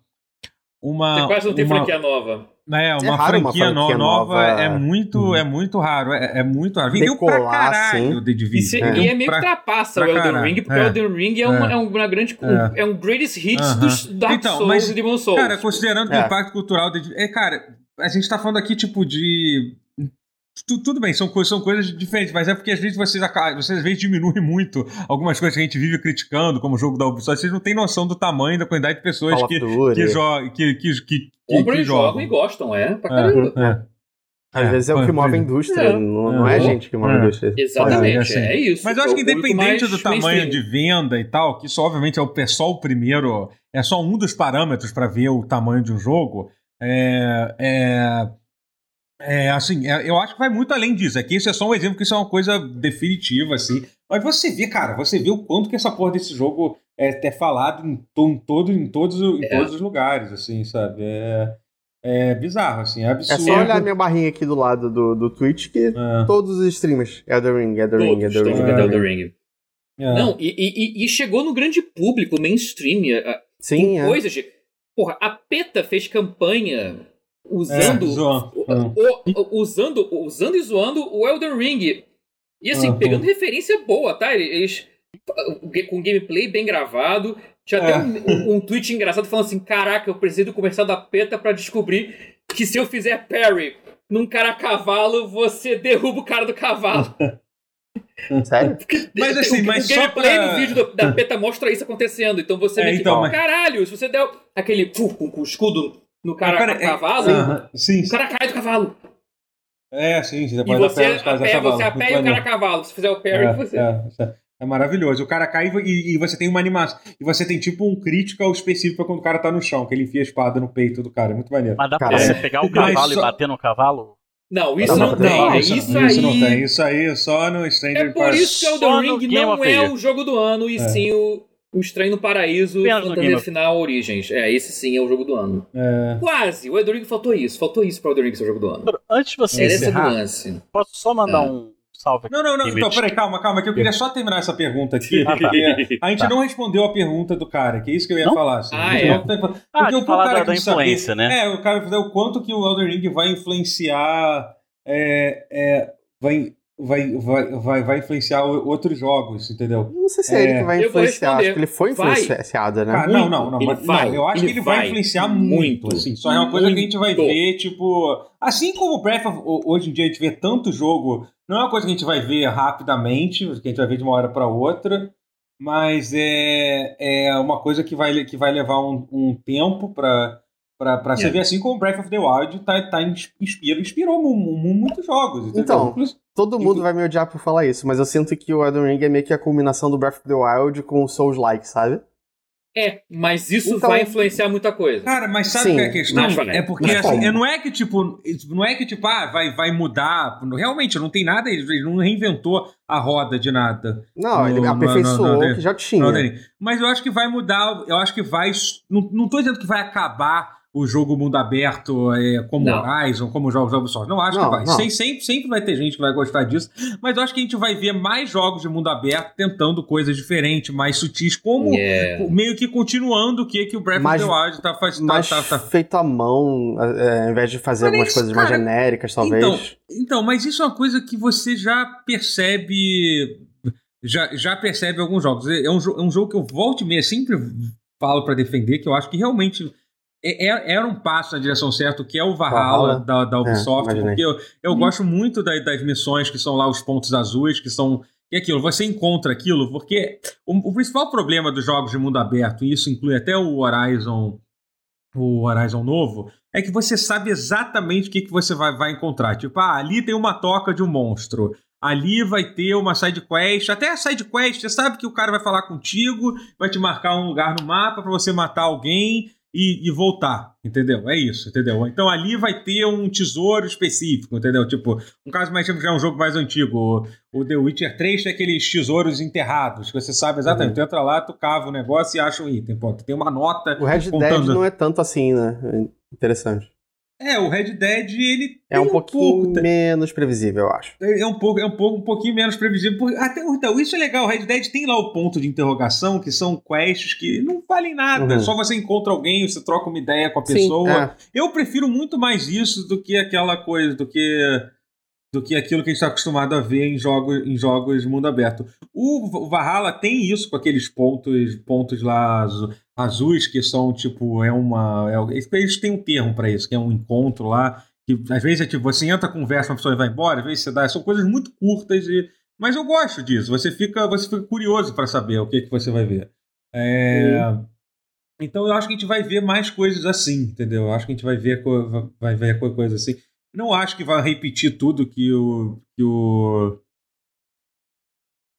uma, Você quase não tem uma, franquia nova. É, uma, raro uma franquia, no- franquia nova, nova. é muito, Hum. é muito raro, é, é muito raro. Vendeu pra caralho The E, Division. se- vendeu e é meio que ultrapassa o Elden. Ring, porque É. o Elden Ring é, uma, É. é uma grande. É. É um greatest hits Aham. dos Dark Então, Souls mas, e Demon Souls. Cara, considerando que o É. impacto cultural. De, é, cara, a gente tá falando aqui, tipo, de. Tu- tudo bem, são, coisas- são coisas diferentes, mas é porque às vezes vocês, vocês às vezes diminuem muito algumas coisas que a gente vive criticando, como o jogo da Ubisoft. Vocês não têm noção do tamanho, da quantidade de pessoas que, que, jo que, que, que, que, Compram que e jogam e gostam, é. Pra É, caramba. é. Às vezes é o que move a indústria, É. não, não é a É. gente que move a É. indústria. Exatamente, É, assim. é, isso. Mas eu acho É que independente do tamanho de venda e tal, que isso obviamente é o é só o primeiro, é só um dos parâmetros para ver o tamanho de um jogo, é, é, é, assim, é, eu acho que vai muito além disso. Aqui isso é só um exemplo que isso é uma coisa definitiva, assim. Mas você vê, cara, você vê o quanto que essa porra desse jogo é, é falado em, em, todo, em, todos, em É. todos os lugares, assim, sabe? É, é bizarro, assim, é É absurdo. só olhar a minha barrinha aqui do lado do, do Twitch que É, todos os streamers. Elden Ring, Elden Ring, Todos Elden estão Ring. jogando É. Ring. é. Não, e, e- e- chegou no grande público, mainstream. a- Sim, é. coisas de. Porra, a PETA fez campanha usando. É, zoando. o- o- usando, usando e zoando o Elden Ring. E assim, Uhum. pegando referência boa, tá? Eles. Com gameplay bem gravado. Tinha até É. um, um, um tweet engraçado falando assim: Caraca, eu preciso do comercial da PETA pra descobrir que se eu fizer parry num cara a cavalo, você derruba o cara do cavalo. Sério? Mas assim, o, mas o só gameplay pra- do vídeo do- da PETA mostra isso acontecendo. Então você É, meio que, então, mas- caralho, se você der aquele com o escudo no cara, Cara, é- cavalo, Aham, sim, o cara cai do cavalo. É, sim, você E pode você dar pé cavalo. você a Muito pé e o cara a cavalo. Se fizer o parry, é, você. É, isso é, é maravilhoso. O cara cai e, e você tem uma animação. E você tem tipo um critical específico quando o cara tá no chão, que ele enfia a espada no peito do cara. É muito maneiro. Mas dá pra você é. pegar o cavalo só- e bater no cavalo? Não, isso Não, não, tem. não, é isso, isso, isso aí. não tem. Isso aí é só no Stranger É por isso que o no Ring não the é o jogo do ano, e É. sim o, o Estranho no Paraíso Game Fantasia Final Origens. É, esse sim é o jogo do ano. É. Quase! O Elden Ring faltou isso. Faltou isso pra Elden Ring ser o jogo do ano. Antes de você essa encerrar, nuance. posso só mandar É. um salve aqui? Não, não, não. Então, peraí, calma, calma, que eu queria só terminar essa pergunta aqui. Ah, tá. a gente Tá. não respondeu a pergunta do cara, que é isso que eu ia Não? falar. Assim. Ah, A gente é? não tem- Porque Ah, o cara da, da quis saber- influência, né? É, o cara o quanto que o Elden Ring vai influenciar. é, é, vai, vai, vai, vai, vai influenciar outros jogos, entendeu? Não sei se é, É. ele que vai influenciar. Acho que ele foi Vai. influenciado, né? Cara, não, não, não, Ele vai, não, eu acho ele que ele vai, vai influenciar muito, muito, assim, só é uma coisa que a gente vai ver, tipo, assim como o Breath of, hoje em dia a gente vê tanto jogo, não é uma coisa que a gente vai ver rapidamente, que a gente vai ver de uma hora para outra, mas é, é uma coisa que vai, que vai levar um, um tempo para para você É. ver assim como o Breath of the Wild tá, tá inspira, inspirou mu- mu- muitos jogos. entendeu? Então, Todo mundo vai me odiar por falar isso, mas eu sinto que o Elden Ring é meio que a culminação do Breath of the Wild com o Souls-like, sabe? É, mas isso Então- vai influenciar muita coisa. Cara, mas sabe Sim, qual é a questão? É porque assim, é- não é que tipo, não é que tipo, ah, vai, vai mudar. Realmente, não tem nada, ele não reinventou a roda de nada. Não, ele No- aperfeiçoou no- no- o que já tinha. Não. Mas eu acho que vai mudar, eu acho que vai. Não, não tô dizendo que vai acabar o jogo mundo aberto é, como Não. Horizon, como jogos da Ubisoft. Não acho Não, que vai. Sem- sempre, sempre vai ter gente que vai gostar disso. Mas eu acho que a gente vai ver mais jogos de mundo aberto tentando coisas diferentes, mais sutis, como É. meio que continuando o que, que o Breath Mas- of the Wild tá fazendo. Mas Tá, tá, tá- feito à mão, é, ao invés de fazer Mas algumas isso, coisas mais cara, genéricas, talvez. Então, então, mas isso é uma coisa que você já percebe. Já, já percebe alguns jogos. É um, jo- é um jogo que eu volto e meia sempre falo pra defender, que eu acho que realmente é- é- era um passo na direção certa, que é o Valhalla da, da Ubisoft, imaginei. porque eu, eu gosto muito da- das missões que são lá os pontos azuis, que são. E aquilo, você encontra aquilo, porque o, o principal problema dos jogos de mundo aberto, e isso inclui até o Horizon, o Horizon novo, é que você sabe exatamente o que, que você vai, vai encontrar. Tipo, ah, ali tem uma toca de um monstro. Ali vai ter uma side quest, até a side quest, você sabe que o cara vai falar contigo, vai te marcar um lugar no mapa pra você matar alguém e, e voltar, entendeu? É isso, entendeu? Então ali vai ter um tesouro específico, entendeu? Tipo, um caso mais já é um jogo mais antigo, o, o The Witcher 3 tem aqueles tesouros enterrados, que você sabe exatamente, tu entra lá, tu cava o negócio e acha um item, pô, tu tem uma nota O Red Dead contando- não é tanto assim, né? É Interessante. É, o Red Dead, ele É um tem pouquinho pouco, menos previsível, eu acho. É um pouco, é um pouco, um pouquinho menos previsível. porque- Até então, isso é legal. O Red Dead tem lá o ponto de interrogação, que são quests que não valem nada. Uhum. Só você encontra alguém, você troca uma ideia com a Sim, pessoa. é. Eu prefiro muito mais isso do que aquela coisa, do que do que aquilo que a gente está acostumado a ver em jogos, em jogos de mundo aberto. O Valhalla tem isso com aqueles pontos, pontos lá azu- azuis que são tipo é uma, é, eles têm um termo para isso, que é um encontro lá que às vezes é tipo você entra, conversa com a pessoa e vai embora, às vezes você dá, são coisas muito curtas e mas eu gosto disso. Você fica, você fica curioso para saber o que que você vai ver. É, então eu acho que a gente vai ver mais coisas assim, entendeu? Eu acho que a gente vai ver, vai ver co- coisas assim. Não acho que vai repetir tudo que o. Que o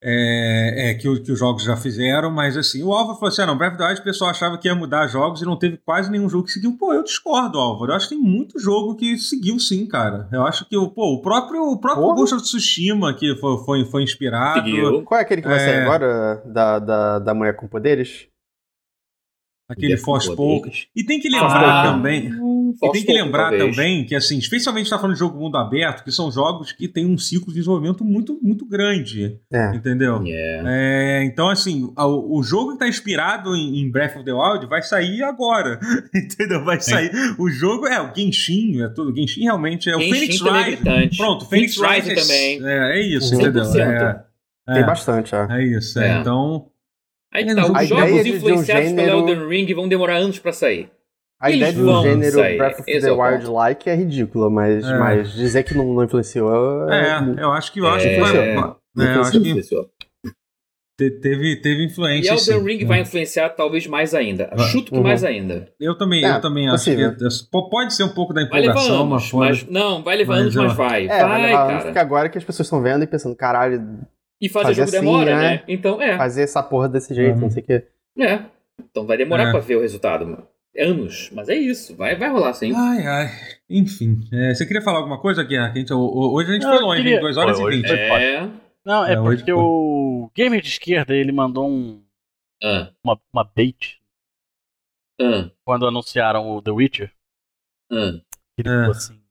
é, é, que, o- que os jogos já fizeram, mas assim, o Álvaro falou assim: ah, não, Breath of the Wild o pessoal achava que ia mudar jogos e não teve quase nenhum jogo que seguiu. Pô, eu discordo, Álvaro. Eu acho que tem muito jogo que seguiu sim, cara. Eu acho que o, pô, o próprio, o próprio Porra. Ghost of Tsushima que foi, foi, foi inspirado. Seguiu. Qual é aquele que vai sair É. agora da, da, da mulher com poderes? Aquele Forspoken. Poderes. E tem que Ah, lembrar E tem que lembrar talvez. também que, assim, especialmente está falando de jogo mundo aberto, que são jogos que têm um ciclo de desenvolvimento muito, muito grande. É. Entendeu? É. É, então, assim, a- o jogo que está inspirado em, em Breath of the Wild vai sair agora. Entendeu? Vai sair. O jogo é o Genshin, é tudo. Genshin realmente é o Genshin Phoenix também é Rise. Pronto, Phoenix, Phoenix Rise é- também. É, é isso, 100%. entendeu? É, Tem é, bastante, é. é isso. é. É. Então. Aí É, tá, a os jogos um influenciados gênero- pelo Elden Ring vão demorar anos pra sair. A Eles ideia de um gênero sair, Breath of esse the é o Wild ponto. like é ridícula, mas, É. mas dizer que não, não influenciou É, é. eu acho que eu acho É, que vai. é. é, eu acho que Influenciou. te- teve, teve E influência. Elden sim. Ring É. vai influenciar talvez mais ainda. Vai. Chuto que Uhum. mais ainda. Eu também, É, eu também acho que po- pode ser um pouco da empolgação, mas anos, mas, não, vai levar Mas anos, mas vai. É, vai vai, levar anos, cara. agora que as pessoas estão vendo e pensando, caralho, E fazer, fazer jogo assim, demora, né? né? Então, é. fazer essa porra desse jeito, Uhum. não sei o quê. É. Então vai demorar É. pra ver o resultado. mano. Anos. Mas é isso. Vai, vai rolar sim. Ai, ai. Enfim. É, você queria falar alguma coisa, Guerra? Que a gente- hoje a gente Não, foi longe, queria- em 2 horas Foi, e hoje 20. foi É. Não, é, É, porque o gamer de esquerda ele mandou um, Ah, uma, uma bait ah, quando anunciaram o The Witcher. ah. Ele falou assim: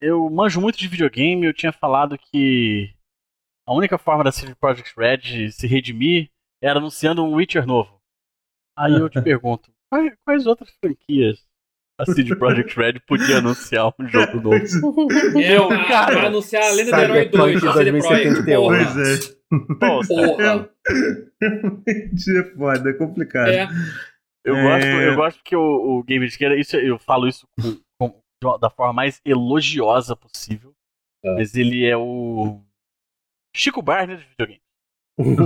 Eu manjo muito de videogame, eu tinha falado que a única forma da CD Projekt Red se redimir era anunciando um Witcher novo. Aí eu te pergunto, quais, quais outras franquias a CD Projekt Red podia anunciar um jogo novo? É, o- Cara, vai anunciar a Lenda do Herói Cyberpunk 2 da CD Projekt. 2071. Porra. Pois é. Porra. é foda, é complicado. É. Eu, É. gosto, eu gosto que o, o gamer de esquerda, isso, eu falo isso com- com- de da forma mais elogiosa possível, É. mas ele é o Chico Barney dos videogames. Ele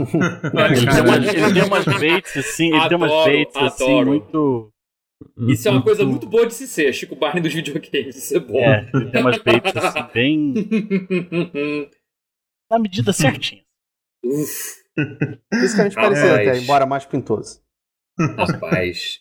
tem, caralho. umas, ele tem umas baits assim, ele tem umas Adoro, baits assim adoro. muito. Isso é uma coisa muito boa de se ser, Chico Barney dos videogames. Isso é bom. É, ele tem umas baits assim, bem. na medida certinha. Uf. Fisicamente Ah, parecido mas- até, embora mais pintoso. Rapaz.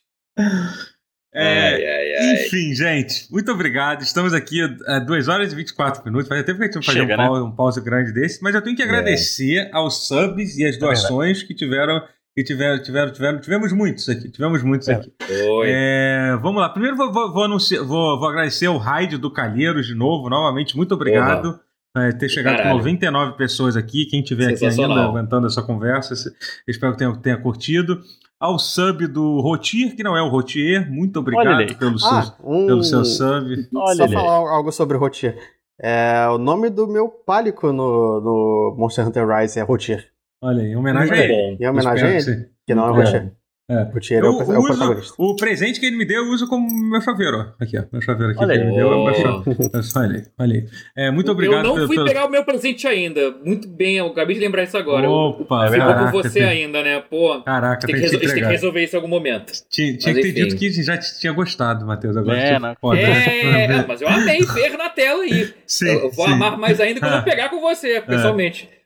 É, Ai, ai, ai. Enfim, gente, muito obrigado. Estamos aqui a 2 horas e 24 minutos. Faz tempo que a gente não fazia um, Chega, né? pause, um pause grande desse, mas eu tenho que agradecer aos subs e às doações que tiveram. Que tiveram, tiveram, tiveram, tivemos muitos aqui, tivemos muitos É. aqui. Oi. É, vamos lá. Primeiro vou, vou, vou, anunciar- vou- vou agradecer ao Raid do Calheiros de novo, novamente. Muito obrigado por ter chegado com Caralho. 99 pessoas aqui. Quem tiver aqui ainda aguentando essa conversa, espero que tenha, tenha curtido. Ao sub do Rotier, que não é o Rotier, muito obrigado pelo, seu, Ah, um... pelo seu sub. Olha Só ele. falar algo sobre Rotier. É, o nome do meu pálico no, no Monster Hunter Rise é Rotier. Olha aí, em homenagem a ele. Em homenagem a ele, que que não é É. Rotier. É. É Eu o, é o uso o presente que ele me deu, eu uso como meu chaveiro. ó. Aqui, ó. Meu chaveiro aqui Olha que ele aí. me deu. é o meu Oh. chaveiro. Olha aí, olha aí. É, muito obrigado eu não pelo- fui pelo- pegar o meu presente ainda. Muito bem, eu acabei de lembrar isso agora. Eu- Opa, Ficou caraca, com você tem- ainda, né? Pô, Caraca, tem tem que, que resol- a gente tem que resolver isso em algum momento. Tinha, tinha que ter dito que já tinha gostado, Matheus. Agora É, você- não. É, ah, mas eu amei ver na tela aí. Sim, eu vou sim. amar mais ainda quando eu pegar com você, pessoalmente. É,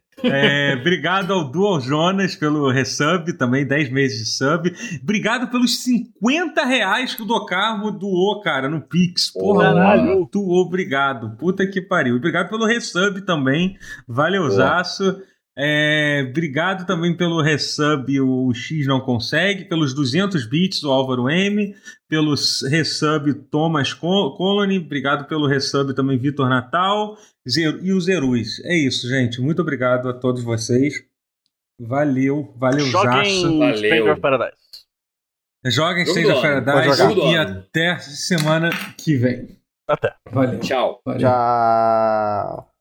obrigado ao Dual Jonas pelo resub, também 10 meses de sub. Obrigado pelos 50 reais que o Docarmo doou, cara, no Pix. Porra, Caralho. muito obrigado. Puta que pariu. Obrigado pelo resub também. Valeuzaço. É, obrigado também pelo resub, o X não consegue, pelos 200 bits, o Álvaro M, pelos resub Thomas Col- Colony, obrigado pelo resub também Vitor Natal Zero- e os Zerus. É isso, gente. Muito obrigado a todos vocês. Valeu, valeu, Joguem Valeu. Stranger of Paradise. Joguem do of Paradise e até semana que vem. Até. Valeu. Tchau. valeu. Tchau.